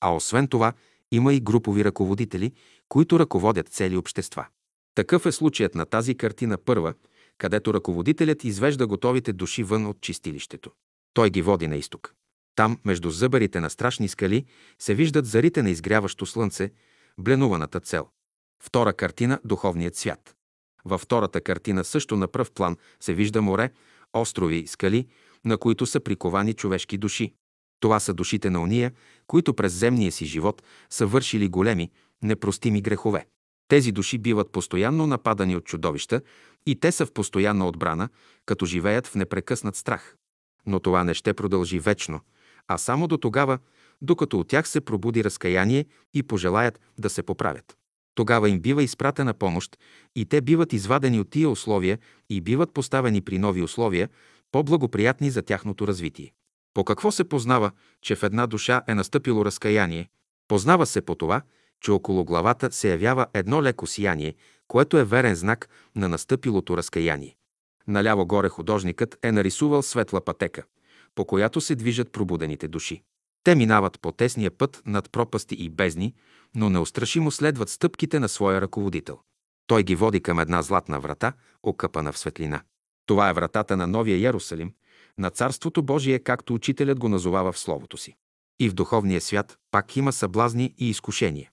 А освен това, има и групови ръководители, които ръководят цели общества. Такъв е случаят на тази картина първа, където ръководителят извежда готовите души вън от чистилището. Той ги води на изток. Там, между зъбарите на страшни скали, се виждат зарите на изгряващо слънце, бленуваната цел. Втора картина – духовният свят. Във втората картина също на пръв план се вижда море, острови, скали, на които са приковани човешки души. Това са душите на уния, които през земния си живот са вършили големи, непростими грехове. Тези души биват постоянно нападани от чудовища И те са в постоянна отбрана, като живеят в непрекъснат страх. Но това не ще продължи вечно, а само до тогава, докато от тях се пробуди разкаяние и пожелаят да се поправят. Тогава им бива изпратена помощ и те биват извадени от тия условия и биват поставени при нови условия, по-благоприятни за тяхното развитие. По какво се познава, че в една душа е настъпило разкаяние? Познава се по това, че около главата се явява едно леко сияние, което е верен знак на настъпилото разкаяние. Наляво горе художникът е нарисувал светла пътека, по която се движат пробудените души. Те минават по тесния път над пропасти и бездни, но неустрашимо следват стъпките на своя ръководител. Той ги води към една златна врата, окъпана в светлина. Това е вратата на Новия Ярусалим, на Царството Божие, както учителят го назовава в Словото си. И в духовния свят пак има съблазни и изкушения,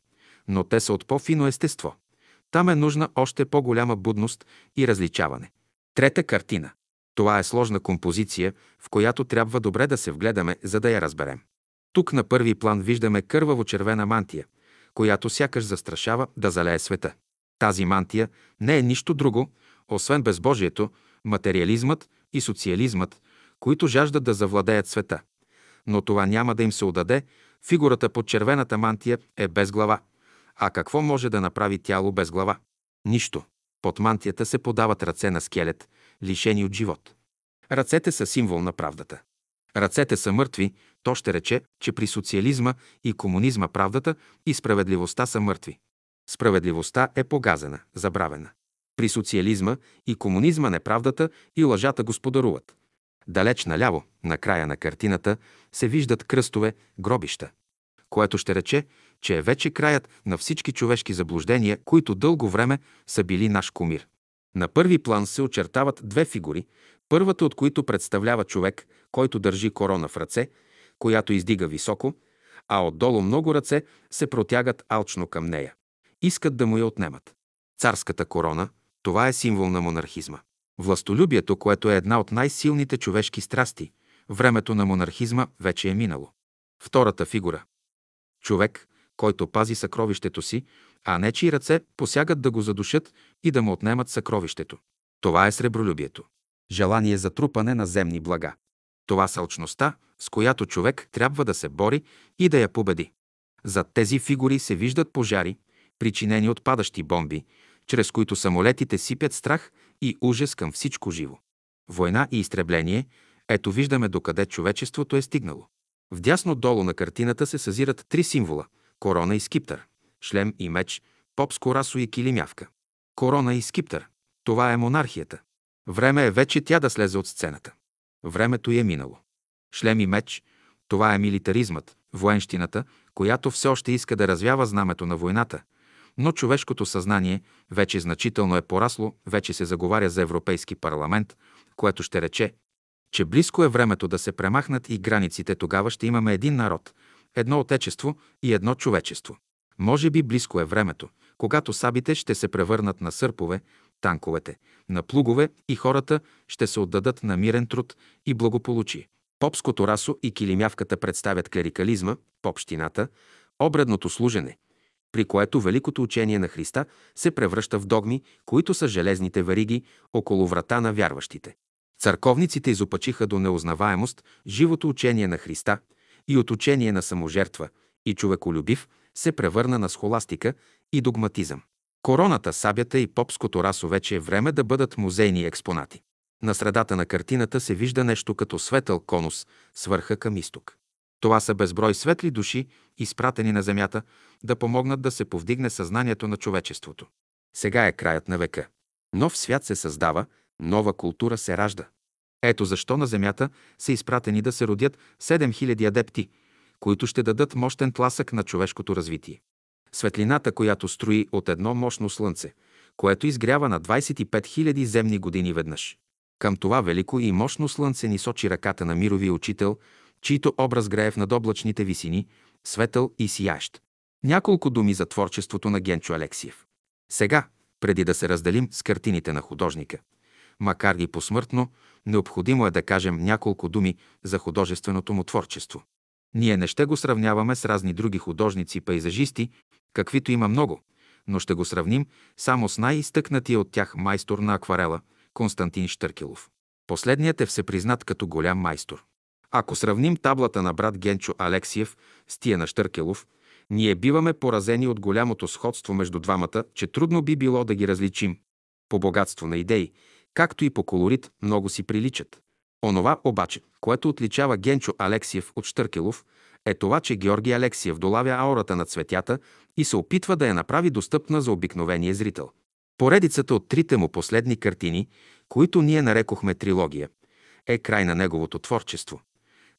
но те са от по-фино естество. Там е нужна още по-голяма будност и различаване. Трета картина. Това е сложна композиция, в която трябва добре да се вгледаме, за да я разберем. Тук на първи план виждаме кърваво-червена мантия, която сякаш застрашава да залее света. Тази мантия не е нищо друго, освен безбожието, материализмът и социализмът, които жаждат да завладеят света. Но това няма да им се отдаде, фигурата под червената мантия е без глава. А какво може да направи тяло без глава? Нищо. Под мантията се подават ръце на скелет, лишени от живот. Ръцете са символ на правдата. Ръцете са мъртви, то ще рече, че при социализма и комунизма правдата и справедливостта са мъртви. Справедливостта е погазена, забравена. При социализма и комунизма неправдата и лъжата господаруват. Далеч наляво, на края на картината, се виждат кръстове, гробища, което ще рече, че е вече краят на всички човешки заблуждения, които дълго време са били наш кумир. На първи план се очертават две фигури, първата от които представлява човек, който държи корона в ръце, която издига високо, а отдолу много ръце се протягат алчно към нея. Искат да му я отнемат. Царската корона – това е символ на монархизма. Властолюбието, което е една от най-силните човешки страсти, времето на монархизма вече е минало. Втората фигура – човек, който пази съкровището си, а нечи ръце посягат да го задушат и да му отнемат съкровището. Това е сребролюбието. Желание за трупане на земни блага. Това са алчността, с която човек трябва да се бори и да я победи. Зад тези фигури се виждат пожари, причинени от падащи бомби, чрез които самолетите сипят страх и ужас към всичко живо. Война и изтребление – ето виждаме докъде човечеството е стигнало. Вдясно долу на картината се съзират три символа – корона и скиптър, шлем и меч, попско расо и килимявка. Корона и скиптър – това е монархията. Време е вече тя да слезе от сцената. Времето е минало. Шлем и меч – това е милитаризмът, военщината, която все още иска да развява знамето на войната, но човешкото съзнание вече значително е порасло, вече се заговаря за Европейски парламент, което ще рече, че близко е времето да се премахнат и границите, тогава ще имаме един народ, едно отечество и едно човечество. Може би близко е времето, когато сабите ще се превърнат на сърпове, танковете, на плугове и хората ще се отдадат на мирен труд и благополучие. Попското расо и килимявката представят клерикализма, попщината, обредното служене, при което великото учение на Христа се превръща в догми, които са железните вериги около врата на вярващите. Църковниците изопачиха до неузнаваемост живото учение на Христа и от учение на саможертва и човеколюбив се превърна на схоластика и догматизъм. Короната, сабята и попското расо вече е време да бъдат музейни експонати. На средата на картината се вижда нещо като светъл конус с върха към изток. Това са безброй светли души, изпратени на земята, да помогнат да се повдигне съзнанието на човечеството. Сега е краят на века. Нов свят се създава, нова култура се ражда. Ето защо на земята са изпратени да се родят 7000 адепти, които ще дадат мощен тласък на човешкото развитие. Светлината, която строи от едно мощно слънце, което изгрява на 25 000 земни години веднъж. Към това велико и мощно слънце ни сочи ръката на мировия учител, чийто образ грее в надоблачните висини, светъл и сиящ. Няколко думи за творчеството на Генчо Алексиев. Сега, преди да се разделим с картините на художника, макар и посмъртно, необходимо е да кажем няколко думи за художественото му творчество. Ние не ще го сравняваме с разни други художници, пейзажисти, каквито има много, но ще го сравним само с най-изтъкнатия от тях майстор на акварела Константин Штъркелов. Последният е всепризнат като голям майстор. Ако сравним таблата на брат Генчо Алексиев с тия на Штъркелов, ние биваме поразени от голямото сходство между двамата, че трудно би било да ги различим. По богатство на идеи, както и по колорит, много си приличат. Онова обаче, което отличава Генчо Алексиев от Штъркелов, е това, че Георги Алексиев долавя аурата на цветята и се опитва да я направи достъпна за обикновения зрител. Поредицата от трите му последни картини, които ние нарекохме трилогия, е край на неговото творчество.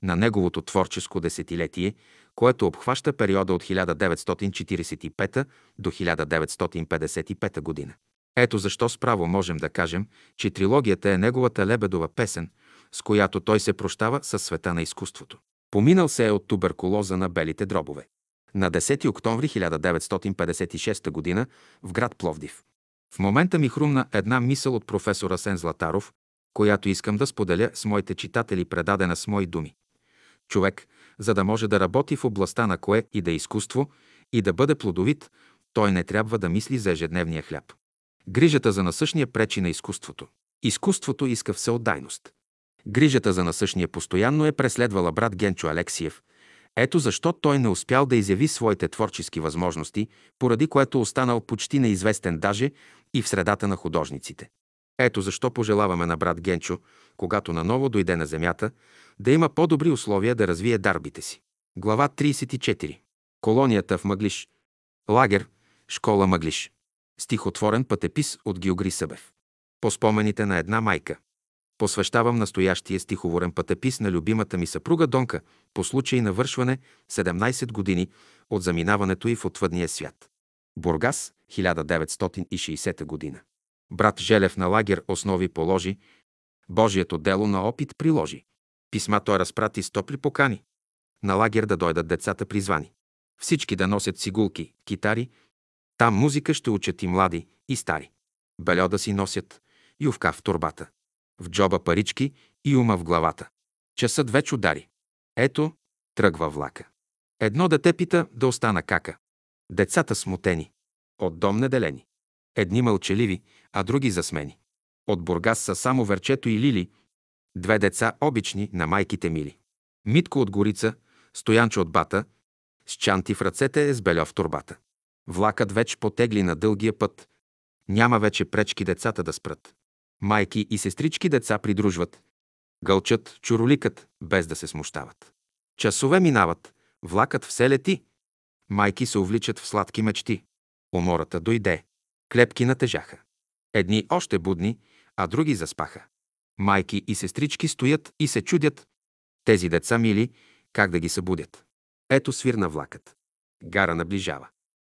На неговото творческо десетилетие, което обхваща периода от 1945 до 1955 година. Ето защо справо можем да кажем, че трилогията е неговата лебедова песен, с която той се прощава със света на изкуството. Поминал се е от туберкулоза на белите дробове. На 10 октомври 1956 г. в град Пловдив. В момента ми хрумна една мисъл от професора Сен Златаров, която искам да споделя с моите читатели, предадена с мои думи. Човек, за да може да работи в областта на кое и да е изкуство и да бъде плодовит, той не трябва да мисли за ежедневния хляб. Грижата за насъщния пречи на изкуството. Изкуството иска всеотдайност. Грижата за насъщния постоянно е преследвала брат Генчо Алексиев. Ето защо той не успял да изяви своите творчески възможности, поради което останал почти неизвестен даже и в средата на художниците. Ето защо пожелаваме на брат Генчо, когато наново дойде на земята, да има по-добри условия да развие дарбите си. Глава 34. Колонията в Мъглиш. Лагер. Школа Мъглиш. Стихотворен пътепис от Георги Събев. По спомените на една майка. Посвещавам настоящия стиховорен пътепис на любимата ми съпруга Донка по случай на вършване 17 години от заминаването й в отвъдния свят. Бургас, 1960 година. Брат Желев на лагер основи положи, Божието дело на опит приложи. Писма той разпрати с топли покани. На лагер да дойдат децата призвани. Всички да носят цигулки, китари. Там музика ще учат и млади, и стари. Бельо да си носят, ювка в турбата. В джоба парички и ума в главата. Часът вече удари. Ето, тръгва влака. Едно дете пита да остана кака. Децата смутени. От дом неделени. Едни мълчаливи, а други засмени. От Бургас са само Верчето и Лили, две деца обични на майките мили. Митко от Горица, Стоянчо от Бата, с чанти в ръцете е с бельо в турбата. Влакът вече потегли на дългия път. Няма вече пречки децата да спрат. Майки и сестрички деца придружват. Гълчат, чуроликат, без да се смущават. Часове минават, влакът все лети. Майки се увличат в сладки мечти. Умората дойде. Клепки натежаха. Едни още будни, а други заспаха. Майки и сестрички стоят и се чудят. Тези деца мили, как да ги събудят. Ето свирна влакът. Гара наближава.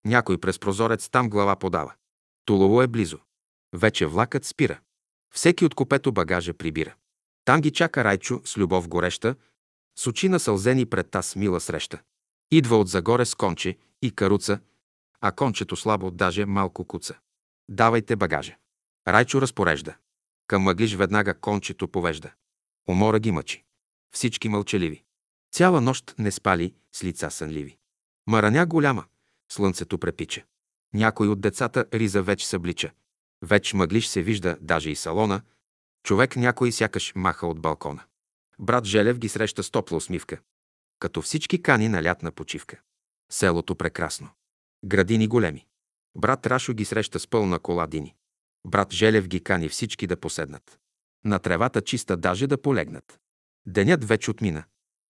Някой през прозорец там глава подава. Тулово е близо. Вече влакът спира. Всеки от купето багажа прибира. Там ги чака Райчо с любов гореща, с очи на сълзени пред таз мила среща. Идва от загоре с конче и каруца, а кончето слабо даже малко куца. Давайте багажа. Райчо разпорежда. Към мъглиш веднага кончето повежда. Умора ги мъчи. Всички мълчаливи. Цяла нощ не спали с лица сънливи. Мараня голяма, слънцето препича. Някой от децата риза вече съблича. Веч мъглиш се вижда даже и салона. Човек някой сякаш маха от балкона. Брат Желев ги среща с топла усмивка. Като всички кани на лятна почивка. Селото прекрасно. Градини големи. Брат Рашо ги среща с пълна кола дини. Брат Желев ги кани всички да поседнат. На тревата чиста даже да полегнат. Денят вече отмина.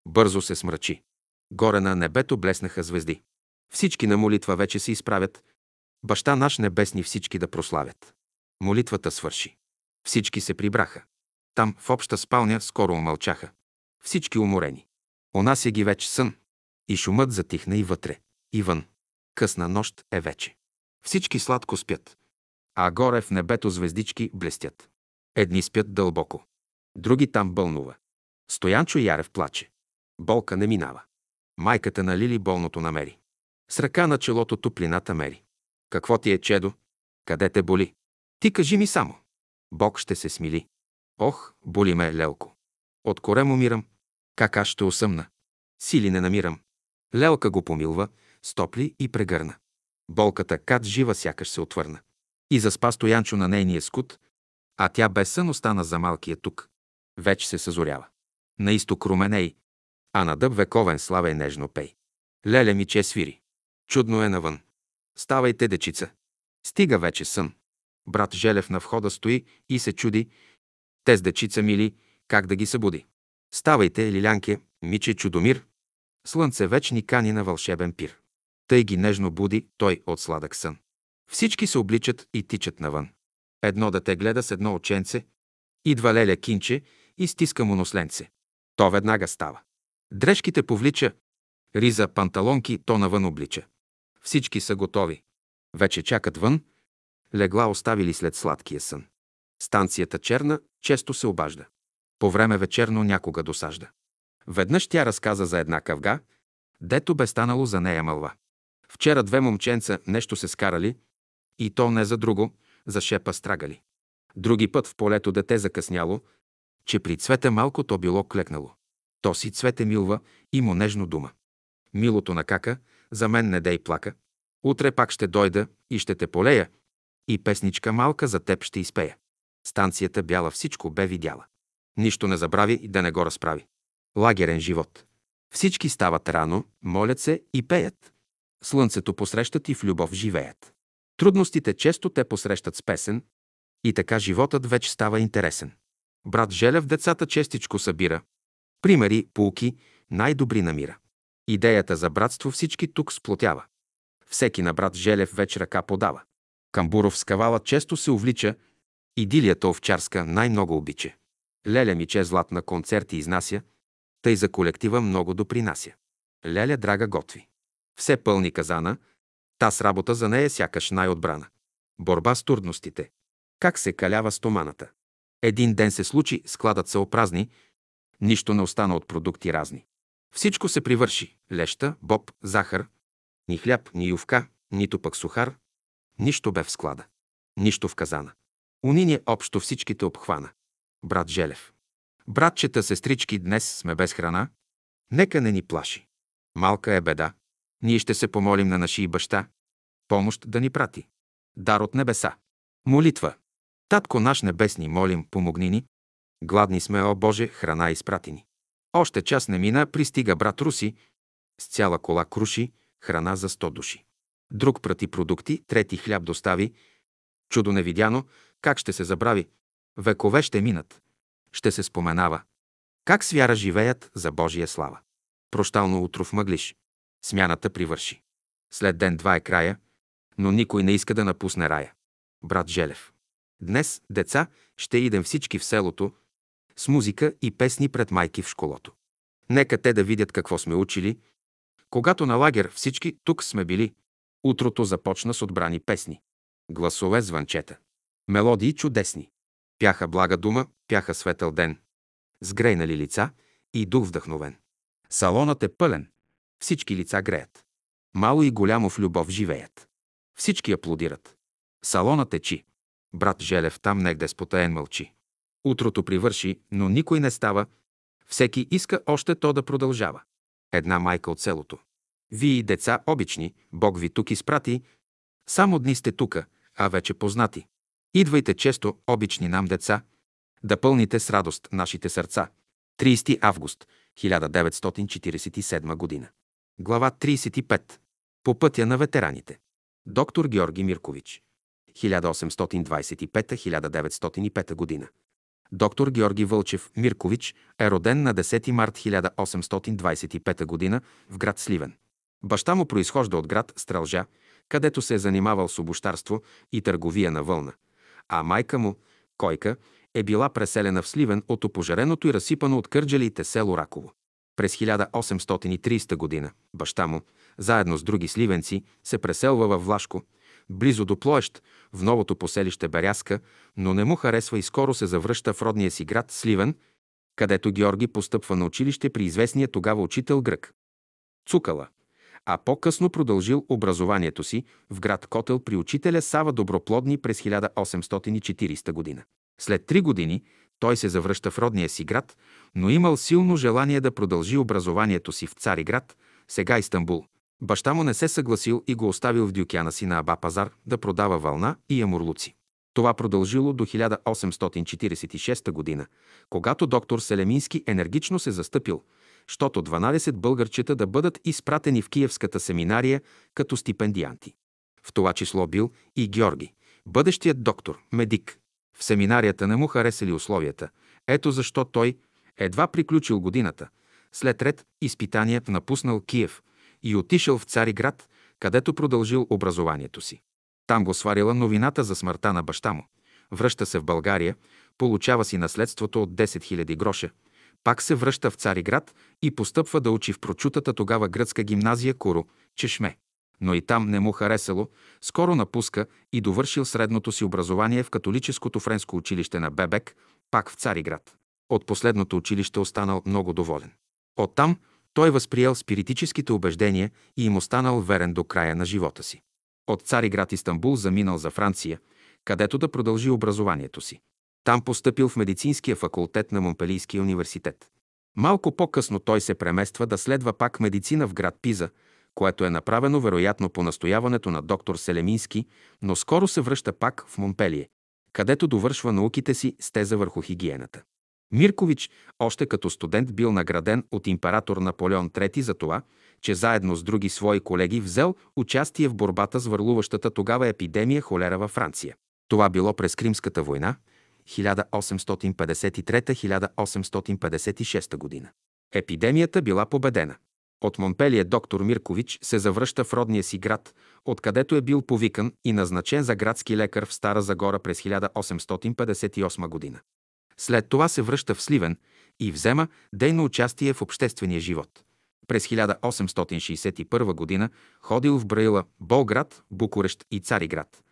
Бързо се смрачи. Горе на небето блеснаха звезди. Всички на молитва вече се изправят. Баща наш небесни всички да прославят. Молитвата свърши. Всички се прибраха. Там, в обща спалня, скоро умълчаха. Всички уморени. Онася ги вече сън. И шумът затихна и вътре, и вън. Късна нощ е вече. Всички сладко спят а горе в небето звездички блестят. Едни спят дълбоко, други там бълнува. Стоянчо Ярев плаче. Болка не минава. Майката на Лили болното намери. С ръка на челото топлината мери. Какво ти е, чедо? Къде те боли? Ти кажи ми само. Бог ще се смили. Ох, боли ме, Лелко. От корем умирам. Как аз ще усъмна? Сили не намирам. Лелка го помилва, стопли и прегърна. Болката кат жива сякаш се отвърна. И заспа стоянчо на нейния скут, а тя без сън остана за малкия тук. Вече се съзорява. На изток руменей, а на дъб вековен слава е нежно пей. Леле ми че свири. Чудно е навън. Ставайте, дечица. Стига вече сън. Брат Желев на входа стои и се чуди. Те с дечица мили, как да ги събуди. Ставайте, Лилянке, Миче Чудомир. Слънце вече ни кани на вълшебен пир. Тъй ги нежно буди той от сладък сън. Всички се обличат и тичат навън. Едно дете гледа с едно оченце, идва леля кинче и стиска му носленце. То веднага става. Дрежките повлича, риза, панталонки, то навън облича. Всички са готови. Вече чакат вън, легла оставили след сладкия сън. Станцията черна често се обажда. По време вечерно някога досажда. Веднъж тя разказа за една къвга, дето бе станало за нея мълва. Вчера две момченца нещо се скарали, и то не за друго, за шепа страгали. Други път в полето дете закъсняло, че при цвете малко то било клекнало. То си цвете милва и му нежно дума. Милото на кака, за мен не дей плака. Утре пак ще дойда и ще те полея, и песничка малка за теб ще изпея. Станцията бяла всичко бе видяла. Нищо не забрави и да не го разправи. Лагерен живот. Всички стават рано, молят се и пеят. Слънцето посрещат и в любов живеят. Трудностите често те посрещат с песен и така животът вече става интересен. Брат Желев децата честичко събира. Примери, полки, най-добри намира. Идеята за братство всички тук сплотява. Всеки на брат Желев вече ръка подава. Камбуров с кавала често се увлича, идилията овчарска най-много обича. Леля Миче златна концерти изнася, тъй за колектива много допринася. Леля драга готви. Все пълни казана, та с работа за нея сякаш най-отбрана. Борба с трудностите. Как се калява стоманата. Един ден се случи, складът се опразни, нищо не остана от продукти разни. Всичко се привърши. Леща, боб, захар. Ни хляб, ни ювка, нито пък сухар. Нищо бе в склада. Нищо в казана. Унине общо всичките обхвана. Брат Желев. Братчета, сестрички, днес сме без храна. Нека не ни плаши. Малка е беда. Ние ще се помолим на наши баща. Помощ да ни прати. Дар от небеса. Молитва. Татко наш небесни, молим, помогни ни. Гладни сме, о Боже, храна изпратини. Още час не мина, пристига брат Руси, с цяла кола круши, храна за сто души. Друг прати продукти, трети хляб достави. Чудо невидяно, как ще се забрави. Векове ще минат. Ще се споменава. Как с вяра живеят за Божия слава. Прощално утро в мъглиш. Смяната привърши. След ден-два е края, но никой не иска да напусне рая. Брат Желев. Днес, деца, ще идем всички в селото с музика и песни пред майки в школото. Нека те да видят какво сме учили. Когато на лагер всички тук сме били, утрото започна с отбрани песни. Гласове звънчета. Мелодии чудесни. Пяха блага дума, пяха светъл ден. Сгрейнали лица и дух вдъхновен. Салонът е пълен. Всички лица греят. Мало и голямо в любов живеят. Всички аплодират. Салонът течи. Брат Желев там негде спотаен мълчи. Утрото привърши, но никой не става. Всеки иска още то да продължава. Една майка от селото. Вие, деца обични, Бог ви тук изпрати. Само дни сте тука, а вече познати. Идвайте често, обични нам деца, да пълните с радост нашите сърца. 30 август 1947 година. Глава 35. По пътя на ветераните. Доктор Георги Миркович. 1825-1905 година. Доктор Георги Вълчев Миркович е роден на 10 март 1825 г. в град Сливен. Баща му произхожда от град Стрелжа, където се е занимавал с обощарство и търговия на вълна, а майка му, Койка, е била преселена в Сливен от опожареното и разсипано от кърджалите село Раково. През 1830 г. баща му, заедно с други сливенци, се преселва във Влашко, близо до Плоещ, в новото поселище Беряска, но не му харесва и скоро се завръща в родния си град Сливен, където Георги постъпва на училище при известния тогава учител Грък. Цукала, а по-късно продължил образованието си в град Котел при учителя Сава Доброплодни през 1840 година. След три години той се завръща в родния си град, но имал силно желание да продължи образованието си в Цариград, сега Истанбул. Баща му не се съгласил и го оставил в дюкяна си на Аба Пазар да продава вълна и амурлуци. Това продължило до 1846 година, когато доктор Селемински енергично се застъпил, щото 12 българчета да бъдат изпратени в Киевската семинария като стипендианти. В това число бил и Георги, бъдещият доктор, медик. В семинарията не му харесали условията. Ето защо той едва приключил годината. След ред изпитания напуснал Киев и отишъл в Цариград, където продължил образованието си. Там го сварила новината за смъртта на баща му. Връща се в България, получава си наследството от 10 000 гроша, пак се връща в Цариград и постъпва да учи в прочутата тогава гръцка гимназия Куро, Чешме. Но и там не му харесало, скоро напуска и довършил средното си образование в католическото френско училище на Бебек, пак в Цариград. От последното училище останал много доволен. Оттам той възприел спиритическите убеждения и им останал верен до края на живота си. От Цариград Истанбул заминал за Франция, където да продължи образованието си. Там постъпил в медицинския факултет на Монпелийския университет. Малко по-късно той се премества да следва пак медицина в град Пиза, което е направено вероятно по настояването на доктор Селемински, но скоро се връща пак в Монпелие, където довършва науките си с теза върху хигиената. Миркович още като студент бил награден от император Наполеон III за това, че заедно с други свои колеги взел участие в борбата с върлуващата тогава епидемия холера във Франция. Това било през Кримската война 1853-1856 година. Епидемията била победена. От Монпелие доктор Миркович се завръща в родния си град, откъдето е бил повикан и назначен за градски лекар в Стара Загора през 1858 година. След това се връща в Сливен и взема дейно участие в обществения живот. През 1861 година ходил в Браила, Болград, Букурещ и Цариград.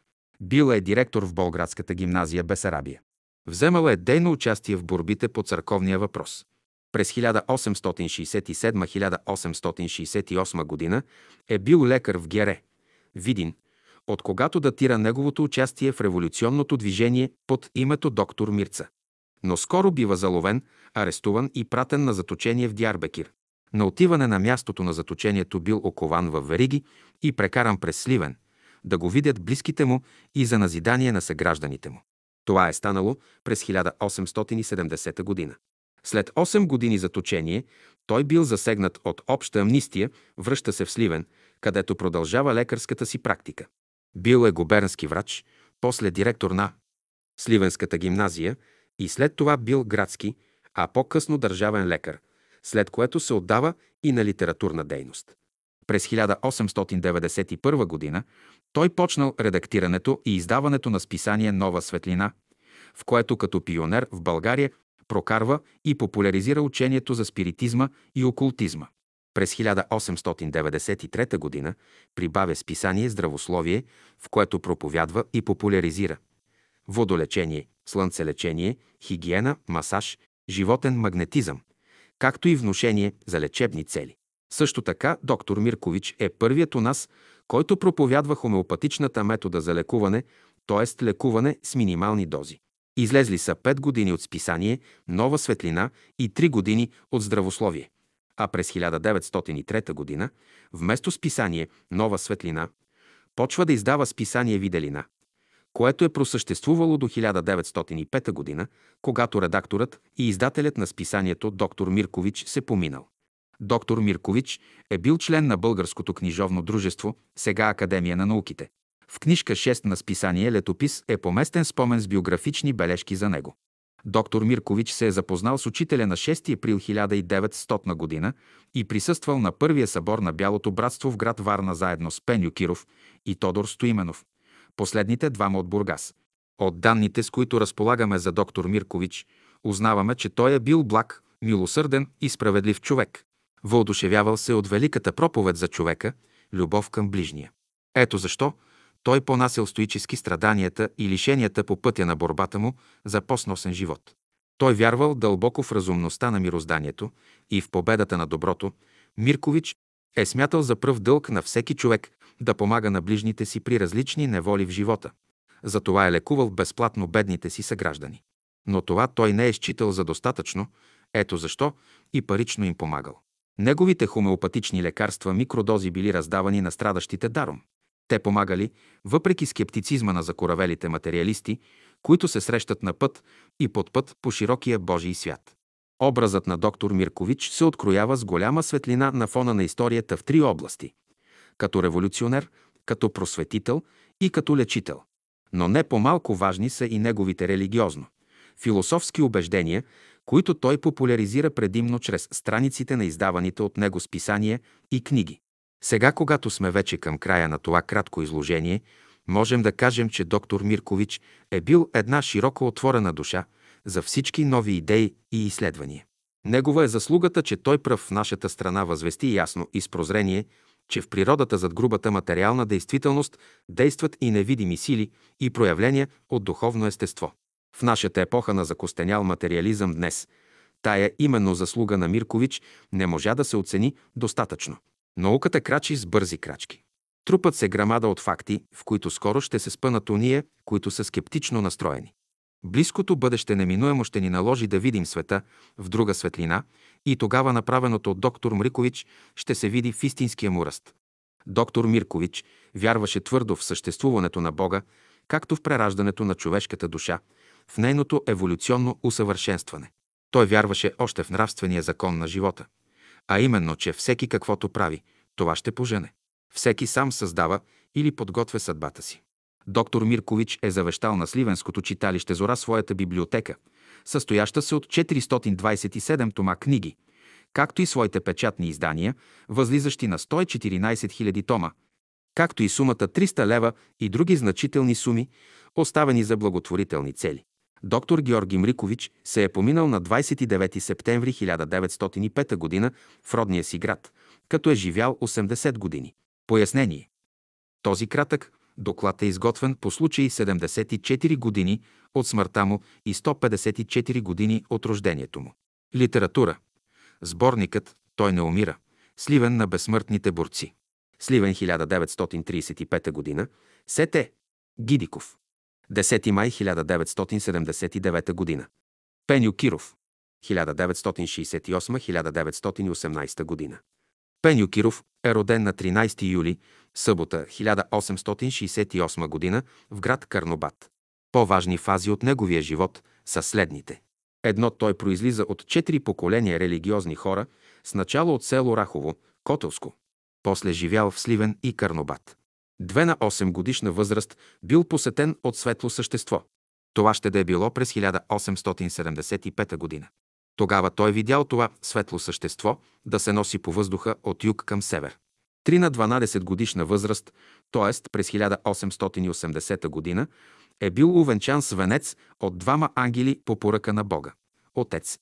Бил е директор в Болградската гимназия Бесарабия. Вземал е дейно участие в борбите по църковния въпрос. През 1867-1868 година е бил лекар в Гере, Видин, от когато датира неговото участие в революционното движение под името доктор Мирца. Но скоро бива заловен, арестуван и пратен на заточение в Дярбекир. На отиване на мястото на заточението бил окован в вериги и прекаран през Сливен, да го видят близките му и за назидание на съгражданите му. Това е станало през 1870 година. След 8 години заточение той бил засегнат от обща амнистия, връща се в Сливен, където продължава лекарската си практика. Бил е губернски врач, после директор на Сливенската гимназия и след това бил градски, а по-късно държавен лекар, след което се отдава и на литературна дейност. През 1891 година той почнал редактирането и издаването на списание Нова светлина, в което като пионер в България прокарва и популяризира учението за спиритизма и окултизма. През 1893 г. прибавя списание Здравословие, в което проповядва и популяризира водолечение, слънцелечение, хигиена, масаж, животен магнетизъм, както и внушение за лечебни цели. Също така доктор Миркович е първият у нас, който проповядва хомеопатичната метода за лекуване, т.е. лекуване с минимални дози. Излезли са 5 години от списание «Нова светлина» и 3 години от здравословие. А през 1903 г. вместо списание «Нова светлина» почва да издава списание «Виделина», което е просъществувало до 1905 г., когато редакторът и издателят на списанието доктор Миркович се поминал. Доктор Миркович е бил член на Българското книжовно дружество, сега Академия на науките. В книжка 6 на списание Летопис е поместен спомен с биографични бележки за него. Доктор Миркович се е запознал с учителя на 6 април 1900 година и присъствал на първия събор на Бялото братство в град Варна заедно с Пеню Киров и Тодор Стоименов, последните двама от Бургас. От данните, с които разполагаме за доктор Миркович, узнаваме, че той е бил благ, милосърден и справедлив човек. Въодушевявал се от великата проповед за човека, любов към ближния. Ето защо той понасял стоически страданията и лишенията по пътя на борбата му за по-сносен живот. Той вярвал дълбоко в разумността на мирозданието и в победата на доброто. Миркович е смятал за пръв дълг на всеки човек да помага на ближните си при различни неволи в живота. Затова е лекувал безплатно бедните си съграждани. Но това той не е считал за достатъчно, ето защо и парично им помагал. Неговите хомеопатични лекарства микродози били раздавани на страдащите даром. Те помагали, въпреки скептицизма на закоравелите материалисти, които се срещат на път и под път по широкия Божий свят. Образът на доктор Миркович се откроява с голяма светлина на фона на историята в три области – като революционер, като просветител и като лечител. Но не по-малко важни са и неговите религиозно – философски убеждения, които той популяризира предимно чрез страниците на издаваните от него списания и книги. Сега, когато сме вече към края на това кратко изложение, можем да кажем, че доктор Миркович е бил една широко отворена душа за всички нови идеи и изследвания. Негова е заслугата, че той пръв в нашата страна възвести ясно и с прозрение, че в природата зад грубата материална действителност действат и невидими сили и проявления от духовно естество. В нашата епоха на закостенял материализъм днес, тая именно заслуга на Миркович не можа да се оцени достатъчно. Науката крачи с бързи крачки. Трупът се грамада от факти, в които скоро ще се спънат уния, които са скептично настроени. Близкото бъдеще неминуемо ще ни наложи да видим света в друга светлина и тогава направеното от доктор Мрикович ще се види в истинския му ръст. Доктор Миркович вярваше твърдо в съществуването на Бога, както в прераждането на човешката душа, в нейното еволюционно усъвършенстване. Той вярваше още в нравствения закон на живота, а именно, че всеки каквото прави, това ще пожене. Всеки сам създава или подготвя съдбата си. Доктор Миркович е завещал на Сливенското читалище Зора своята библиотека, състояща се от 427 тома книги, както и своите печатни издания, възлизащи на 114 000 тома, както и сумата 300 лева и други значителни суми, оставени за благотворителни цели. Доктор Георги Мрикович се е поминал на 29 септември 1905 г. в родния си град, като е живял 80 години. Пояснение. Този кратък доклад е изготвен по случай 74 години от смъртта му и 154 години от рождението му. Литература. Сборникът «Той не умира» Сливен на безсмъртните борци. Сливен 1935 г. Сете. Гидиков. 10 май 1979 г. Пеню Киров. 1968-1918 г. Пеню Киров е роден на 13 юли, събота 1868 г. в град Карнобат. По-важни фази от неговия живот са следните. Едно той произлиза от четири поколения религиозни хора, с начало от село Рахово, Котелско. После живял в Сливен и Карнобат. Две на 8 годишна възраст бил посетен от светло същество. Това ще да е било през 1875 година. Тогава той видял това светло същество да се носи по въздуха от юг към север. Три на 12 годишна възраст, т.е. през 1880 година, е бил увенчан с венец от двама ангели по поръка на Бога. Отец.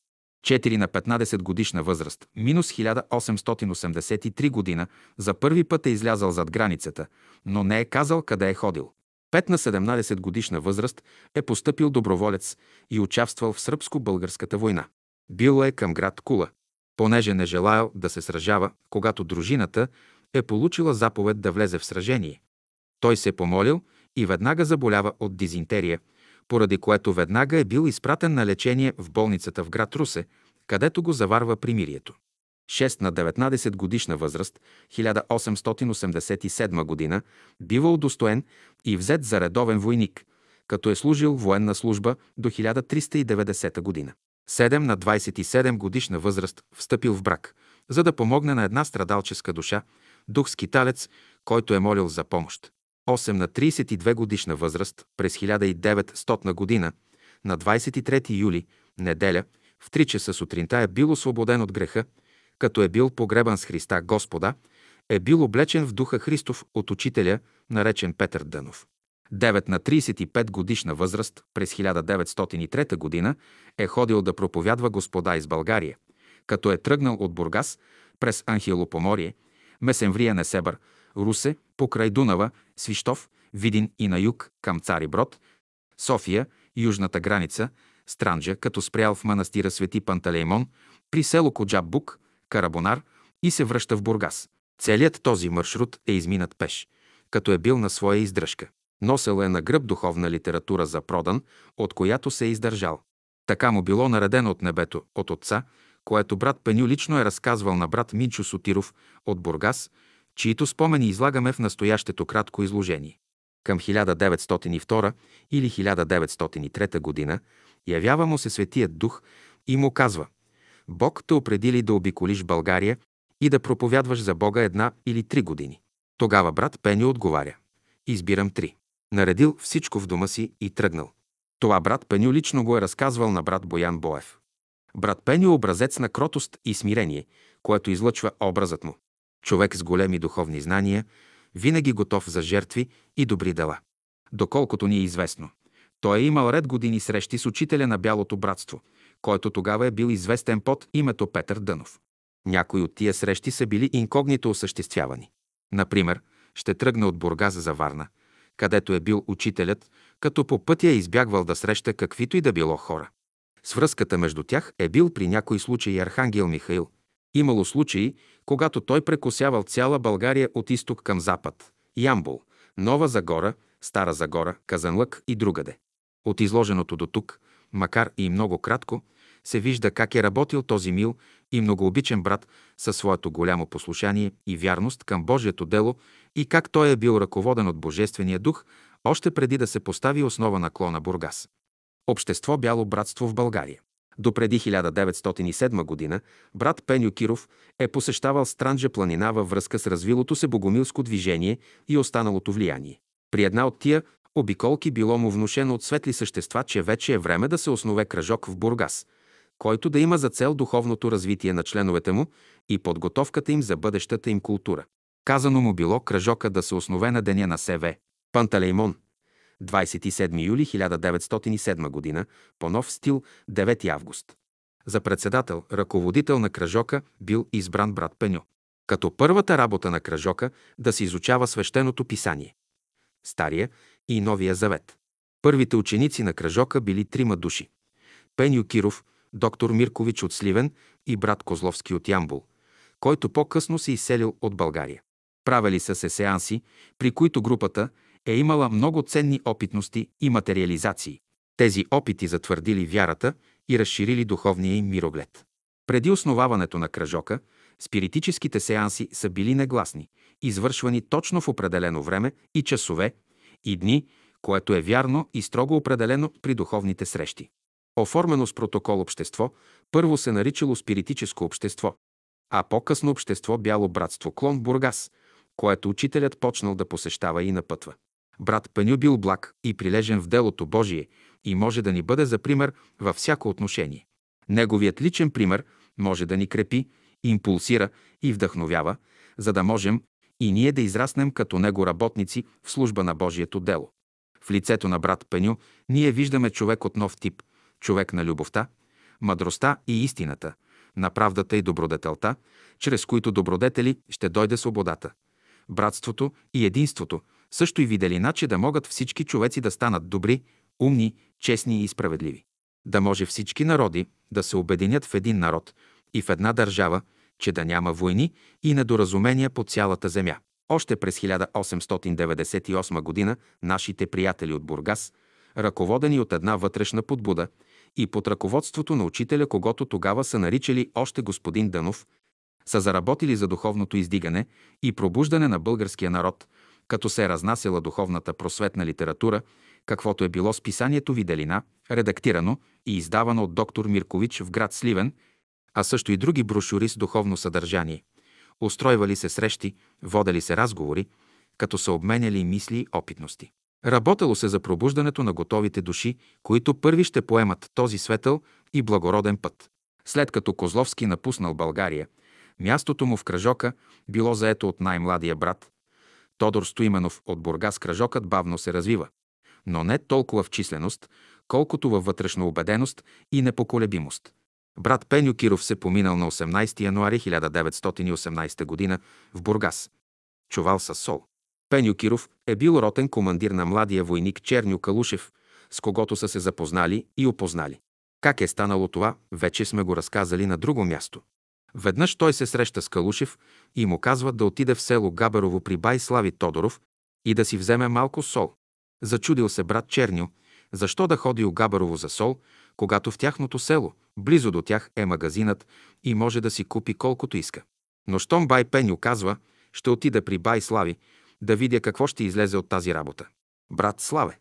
4 на 15 годишна възраст, минус 1883 година, за първи път е излязал зад границата, но не е казал къде е ходил. 5 на 17 годишна възраст е поступил доброволец и участвал в сръбско-българската война. Бил е към град Кула. Понеже не желаял да се сражава, когато дружината е получила заповед да влезе в сражение. Той се помолил и веднага заболява от дизинтерия, поради което веднага е бил изпратен на лечение в болницата в град Русе, където го заварва примирието. 6 на 19 годишна възраст, 1887 година, бива удостоен и взет за редовен войник, като е служил военна служба до 1390 година. 7 на 27 годишна възраст встъпил в брак, за да помогне на една страдалческа душа, дух скиталец, който е молил за помощ. 8 на 32 годишна възраст през 1900 година, на 23 юли, неделя, в 3 часа сутринта е бил освободен от греха, като е бил погребан с Христа Господа, е бил облечен в духа Христов от учителя, наречен Петър Дънов. 9 на 35 годишна възраст през 1903 година е ходил да проповядва Господа из България, като е тръгнал от Бургас през Анхилопоморие, Месенврия Несебър, Русе, покрай Дунава, Свищов, Видин и на юг към Цари Брод, София, южната граница, Странджа, като спрял в манастира Свети Пантелеймон, при село Коджаб-Бук, Карабонар и се връща в Бургас. Целият този маршрут е изминат пеш, като е бил на своя издръжка. Носел е на гръб духовна литература за продан, от която се е издържал. Така му било наредено от небето, от Отца, което брат Пеню лично е разказвал на брат Минчо Сотиров от Бургас, чието спомени излагаме в настоящето кратко изложение. Към 1902 или 1903 година явява му се Светият Дух и му казва Бог те определи да обиколиш България и да проповядваш за Бога една или три години. Тогава брат Пеню отговаря Избирам три. Наредил всичко в дома си и тръгнал. Това брат Пеню лично го е разказвал на брат Боян Боев. Брат Пеню е образец на кротост и смирение, което излъчва образът му. Човек с големи духовни знания, винаги готов за жертви и добри дела. Доколкото ни е известно, той е имал ред години срещи с учителя на Бялото братство, който тогава е бил известен под името Петър Дънов. Някои от тия срещи са били инкогнито осъществявани. Например, ще тръгне от Бургас за Варна, където е бил учителят, като по пътя е избягвал да среща каквито и да било хора. Свръзката между тях е бил при някои случаи Архангел Михаил. Имало случаи, когато той прекосявал цяла България от изток към запад – Ямбол, Нова Загора, Стара Загора, Казанлък и другаде. От изложеното до тук, макар и много кратко, се вижда как е работил този мил и многообичен брат със своето голямо послушание и вярност към Божието дело и как той е бил ръководен от Божествения дух още преди да се постави основа на клона Бургас. Общество Бяло братство в България. До преди 1907 година брат Пеню Киров е посещавал Странджа планина във връзка с развилото се богомилско движение и останалото влияние. При една от тия обиколки било му внушено от светли същества, че вече е време да се основе кръжок в Бургас, който да има за цел духовното развитие на членовете му и подготовката им за бъдещата им култура. Казано му било кръжока да се основе на деня на СВ. Пантелеймон, 27 юли 1907 г. по нов стил 9 август. За председател, ръководител на кръжока бил избран брат Пеню. Като първата работа на кръжока да се изучава свещеното писание. Стария и Новия завет. Първите ученици на кръжока били трима души. Пеню Киров, доктор Миркович от Сливен и брат Козловски от Ямбул, който по-късно се изселил от България. Правили са се сеанси, при които групата е имала много ценни опитности и материализации. Тези опити затвърдили вярата и разширили духовния им мироглед. Преди основаването на кръжока, спиритическите сеанси са били негласни, извършвани точно в определено време и часове и дни, което е вярно и строго определено при духовните срещи. Оформено с протокол общество, първо се наричало спиритическо общество, а по-късно общество Бяло братство клон Бургас, което учителят почнал да посещава и напътва. Брат Пеню бил благ и прилежен в делото Божие и може да ни бъде за пример във всяко отношение. Неговият личен пример може да ни крепи, импулсира и вдъхновява, за да можем и ние да израснем като него работници в служба на Божието дело. В лицето на брат Пеню ние виждаме човек от нов тип, човек на любовта, мъдростта и истината, на правдата и добродетелта, чрез които добродетели ще дойде свободата, братството и единството, също и виделина, че да могат всички човеци да станат добри, умни, честни и справедливи. Да може всички народи да се обединят в един народ и в една държава, че да няма войни и недоразумения по цялата земя. Още през 1898 г. нашите приятели от Бургас, ръководени от една вътрешна подбуда и под ръководството на учителя, когато тогава са наричали още господин Дънов, са заработили за духовното издигане и пробуждане на българския народ, като се е разнасяла духовната просветна литература, каквото е било списанието Виделина, редактирано и издавано от доктор Миркович в град Сливен, а също и други брошури с духовно съдържание. Устройвали се срещи, водели се разговори, като са обменяли мисли и опитности. Работело се за пробуждането на готовите души, които първи ще поемат този светъл и благороден път. След като Козловски напуснал България, мястото му в кръжока било заето от най-младия брат. Тодор Стоименов от Бургас кръжокът бавно се развива, но не толкова в численост, колкото във вътрешна убеденост и непоколебимост. Брат Пеню Киров се поминал на 18 януари 1918 г. в Бургас. Чувал с сол. Пеню Киров е бил ротен командир на младия войник Черню Калушев, с когото са се запознали и опознали. Как е станало това, вече сме го разказали на друго място. Веднъж той се среща с Калушев и му казва да отиде в село Габерово при бай Слави Тодоров и да си вземе малко сол. Зачудил се брат Черню, защо да ходи у Габерово за сол, когато в тяхното село, близо до тях е магазинът и може да си купи колкото иска. Но щом бай Пеню казва, ще отида при бай Слави, да видя какво ще излезе от тази работа. Брат Славе,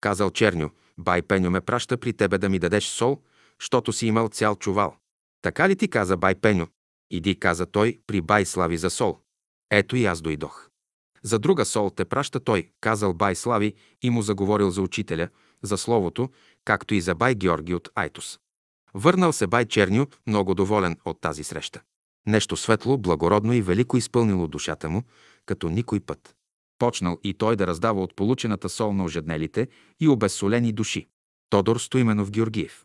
казал Черню, бай Пеню ме праща при тебе да ми дадеш сол, щото си имал цял чувал. Така ли ти каза бай Пеню? Иди, каза той, при бай Слави за сол. Ето и аз дойдох. За друга сол те праща той, казал бай Слави и му заговорил за учителя, за словото, както и за бай Георги от Айтос. Върнал се бай Черню, много доволен от тази среща. Нещо светло, благородно и велико изпълнило душата му, като никой път. Почнал и той да раздава от получената сол на ожеднелите и обезсолени души. Тодор Стоименов Георгиев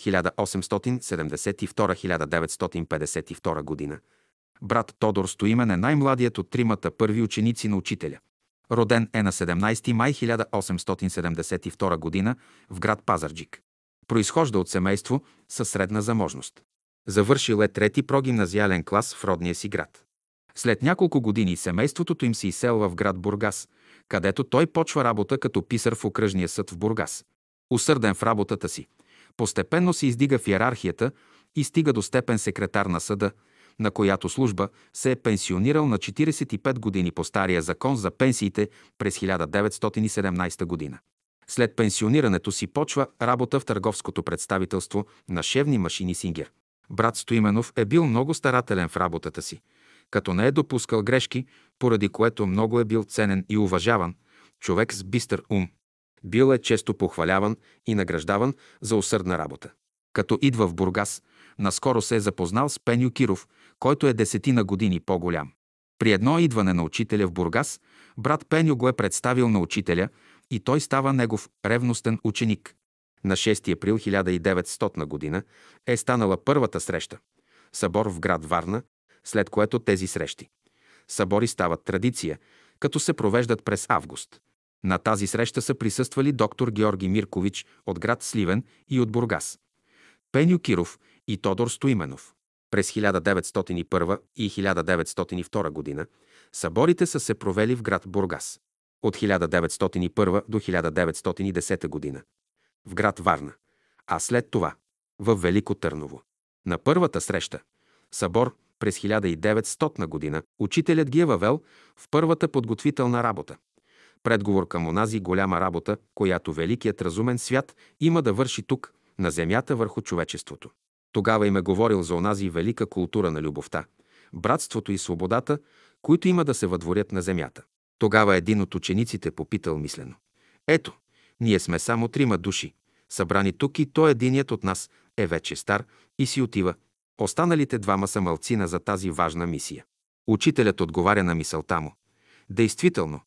1872-1952 година. Брат Тодор Стоимен е най-младият от тримата първи ученици на учителя. Роден е на 17 май 1872 година в град Пазарджик. Произхожда от семейство със средна заможност. Завършил е трети прогимназиален клас в родния си град. След няколко години семейството им се изселва в град Бургас, където той почва работа като писар в окръжния съд в Бургас. Усърден в работата си, постепенно се издига в иерархията и стига до степен секретар на съда, на която служба се е пенсионирал на 45 години по стария закон за пенсиите през 1917 година. След пенсионирането си почва работа в търговското представителство на шевни машини Сингер. Брат Стоименов е бил много старателен в работата си, като не е допускал грешки, поради което много е бил ценен и уважаван, човек с бистър ум. Бил е често похваляван и награждаван за усърдна работа. Като идва в Бургас, наскоро се е запознал с Пеню Киров, който е десетина години по-голям. При едно идване на учителя в Бургас, брат Пеню го е представил на учителя и той става негов ревностен ученик. На 6 април 1900 година е станала първата среща. Събор в град Варна, след което тези срещи. Събори стават традиция, като се провеждат през август. На тази среща са присъствали доктор Георги Миркович от град Сливен и от Бургас, Пеню Киров и Тодор Стоименов. През 1901 и 1902 година съборите са се провели в град Бургас. От 1901 до 1910 година в град Варна, а след това в Велико Търново. На първата среща, събор през 1900 година, учителят ги е въвел в първата подготвителна работа. Предговор към онази голяма работа, която великият разумен свят има да върши тук, на земята върху човечеството. Тогава им е говорил за онази велика култура на любовта, братството и свободата, които има да се въдворят на земята. Тогава един от учениците попитал мислено. Ето, ние сме само трима души, събрани тук и той единият от нас е вече стар и си отива. Останалите двама са мълцина за тази важна мисия. Учителят отговаря на мисълта му. Действително,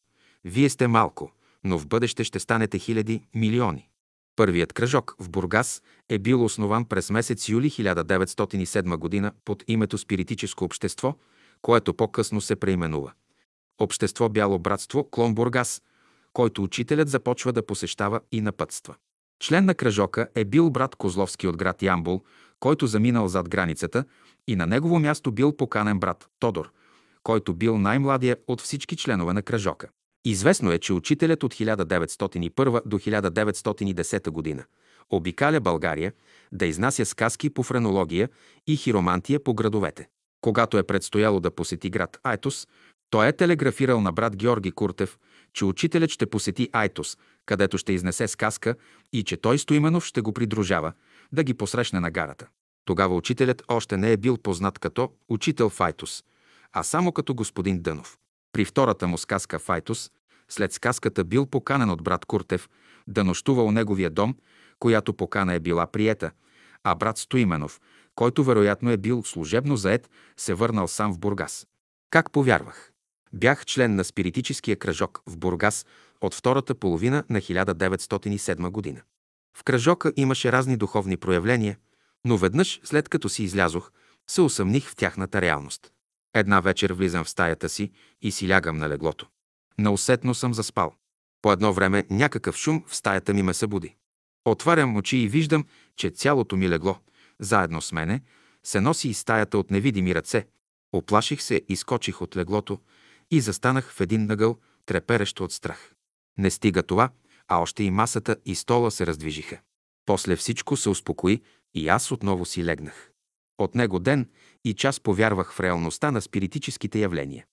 вие сте малко, но в бъдеще ще станете хиляди, милиони. Първият кръжок в Бургас е бил основан през месец юли 1907 г. под името Спиритическо общество, което по-късно се преименува. Общество Бяло братство Клон Бургас, който учителят започва да посещава и напътства. Член на кръжока е бил брат Козловски от град Ямбул, който заминал зад границата и на негово място бил поканен брат Тодор, който бил най-младия от всички членове на кръжока. Известно е, че учителят от 1901 до 1910 година обикаля България да изнася сказки по френология и хиромантия по градовете. Когато е предстояло да посети град Айтос, той е телеграфирал на брат Георги Куртев, че учителят ще посети Айтос, където ще изнесе сказка и че той Стоименов ще го придружава, да ги посрещне на гарата. Тогава учителят още не е бил познат като учител в Айтос, а само като господин Дънов. При втората му сказка Файтус, след сказката бил поканен от брат Куртев да нощува у неговия дом, която покана е била приета, а брат Стоименов, който вероятно е бил служебно заед, се върнал сам в Бургас. Как повярвах? Бях член на спиритическия кръжок в Бургас от втората половина на 1907 година. В кръжока имаше разни духовни проявления, но веднъж, след като си излязох, се усъмних в тяхната реалност. Една вечер влизам в стаята си и си лягам на леглото. Наусетно съм заспал. По едно време някакъв шум в стаята ми ме събуди. Отварям очи и виждам, че цялото ми легло, заедно с мене, се носи из стаята от невидими ръце. Оплаших се и скочих от леглото и застанах в един нъгъл, треперещо от страх. Не стига това, а още и масата и стола се раздвижиха. После всичко се успокои и аз отново си легнах. От него ден и час повярвах в реалността на спиритическите явления.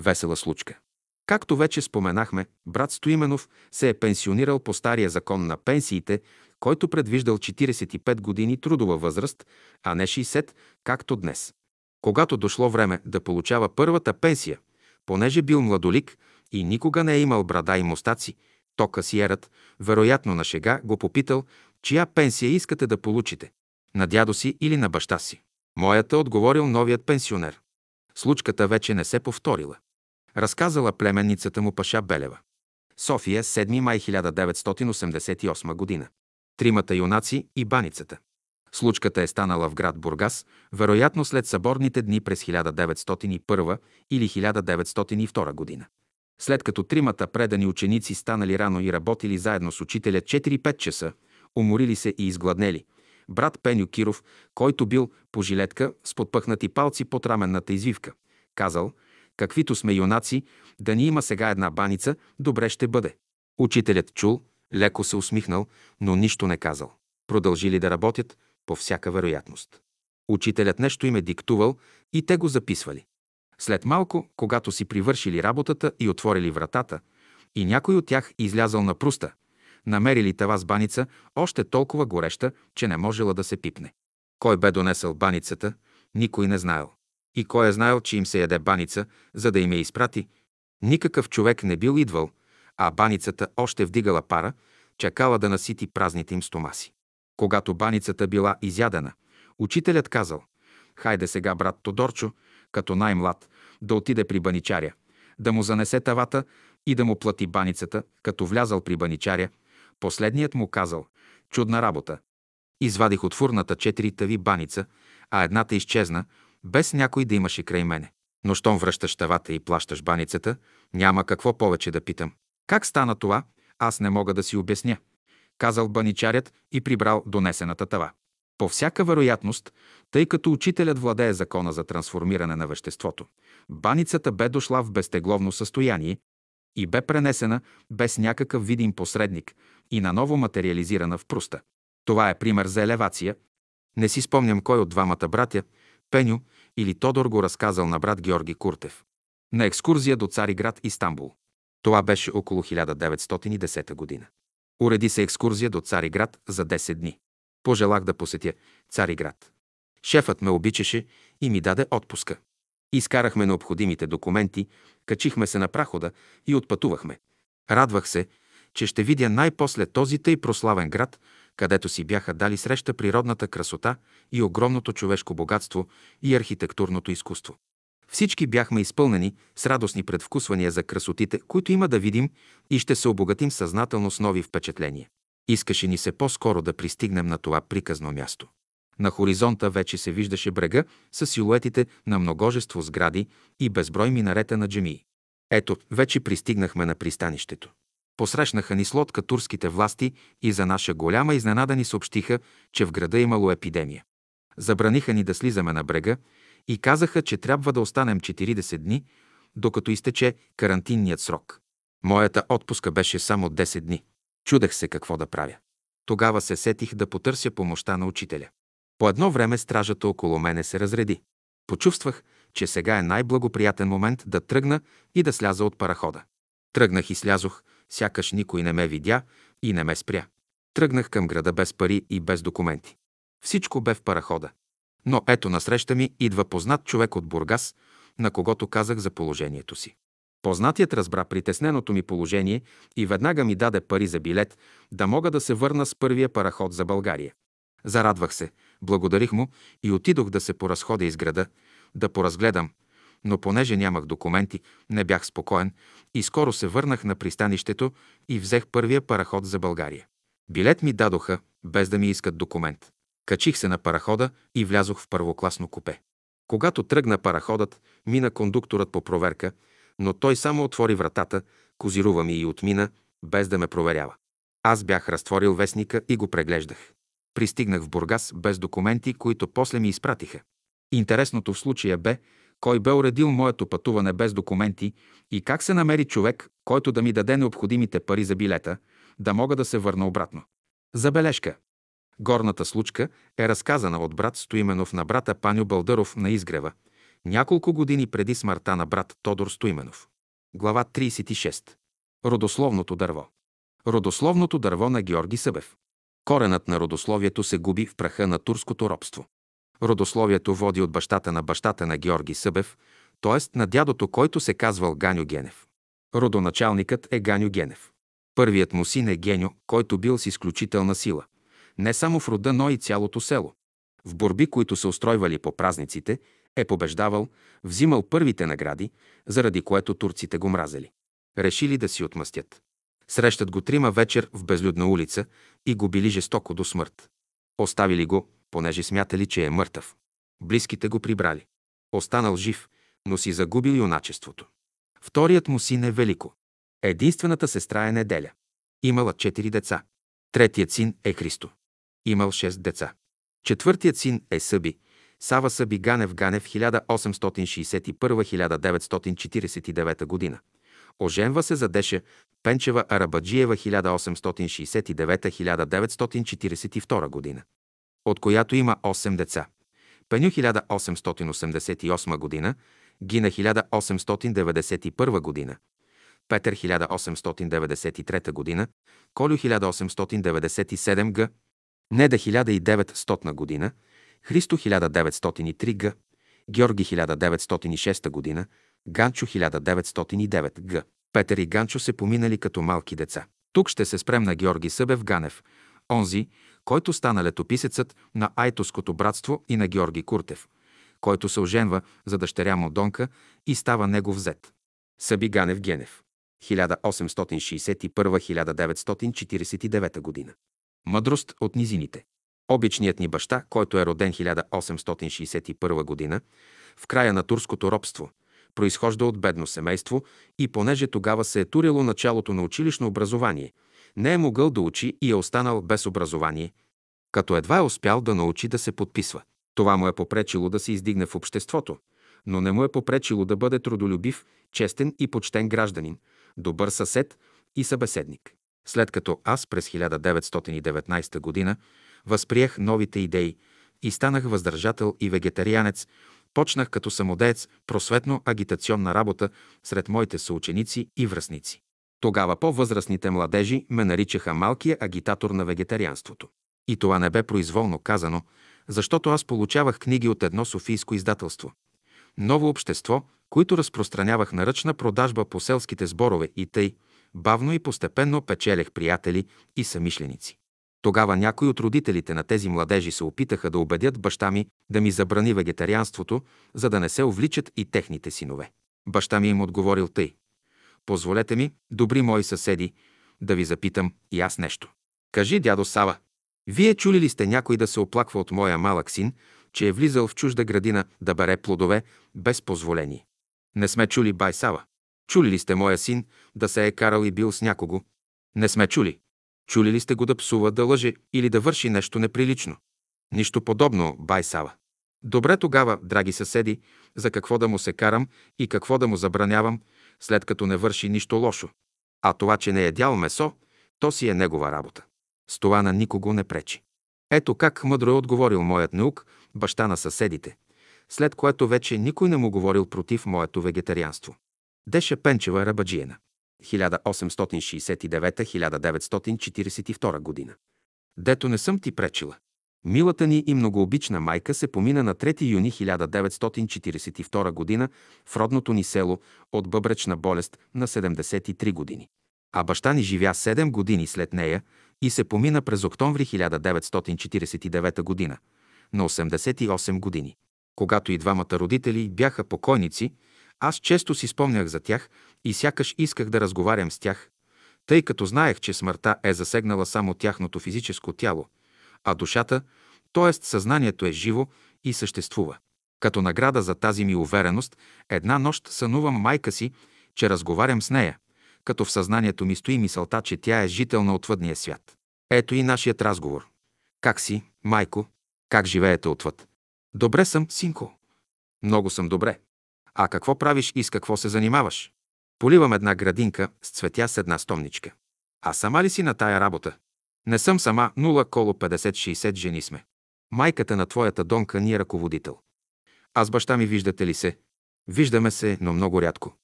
Весела случка. Както вече споменахме, брат Стоименов се е пенсионирал по стария закон на пенсиите, който предвиждал 45 години трудова възраст, а не 60, както днес. Когато дошло време да получава първата пенсия, понеже бил младолик и никога не е имал брада и мустаци, то касиерът, вероятно на шега, го попитал, чия пенсия искате да получите – на дядо си или на баща си. Моята отговорил новият пенсионер. Случката вече не се повторила. Разказала племенницата му Паша Белева. София, 7 май 1988 година. Тримата юнаци и баницата. Случката е станала в град Бургас, вероятно след съборните дни през 1901 или 1902 година. След като тримата предани ученици станали рано и работили заедно с учителя 4-5 часа, уморили се и изгладнели, брат Пеню Киров, който бил по жилетка с подпъхнати палци под раменната извивка, казал, каквито сме юнаци, да ни има сега една баница, добре ще бъде. Учителят чул, леко се усмихнал, но нищо не казал. Продължили да работят, по всяка вероятност. Учителят нещо им е диктувал и те го записвали. След малко, когато си привършили работата и отворили вратата, и някой от тях излязал на пруста, намерили тава с баница, още толкова гореща, че не можела да се пипне. Кой бе донесъл баницата, никой не знаел. И кой е знаел, че им се яде баница, за да им я изпрати, никакъв човек не бил идвал, а баницата още вдигала пара, чакала да насити празните им стомаси. Когато баницата била изядена, учителят казал, хайде сега, брат Тодорчо, като най-млад, да отиде при баничаря, да му занесе тавата и да му плати баницата, като влязал при баничаря, последният му казал, чудна работа. Извадих от фурната четири тави баница, а едната изчезна, без някой да имаше край мене. Но щом връщаш тавата и плащаш баницата, няма какво повече да питам. Как стана това, аз не мога да си обясня казал баничарят и прибрал донесената тава. По всяка вероятност, тъй като учителят владее закона за трансформиране на веществото, баницата бе дошла в безтегловно състояние и бе пренесена без някакъв видим посредник и наново материализирана в пруста. Това е пример за елевация. Не си спомням кой от двамата братя, Пеню или Тодор го разказал на брат Георги Куртев. На екскурзия до Цариград, Истанбул. Това беше около 1910 година. Уреди се екскурзия до Цариград за 10 дни. Пожелах да посетя Цариград. Шефът ме обичаше и ми даде отпуска. Изкарахме необходимите документи, качихме се на прахода и отпътувахме. Радвах се, че ще видя най-после този тъй прославен град, където си бяха дали среща природната красота и огромното човешко богатство и архитектурното изкуство. Всички бяхме изпълнени с радостни предвкусвания за красотите, които има да видим и ще се обогатим съзнателно с нови впечатления. Искаше ни се по-скоро да пристигнем на това приказно място. На хоризонта вече се виждаше брега с силуетите на многожество сгради и безброй минарета на джемии. Ето, вече пристигнахме на пристанището. Посрещнаха ни с лодка турските власти и за наша голяма изненада ни съобщиха, че в града имало епидемия. Забраниха ни да слизаме на брега и казаха, че трябва да останем 40 дни, докато изтече карантинният срок. Моята отпуска беше само 10 дни. Чудех се какво да правя. Тогава се сетих да потърся помощта на учителя. По едно време стражата около мене се разреди. Почувствах, че сега е най-благоприятен момент да тръгна и да сляза от парахода. Тръгнах и слязох, сякаш никой не ме видя и не ме спря. Тръгнах към града без пари и без документи. Всичко бе в парахода. Но ето насреща ми идва познат човек от Бургас, на когото казах за положението си. Познатият разбра притесненото ми положение и веднага ми даде пари за билет, да мога да се върна с първия параход за България. Зарадвах се, благодарих му и отидох да се поразходя из града, да поразгледам, но понеже нямах документи, не бях спокоен и скоро се върнах на пристанището и взех първия параход за България. Билет ми дадоха, без да ми искат документ. Качих се на парахода и влязох в първокласно купе. Когато тръгна параходът, мина кондукторът по проверка, но той само отвори вратата, козирува ми и отмина, без да ме проверява. Аз бях разтворил вестника и го преглеждах. Пристигнах в Бургас без документи, които после ми изпратиха. Интересното в случая бе, кой бе уредил моето пътуване без документи и как се намери човек, който да ми даде необходимите пари за билета, да мога да се върна обратно. Забележка. Горната случка е разказана от брат Стоименов на брата Паню Бълдъров на изгрева, няколко години преди смъртта на брат Тодор Стоименов. Глава 36. Родословното дърво. Родословното дърво на Георги Събев. Коренът на родословието се губи в праха на турското робство. Родословието води от бащата на бащата на Георги Събев, т.е. на дядото, който се казвал Ганю Генев. Родоначалникът е Ганю Генев. Първият му син е Геню, който бил с изключителна сила. Не само в рода, но и цялото село. В борби, които се устройвали по празниците, е побеждавал, взимал първите награди, заради което турците го мразели. Решили да си отмъстят. Срещат го трима вечер в безлюдна улица и го били жестоко до смърт. Оставили го, понеже смятали, че е мъртъв. Близките го прибрали. Останал жив, но си загубил юначеството. Вторият му син е Велико. Единствената сестра е Неделя. Имала четири деца. Третият син е Христо. Имал шест деца. Четвъртият син е Съби. Сава Съби Ганев Ганев 1861-1949 година. Оженва се за Деша Пенчева Арабаджиева 1869-1942 година, от която има 8 деца. Пеню 1888 година, Гина 1891 година, Петър 1893 година, Колю 1897 г, Неда 1900 година, Христо 1903 г, Георги 1906 година, Ганчо 1909 г. Петър и Ганчо се поминали като малки деца. Тук ще се спрем на Георги Събев Ганев, онзи, който стана летописецът на Айтоското братство и на Георги Куртев, който се оженва за дъщеря му Донка и става негов зет. Съби Ганев Генев 1861-1949 година. Мъдрост от низините. Обичният ни баща, който е роден 1861 година, в края на турското робство, произхожда от бедно семейство и понеже тогава се е турило началото на училищно образование, не е могъл да учи и е останал без образование, като едва е успял да научи да се подписва. Това му е попречило да се издигне в обществото, но не му е попречило да бъде трудолюбив, честен и почтен гражданин, добър съсед и събеседник. След като аз през 1919 година възприех новите идеи и станах въздържател и вегетарианец, почнах като самодеец просветно-агитационна работа сред моите съученици и връзници. Тогава по-възрастните младежи ме наричаха малкия агитатор на вегетарианството. И това не бе произволно казано, защото аз получавах книги от едно софийско издателство. Ново общество, които разпространявах на ръчна продажба по селските сборове и тъй, бавно и постепенно печелех приятели и самишленици. Тогава някои от родителите на тези младежи се опитаха да убедят баща ми да ми забрани вегетарианството, за да не се увличат и техните синове. Баща ми им отговорил тъй. Позволете ми, добри мои съседи, да ви запитам и аз нещо. Кажи, дядо Сава, вие чули ли сте някой да се оплаква от моя малък син, че е влизал в чужда градина да бере плодове без позволение? Не сме чули, бай Сава. Чули ли сте моя син да се е карал и бил с някого? Не сме чули. Чули ли сте го да псува, да лъже или да върши нещо неприлично? Нищо подобно, бай Сава. Добре тогава, драги съседи, за какво да му се карам и какво да му забранявам, след като не върши нищо лошо. А това, че не е дял месо, то си е негова работа. С това на никого не пречи. Ето как мъдро е отговорил моят наук, баща на съседите, след което вече никой не му говорил против моето вегетарианство. Деша Пенчева Рабаджиена. 1869-1942 година. Дето не съм ти пречила. Милата ни и многообична майка се помина на 3 юни 1942 година в родното ни село от бъбречна болест на 73 години. А баща ни живя 7 години след нея и се помина през октомври 1949 година на 88 години. Когато и двамата родители бяха покойници, аз често си спомнях за тях и сякаш исках да разговарям с тях, тъй като знаех, че смъртта е засегнала само тяхното физическо тяло, а душата, т.е. съзнанието е живо и съществува. Като награда за тази ми увереност, една нощ сънувам майка си, че разговарям с нея, като в съзнанието ми стои мисълта, че тя е жител на отвъдния свят. Ето и нашият разговор. Как си, майко? Как живеете отвъд? Добре съм, синко. Много съм добре. А какво правиш и с какво се занимаваш? Поливам една градинка с цветя с една стомничка. А сама ли си на тая работа? Не съм сама, нула коло 50-60 жени сме. Майката на твоята донка ни е ръководител. Аз баща ми виждате ли се? Виждаме се, но много рядко.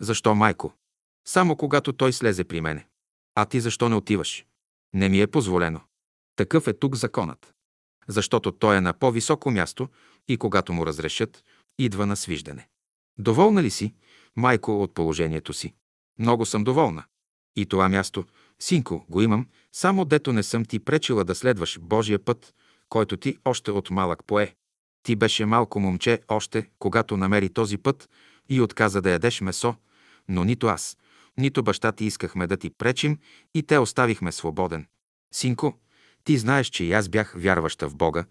Защо, майко? Само когато той слезе при мене. А ти защо не отиваш? Не ми е позволено. Такъв е тук законът. Защото той е на по-високо място и когато му разрешат, идва на свиждане. Доволна ли си, майко, от положението си? Много съм доволна. И това място, синко, го имам, само дето не съм ти пречила да следваш Божия път, който ти още от малък пое. Ти беше малко момче още, когато намери този път и отказа да ядеш месо, но нито аз, нито баща ти искахме да ти пречим и те оставихме свободен. Синко, ти знаеш, че и аз бях вярваща в Бога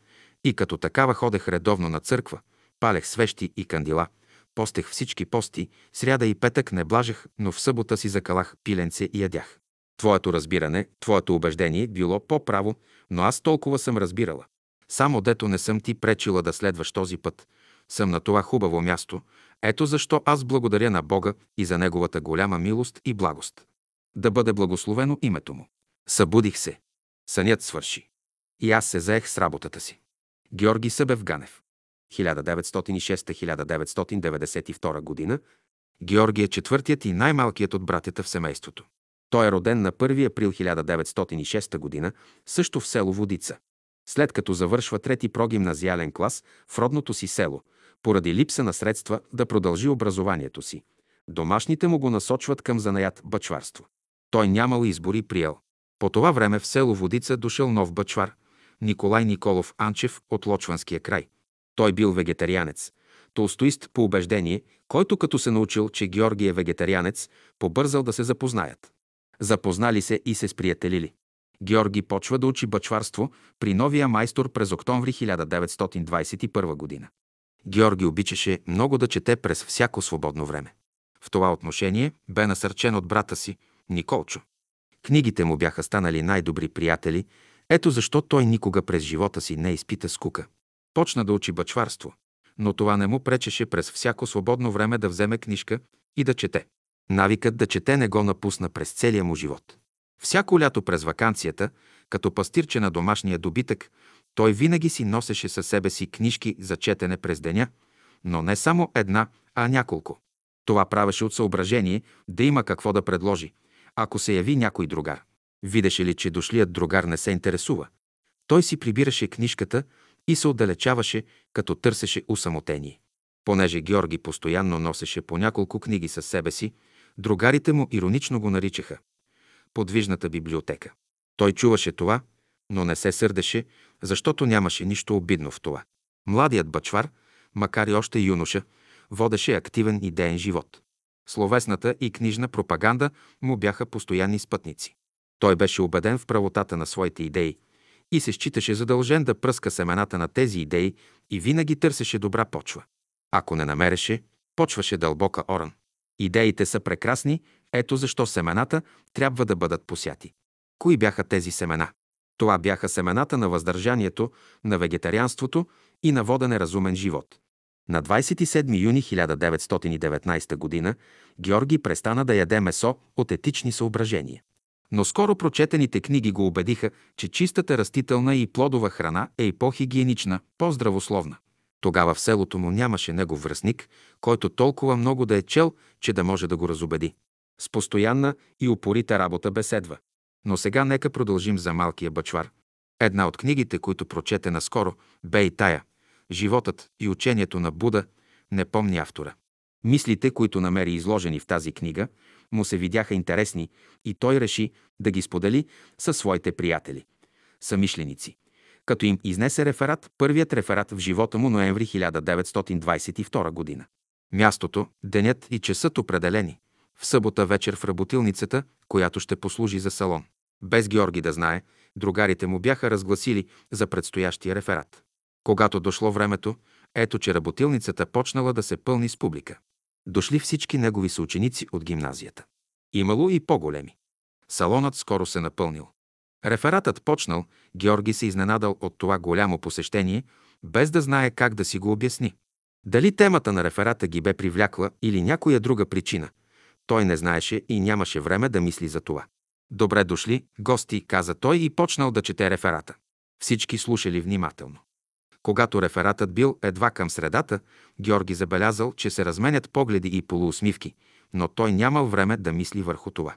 и като такава ходех редовно на църква, палех свещи и кандила, постех всички пости, сряда и петък не блажех, но в събота си закалах пиленце и ядях. Твоето разбиране, твоето убеждение било по-право, но аз толкова съм разбирала. Само дето не съм ти пречила да следваш този път, съм на това хубаво място. Ето защо аз благодаря на Бога и за Неговата голяма милост и благост. Да бъде благословено името Му. Събудих се. Сънят свърши. И аз се заех с работата си. Георги Събев Ганев 1906-1992 година Георги е четвъртият и най-малкият от братята в семейството. Той е роден на 1 април 1906 година, също в село Водица. След като завършва трети прогимназиален клас в родното си село, поради липса на средства да продължи образованието си, домашните му го насочват към занаят бъчварство. Той нямал избори приел. По това време в село Водица дошъл нов бъчвар, Николай Николов Анчев от Лочванския край. Той бил вегетарианец, толстоист по убеждение, който като се научил, че Георги е вегетарианец, побързал да се запознаят. Запознали се и се сприятелили. Георги почва да учи бачварство при новия майстор през октомври 1921 година. Георги обичаше много да чете през всяко свободно време. В това отношение бе насърчен от брата си, Николчо. Книгите му бяха станали най-добри приятели, ето защо той никога през живота си не изпита скука. Почна да учи бачварство, но това не му пречеше през всяко свободно време да вземе книжка и да чете. Навикът да чете не го напусна през целия му живот. Всяко лято през вакансията, като пастирче на домашния добитък, той винаги си носеше със себе си книжки за четене през деня, но не само една, а няколко. Това правеше от съображение да има какво да предложи, ако се яви някой другар. Видеше ли, че дошлият другар не се интересува? Той си прибираше книжката и се отдалечаваше, като търсеше усамотение. Понеже Георги постоянно носеше по няколко книги със себе си, другарите му иронично го наричаха подвижната библиотека. Той чуваше това, но не се сърдеше, защото нямаше нищо обидно в това. Младият бачвар, макар и още юноша, водеше активен идеен живот. Словесната и книжна пропаганда му бяха постоянни спътници. Той беше убеден в правотата на своите идеи и се считаше задължен да пръска семената на тези идеи и винаги търсеше добра почва. Ако не намереше, почваше дълбока оран. Идеите са прекрасни, ето защо семената трябва да бъдат посяти. Кои бяха тези семена? Това бяха семената на въздържанието, на вегетарианството и на водене разумен живот. На 27 юни 1919 г. Георги престана да яде месо от етични съображения. Но скоро прочетените книги го убедиха, че чистата растителна и плодова храна е и по-хигиенична, по-здравословна. Тогава в селото му нямаше негов връзник, който толкова много да е чел, че да може да го разобеди. С постоянна и упорита работа беседва. Но сега нека продължим за малкия бачвар. Една от книгите, които прочете наскоро, бе и тая «Животът и учението на Буда», не помни автора. Мислите, които намери изложени в тази книга, му се видяха интересни и той реши да ги сподели със своите приятели, самишленици. Като им изнесе реферат, първият реферат в живота му ноември 1922 година. Мястото, денят и часът определени в събота вечер в работилницата, която ще послужи за салон. Без Георги да знае, другарите му бяха разгласили за предстоящия реферат. Когато дошло времето, ето че работилницата почнала да се пълни с публика. Дошли всички негови съученици от гимназията. Имало и по-големи. Салонът скоро се напълнил. Рефератът почнал, Георги се изненадал от това голямо посещение, без да знае как да си го обясни. Дали темата на реферата ги бе привлякла или някоя друга причина – той не знаеше и нямаше време да мисли за това. Добре дошли, гости, каза той и почнал да чете реферата. Всички слушали внимателно. Когато рефератът бил едва към средата, Георги забелязал, че се разменят погледи и полуусмивки, но той нямал време да мисли върху това.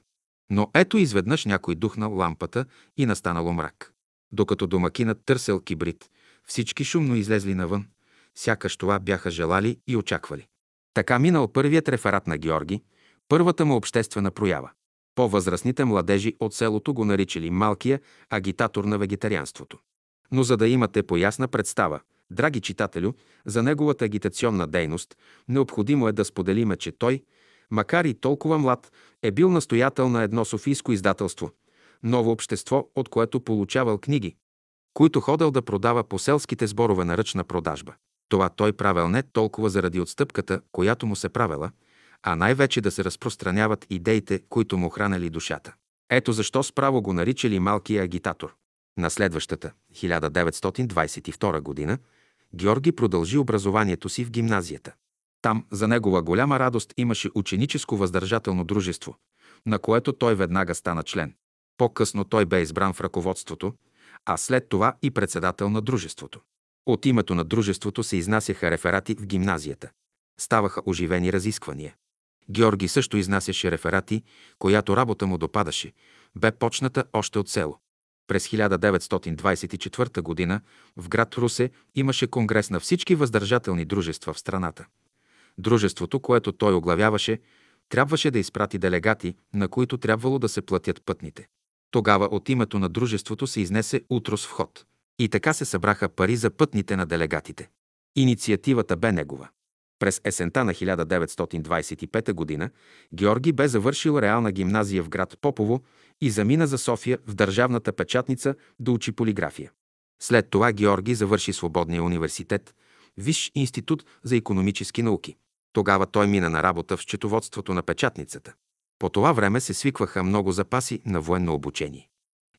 Но ето изведнъж някой духнал лампата и настанало мрак. Докато домакинът търсел кибрид, всички шумно излезли навън. Сякаш това бяха желали и очаквали. Така минал първият реферат на Георги, първата му обществена проява. По-възрастните младежи от селото го наричали малкия агитатор на вегетарианството. Но за да имате поясна представа, драги читателю, за неговата агитационна дейност, необходимо е да споделиме, че той, макар и толкова млад, е бил настоятел на едно софийско издателство, ново общество, от което получавал книги, които ходил да продава по селските сборове на ръчна продажба. Това той правил не толкова заради отстъпката, която му се правила, а най-вече да се разпространяват идеите, които му хранели душата. Ето защо справо го наричали малкия агитатор. На следващата, 1922 година, Георги продължи образованието си в гимназията. Там, за негова голяма радост, имаше ученическо въздържателно дружество, на което той веднага стана член. По-късно той бе избран в ръководството, а след това и председател на дружеството. От името на дружеството се изнасяха реферати в гимназията. Ставаха оживени разисквания. Георги също изнасяше реферати, която работа му допадаше, бе почната още от село. През 1924 г. в град Русе имаше конгрес на всички въздържателни дружества в страната. Дружеството, което той оглавяваше, трябваше да изпрати делегати, на които трябвало да се платят пътните. Тогава от името на дружеството се изнесе утрос вход. И така се събраха пари за пътните на делегатите. Инициативата бе негова. През есента на 1925 г. Георги бе завършил реална гимназия в град Попово и замина за София в държавната печатница да учи полиграфия. След това Георги завърши Свободния университет, Висш институт за економически науки. Тогава той мина на работа в счетоводството на печатницата. По това време се свикваха много запаси на военно обучение.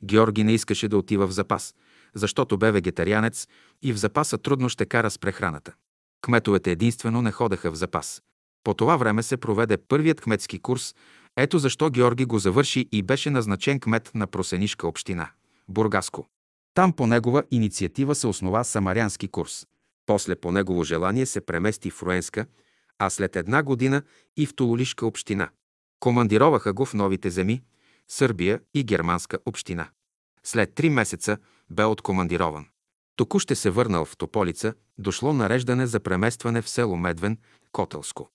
Георги не искаше да отива в запас, защото бе вегетарианец и в запаса трудно ще кара с прехраната. Кметовете единствено не ходеха в запас. По това време се проведе първият кметски курс, ето защо Георги го завърши и беше назначен кмет на Просенишка община – Бургаско. Там по негова инициатива се основа самарянски курс. После по негово желание се премести в Руенска, а след една година и в Тололишка община. Командироваха го в новите земи, Сърбия и Германска община. След три месеца бе откомандирован. Току ще се върнал в Тополица, дошло нареждане за преместване в село Медвен, Котелско.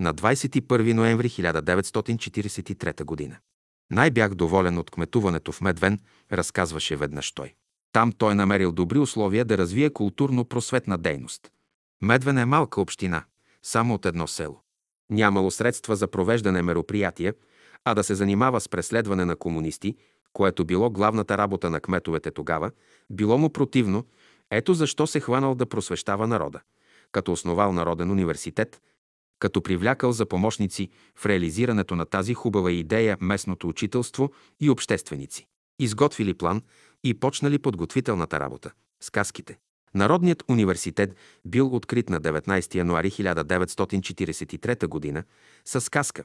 На 21 ноември 1943 година. Най-бях доволен от кметуването в Медвен, разказваше веднъж той. Там той намерил добри условия да развие културно-просветна дейност. Медвен е малка община, само от едно село. Нямало средства за провеждане мероприятия, а да се занимава с преследване на комунисти, което било главната работа на кметовете тогава, било му противно, ето защо се хванал да просвещава народа, като основал Народен университет, като привлякал за помощници в реализирането на тази хубава идея местното учителство и общественици. Изготвили план и почнали подготвителната работа – сказките. Народният университет бил открит на 19 януари 1943 г. с сказка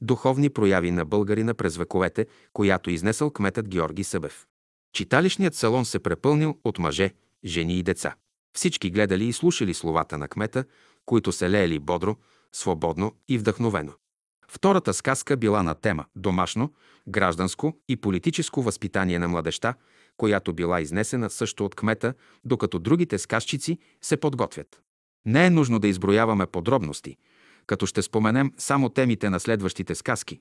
«Духовни прояви на българина през вековете», която изнесъл кметът Георги Събев. Читалищният салон се препълнил от мъже, жени и деца. Всички гледали и слушали словата на кмета, които се леели бодро, свободно и вдъхновено. Втората сказка била на тема домашно, гражданско и политическо възпитание на младеща, която била изнесена също от кмета, докато другите сказчици се подготвят. Не е нужно да изброяваме подробности, като ще споменем само темите на следващите сказки.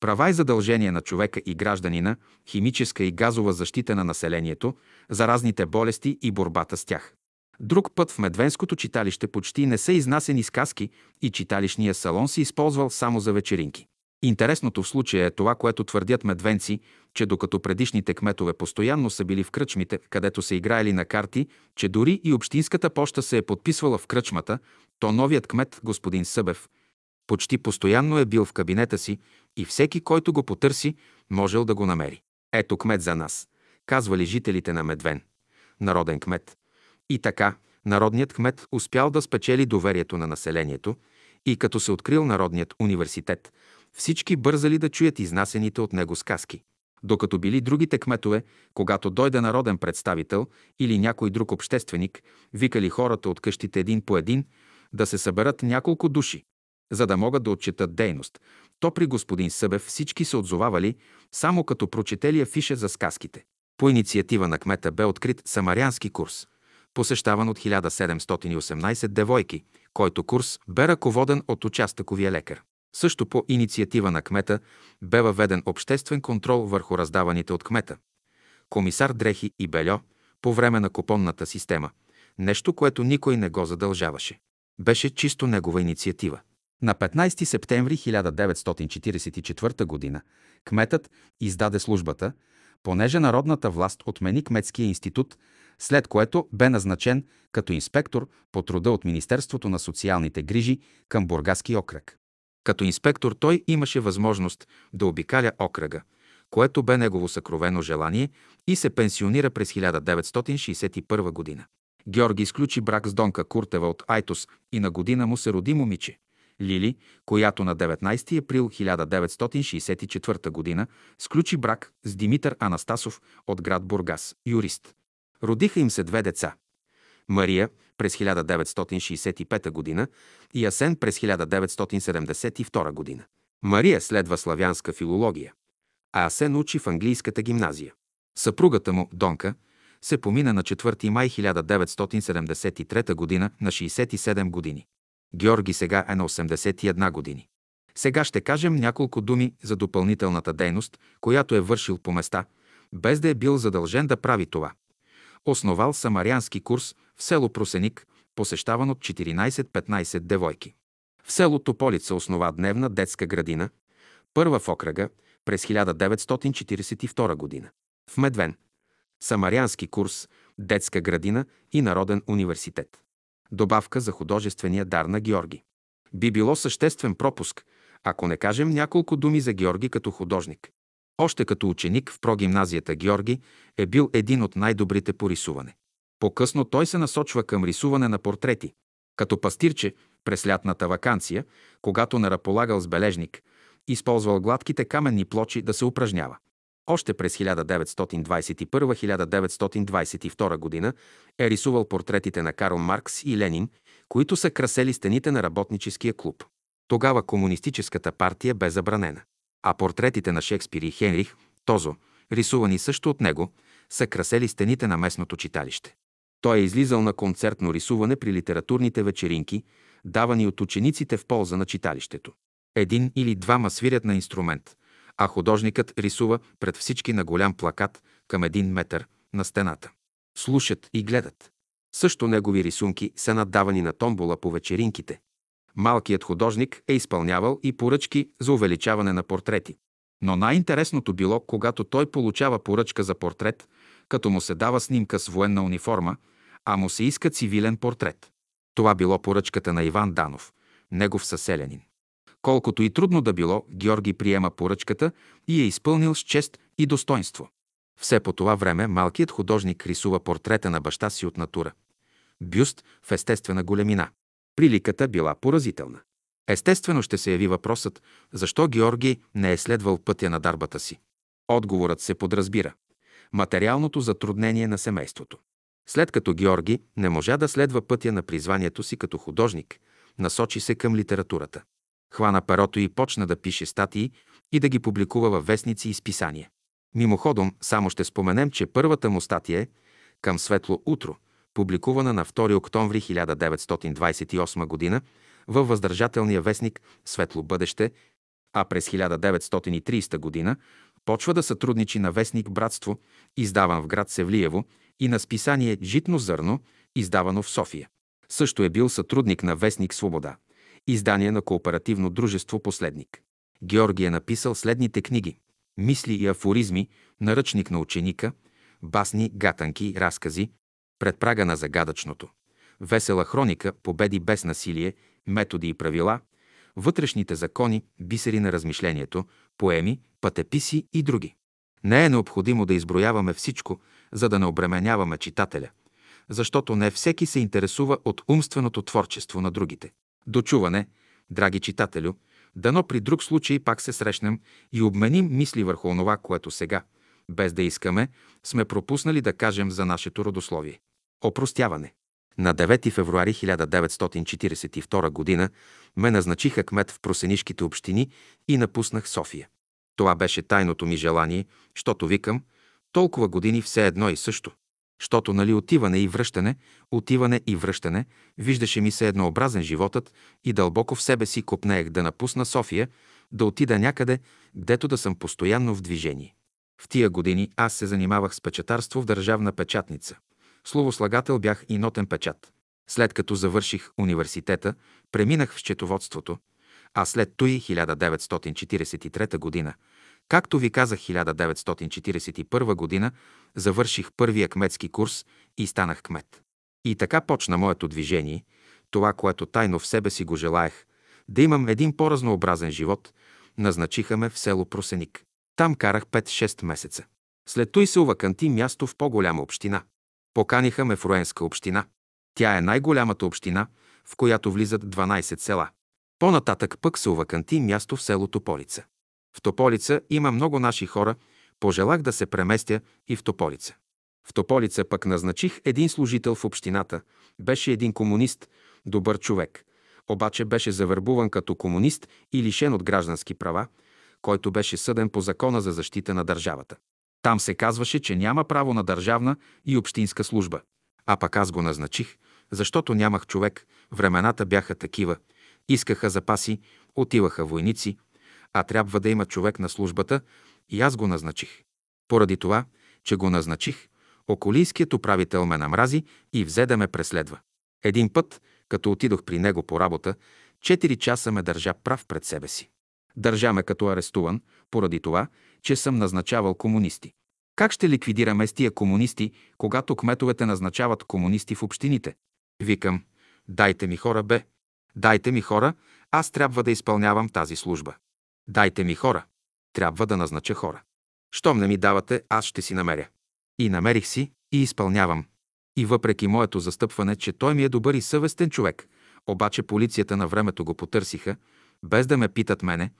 Права и задължения на човека и гражданина, химическа и газова защита на населението, заразните болести и борбата с тях. Друг път в Медвенското читалище почти не са изнасени сказки и читалищния салон се използвал само за вечеринки. Интересното в случая е това, което твърдят медвенци, че докато предишните кметове постоянно са били в кръчмите, където са играели на карти, че дори и общинската поща се е подписвала в кръчмата, то новият кмет, господин Събев, почти постоянно е бил в кабинета си и всеки, който го потърси, можел да го намери. Ето кмет за нас, казвали жителите на Медвен. Народен кмет. И така, народният кмет успял да спечели доверието на населението и като се открил Народният университет, всички бързали да чуят изнасените от него сказки. Докато били другите кметове, когато дойде народен представител или някой друг общественик, викали хората от къщите един по един да се съберат няколко души, за да могат да отчитат дейност, то при господин Събев всички се отзовавали, само като прочетели афиша за сказките. По инициатива на кмета бе открит самарянски курс, посещаван от 1718 девойки, който курс бе ръководен от участъковия лекар. Също по инициатива на кмета бе въведен обществен контрол върху раздаваните от кмета. Комисар Дрехи и Бельо по време на купонната система. Нещо, което никой не го задължаваше. Беше чисто негова инициатива. На 15 септември 1944 г. кметът издаде службата, понеже народната власт отмени кметския институт, след което бе назначен като инспектор по труда от Министерството на социалните грижи към Бургаски окръг. Като инспектор той имаше възможност да обикаля окръга, което бе негово съкровено желание и се пенсионира през 1961 година. Георги изключи брак с Донка Куртева от Айтос и на година му се роди момиче – Лили, която на 19 април 1964 г. сключи брак с Димитър Анастасов от град Бургас, юрист. Родиха им се две деца. Мария през 1965 г. и Асен през 1972 г. Мария следва славянска филология, а Асен учи в английската гимназия. Съпругата му, Донка, се помина на 4 май 1973 г. на 67 години. Георги сега е на 81 години. Сега ще кажем няколко думи за допълнителната дейност, която е вършил по места, без да е бил задължен да прави това. Основал самариански курс в село Просеник, посещаван от 14-15 девойки. В село Тополица основа дневна детска градина, първа в окръга през 1942 година. В Медвен – самариански курс, детска градина и Народен университет добавка за художествения дар на Георги. Би било съществен пропуск, ако не кажем няколко думи за Георги като художник. Още като ученик в прогимназията Георги е бил един от най-добрите по рисуване. По-късно той се насочва към рисуване на портрети. Като пастирче, през лятната вакансия, когато не разполагал с бележник, използвал гладките каменни плочи да се упражнява. Още през 1921-1922 г. е рисувал портретите на Карл Маркс и Ленин, които са красели стените на работническия клуб. Тогава комунистическата партия бе забранена. А портретите на Шекспир и Хенрих, Тозо, рисувани също от него, са красели стените на местното читалище. Той е излизал на концертно рисуване при литературните вечеринки, давани от учениците в полза на читалището. Един или двама свирят на инструмент, а художникът рисува пред всички на голям плакат към един метър на стената. Слушат и гледат. Също негови рисунки са надавани на томбола по вечеринките. Малкият художник е изпълнявал и поръчки за увеличаване на портрети. Но най-интересното било, когато той получава поръчка за портрет, като му се дава снимка с военна униформа, а му се иска цивилен портрет. Това било поръчката на Иван Данов, негов съселянин. Колкото и трудно да било, Георги приема поръчката и е изпълнил с чест и достоинство. Все по това време малкият художник рисува портрета на баща си от натура. Бюст в естествена големина. Приликата била поразителна. Естествено ще се яви въпросът, защо Георги не е следвал пътя на дарбата си. Отговорът се подразбира. Материалното затруднение на семейството. След като Георги не можа да следва пътя на призванието си като художник, насочи се към литературата. Хвана перото и почна да пише статии и да ги публикува във вестници и списания. Мимоходом, само ще споменем, че първата му статия е «Към светло утро», публикувана на 2 октомври 1928 г. във въздържателния вестник «Светло бъдеще», а през 1930 г. почва да сътрудничи на вестник «Братство», издаван в град Севлиево, и на списание «Житно зърно», издавано в София. Също е бил сътрудник на вестник «Свобода», издание на кооперативно дружество Последник. Георги е написал следните книги Мисли и афоризми, наръчник на ученика, басни, гатанки, разкази, пред прага на загадъчното, весела хроника, победи без насилие, методи и правила, вътрешните закони, бисери на размишлението, поеми, пътеписи и други. Не е необходимо да изброяваме всичко, за да не обременяваме читателя, защото не всеки се интересува от умственото творчество на другите. Дочуване, драги читателю, Дано при друг случай пак се срещнем и обменим мисли върху онова, което сега, без да искаме, сме пропуснали да кажем за нашето родословие. Опростяване. На 9 февруари 1942 г. ме назначиха кмет в просенишките общини и напуснах София. Това беше тайното ми желание, защото викам, толкова години все едно и също. Щото нали отиване и връщане, отиване и връщане, виждаше ми се еднообразен животът и дълбоко в себе си копнеех да напусна София, да отида някъде, гдето да съм постоянно в движение. В тия години аз се занимавах с печатарство в държавна печатница. Словослагател бях и нотен печат. След като завърших университета, преминах в счетоводството, а след той 1943 година, както ви казах 1941 година, завърших първия кметски курс и станах кмет. И така почна моето движение, това, което тайно в себе си го желаех, да имам един по-разнообразен живот, назначиха ме в село Просеник. Там карах 5-6 месеца. След той се уваканти място в по-голяма община. Поканиха ме в Руенска община. Тя е най-голямата община, в която влизат 12 села. По-нататък пък се уваканти място в село Тополица. В Тополица има много наши хора, пожелах да се преместя и в Тополица. В Тополица пък назначих един служител в общината. Беше един комунист, добър човек. Обаче беше завербуван като комунист и лишен от граждански права, който беше съден по закона за защита на държавата. Там се казваше, че няма право на държавна и общинска служба. А пък аз го назначих, защото нямах човек, времената бяха такива. Искаха запаси, отиваха войници, а трябва да има човек на службата и аз го назначих. Поради това, че го назначих, околийският управител ме намрази и взе да ме преследва. Един път, като отидох при него по работа, 4 часа ме държа прав пред себе си. Държа ме като арестуван, поради това, че съм назначавал комунисти. Как ще ликвидираме с тия комунисти, когато кметовете назначават комунисти в общините? Викам, дайте ми хора, бе. Дайте ми хора, аз трябва да изпълнявам тази служба. Дайте ми хора. Трябва да назнача хора. Щом не ми давате, аз ще си намеря. И намерих си, и изпълнявам. И въпреки моето застъпване, че той ми е добър и съвестен човек, обаче полицията на времето го потърсиха, без да ме питат мене,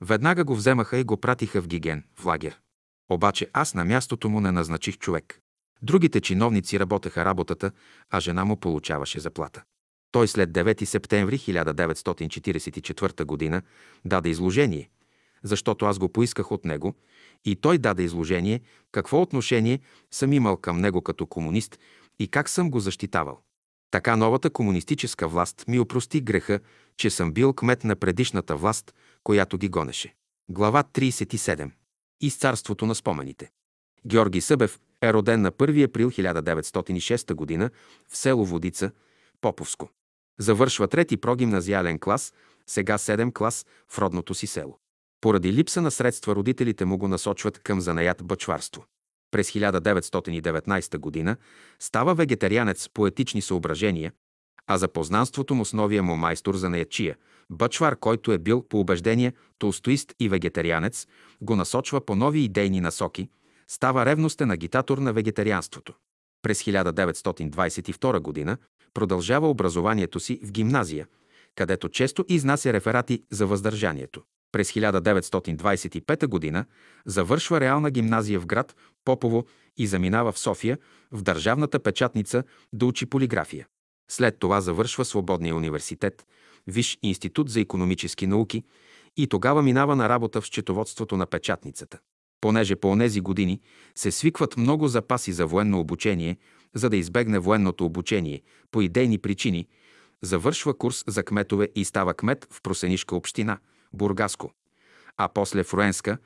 веднага го вземаха и го пратиха в Гиген, в лагер. Обаче аз на мястото му не назначих човек. Другите чиновници работеха работата, а жена му получаваше заплата. Той след 9 септември 1944 г. даде изложение, защото аз го поисках от него, и той даде изложение какво отношение съм имал към него като комунист и как съм го защитавал. Така новата комунистическа власт ми опрости греха, че съм бил кмет на предишната власт, която ги гонеше. Глава 37. Из царството на спомените. Георги Събев е роден на 1 април 1906 г. в село Водица, Поповско. Завършва трети прогимназиален клас, сега седем клас в родното си село. Поради липса на средства родителите му го насочват към занаят бъчварство. През 1919 г. става вегетарианец по етични съображения, а за познанството му с новия му майстор за наячия, Бъчвар, който е бил по убеждение толстоист и вегетарианец, го насочва по нови идейни насоки, става ревностен агитатор на вегетарианството. През 1922 г. продължава образованието си в гимназия, където често изнася реферати за въздържанието. През 1925 г. завършва реална гимназия в град Попово и заминава в София в държавната печатница да учи полиграфия. След това завършва Свободния университет, Виш институт за економически науки и тогава минава на работа в счетоводството на печатницата. Понеже по онези години се свикват много запаси за военно обучение, за да избегне военното обучение по идейни причини, завършва курс за кметове и става кмет в Просенишка община, Бургаско, а после в Руенска,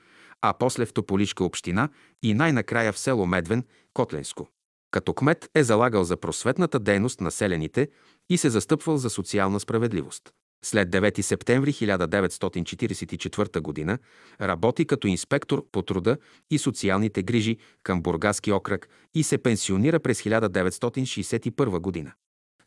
а после в Тополишка община и най-накрая в село Медвен, Котленско. Като кмет е залагал за просветната дейност на селените и се застъпвал за социална справедливост. След 9 септември 1944 г. работи като инспектор по труда и социалните грижи към Бургаски окръг и се пенсионира през 1961 г.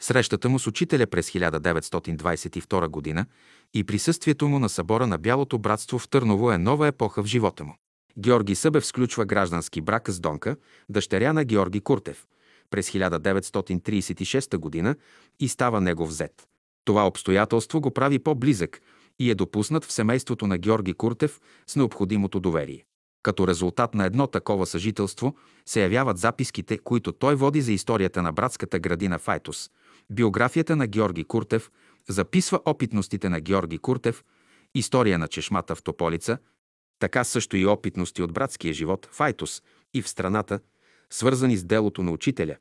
Срещата му с учителя през 1922 г. и присъствието му на събора на Бялото братство в Търново е нова епоха в живота му. Георги Събев сключва граждански брак с Донка, дъщеря на Георги Куртев, през 1936 г. и става негов зет. Това обстоятелство го прави по-близък и е допуснат в семейството на Георги Куртев с необходимото доверие. Като резултат на едно такова съжителство се явяват записките, които той води за историята на братската градина Файтус. Биографията на Георги Куртев записва опитностите на Георги Куртев, история на чешмата в Тополица, така също и опитности от братския живот Файтус и в страната, свързани с делото на учителя.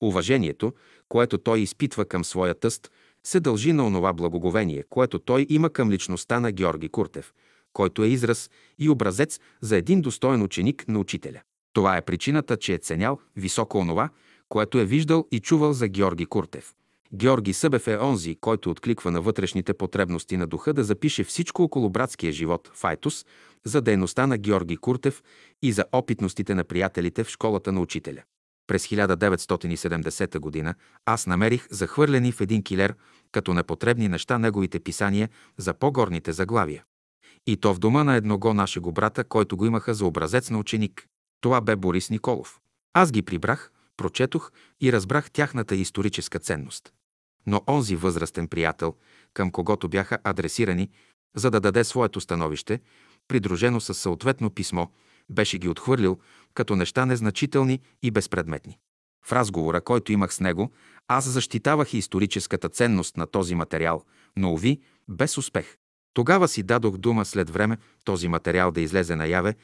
Уважението, което той изпитва към своя тъст, се дължи на онова благоговение, което той има към личността на Георги Куртев – който е израз и образец за един достоен ученик на учителя. Това е причината, че е ценял високо онова, което е виждал и чувал за Георги Куртев. Георги Събев е онзи, който откликва на вътрешните потребности на духа да запише всичко около братския живот в Айтус, за дейността на Георги Куртев и за опитностите на приятелите в школата на учителя. През 1970 г. аз намерих захвърлени в един килер като непотребни неща неговите писания за по-горните заглавия. И то в дома на едного нашего брата, който го имаха за образец на ученик. Това бе Борис Николов. Аз ги прибрах, прочетох и разбрах тяхната историческа ценност. Но онзи възрастен приятел, към когото бяха адресирани, за да даде своето становище, придружено с съответно писмо, беше ги отхвърлил като неща незначителни и безпредметни. В разговора, който имах с него, аз защитавах историческата ценност на този материал, но, уви, без успех. Тогава си дадох дума след време този материал да излезе наяве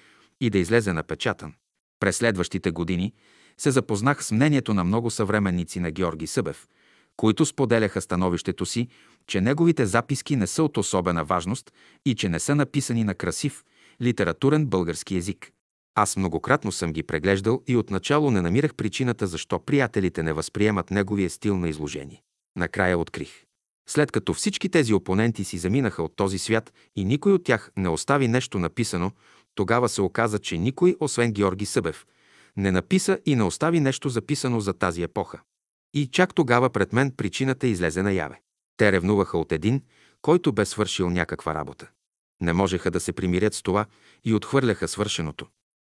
и да излезе напечатан. През следващите години се запознах с мнението на много съвременници на Георги Събев, които споделяха становището си, че неговите записки не са от особена важност и че не са написани на красив, литературен български език. Аз многократно съм ги преглеждал и отначало не намирах причината защо приятелите не възприемат неговия стил на изложение. Накрая открих. След като всички тези опоненти си заминаха от този свят и никой от тях не остави нещо написано, тогава се оказа, че никой, освен Георги Събев, не написа и не остави нещо записано за тази епоха. И чак тогава пред мен причината излезе наяве. Те ревнуваха от един, който бе свършил някаква работа. Не можеха да се примирят с това и отхвърляха свършеното.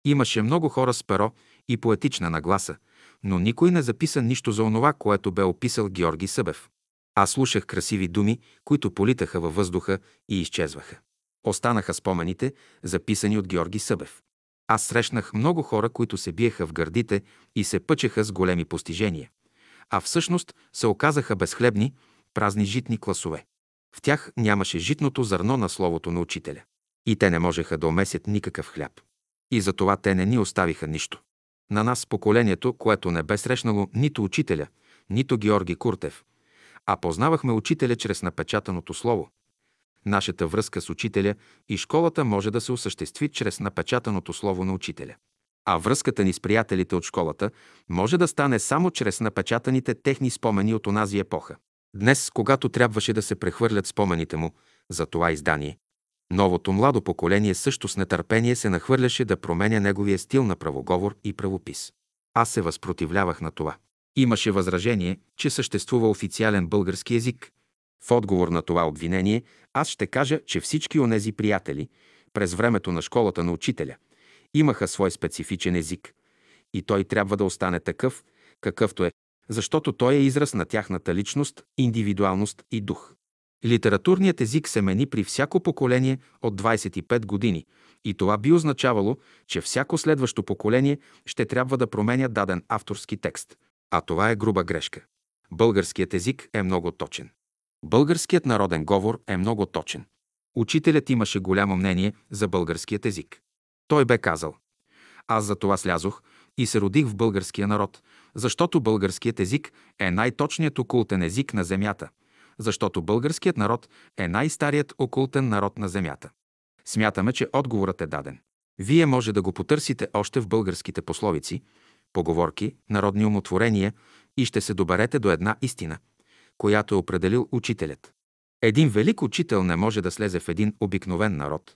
Имаше много хора с перо и поетична нагласа, но никой не записа нищо за онова, което бе описал Георги Събев. Аз слушах красиви думи, които политаха във въздуха и изчезваха. Останаха спомените, записани от Георги Събев. Аз срещнах много хора, които се биеха в гърдите и се пъчеха с големи постижения. А всъщност се оказаха безхлебни, празни житни класове. В тях нямаше житното зърно на словото на учителя. И те не можеха да омесят никакъв хляб. И затова те не ни оставиха нищо. На нас поколението, което не бе срещнало нито учителя, нито Георги Куртев, а познавахме учителя чрез напечатаното слово. Нашата връзка с учителя и школата може да се осъществи чрез напечатаното слово на учителя. А връзката ни с приятелите от школата може да стане само чрез напечатаните техни спомени от онази епоха. Днес, когато трябваше да се прехвърлят спомените му за това издание, новото младо поколение също с нетърпение се нахвърляше да променя неговия стил на правоговор и правопис. Аз се възпротивлявах на това. Имаше възражение, че съществува официален български език. В отговор на това обвинение аз ще кажа, че всички онези приятели, през времето на школата на учителя, имаха свой специфичен език. И той трябва да остане такъв, какъвто е, защото той е израз на тяхната личност, индивидуалност и дух. Литературният език се мени при всяко поколение от 25 години и това би означавало, че всяко следващо поколение ще трябва да променя даден авторски текст. А това е груба грешка. Българският език е много точен. Българският народен говор е много точен. Учителят имаше голямо мнение за българският език. Той бе казал Аз за това слязох и се родих в българския народ, защото българският език е най-точният окултен език на земята, защото българският народ е най-старият окултен народ на земята. Смятаме, че отговорът е даден. Вие може да го потърсите още в българските пословици, поговорки, народни умотворения и ще се доберете до една истина, която е определил учителят. Един велик учител не може да слезе в един обикновен народ,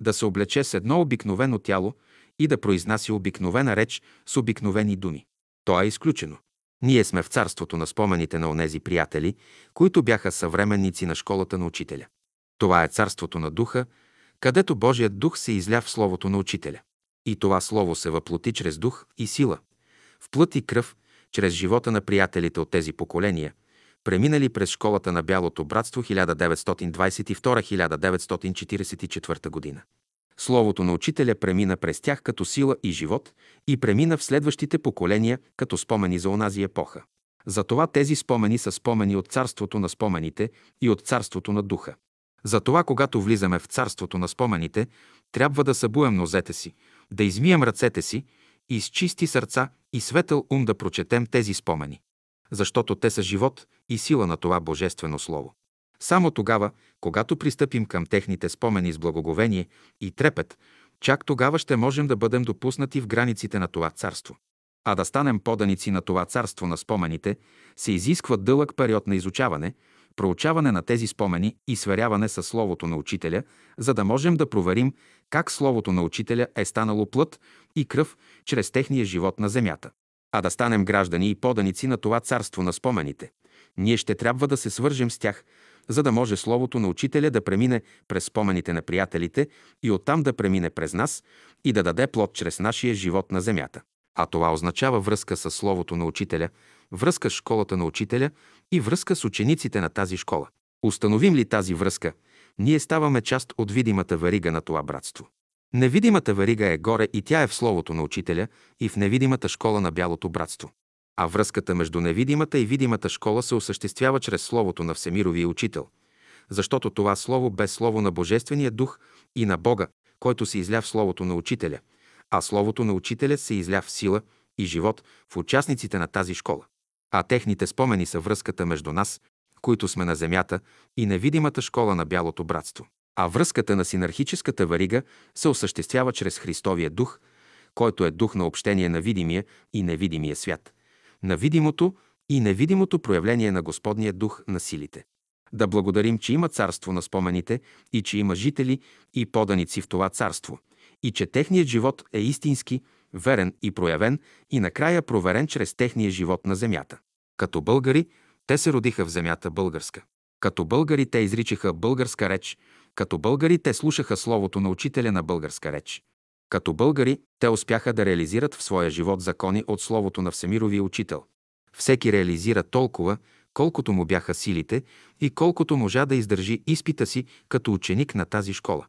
да се облече с едно обикновено тяло и да произнася обикновена реч с обикновени думи. То е изключено. Ние сме в царството на спомените на онези приятели, които бяха съвременници на школата на учителя. Това е царството на духа, където Божият дух се изля в словото на учителя. И това слово се въплоти чрез дух и сила, в плът и кръв, чрез живота на приятелите от тези поколения, преминали през школата на Бялото братство 1922-1944 година. Словото на учителя премина през тях като сила и живот и премина в следващите поколения като спомени за онази епоха. Затова тези спомени са спомени от царството на спомените и от царството на духа. Затова, когато влизаме в царството на спомените, трябва да събуем нозете си, да измием ръцете си и с чисти сърца и светъл ум да прочетем тези спомени. Защото те са живот и сила на това Божествено Слово. Само тогава, когато пристъпим към техните спомени с благоговение и трепет, чак тогава ще можем да бъдем допуснати в границите на това царство. А да станем поданици на това царство на спомените, се изисква дълъг период на изучаване, проучаване на тези спомени и сверяване с Словото на Учителя, за да можем да проверим как Словото на Учителя е станало плът и кръв чрез техния живот на земята. А да станем граждани и поданици на това царство на спомените, ние ще трябва да се свържем с тях, за да може Словото на Учителя да премине през спомените на приятелите и оттам да премине през нас и да даде плод чрез нашия живот на земята. А това означава връзка с Словото на Учителя, връзка с школата на Учителя и връзка с учениците на тази школа. Установим ли тази връзка, ние ставаме част от видимата варига на това братство. Невидимата варига е горе и тя е в Словото на Учителя и в невидимата школа на Бялото братство. А връзката между невидимата и видимата школа се осъществява чрез Словото на Всемировия Учител. Защото това Слово без Слово на Божествения Дух и на Бога, който се изля в Словото на Учителя, а Словото на Учителя се изля в сила и живот в участниците на тази школа. А техните спомени са връзката между нас, които сме на земята, и невидимата школа на Бялото братство. А връзката на синархическата варига се осъществява чрез Христовия дух, който е дух на общение на видимия и невидимия свят, на видимото и невидимото проявление на Господния дух на силите. Да благодарим, че има царство на спомените и че има жители и поданици в това царство, и че техният живот е истински, верен и проявен и накрая проверен чрез техния живот на земята. Като българи, те се родиха в земята българска. Като българи те изричаха българска реч, като българи те слушаха словото на учителя на българска реч. Като българи те успяха да реализират в своя живот закони от словото на Всемировия учител. Всеки реализира толкова, колкото му бяха силите и колкото можа да издържи изпита си като ученик на тази школа.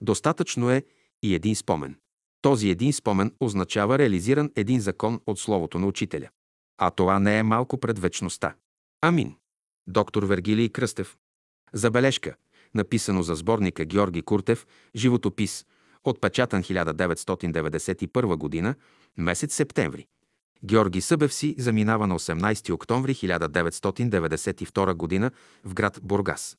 Достатъчно е и един спомен. Този един спомен означава реализиран един закон от Словото на Учителя. А това не е малко пред вечността. Амин. Доктор Вергилий Кръстев. Забележка. Написано за сборника Георги Куртев, животопис, отпечатан 1991 година, месец септември. Георги Събев си заминава на 18 октомври 1992 година в град Бургас.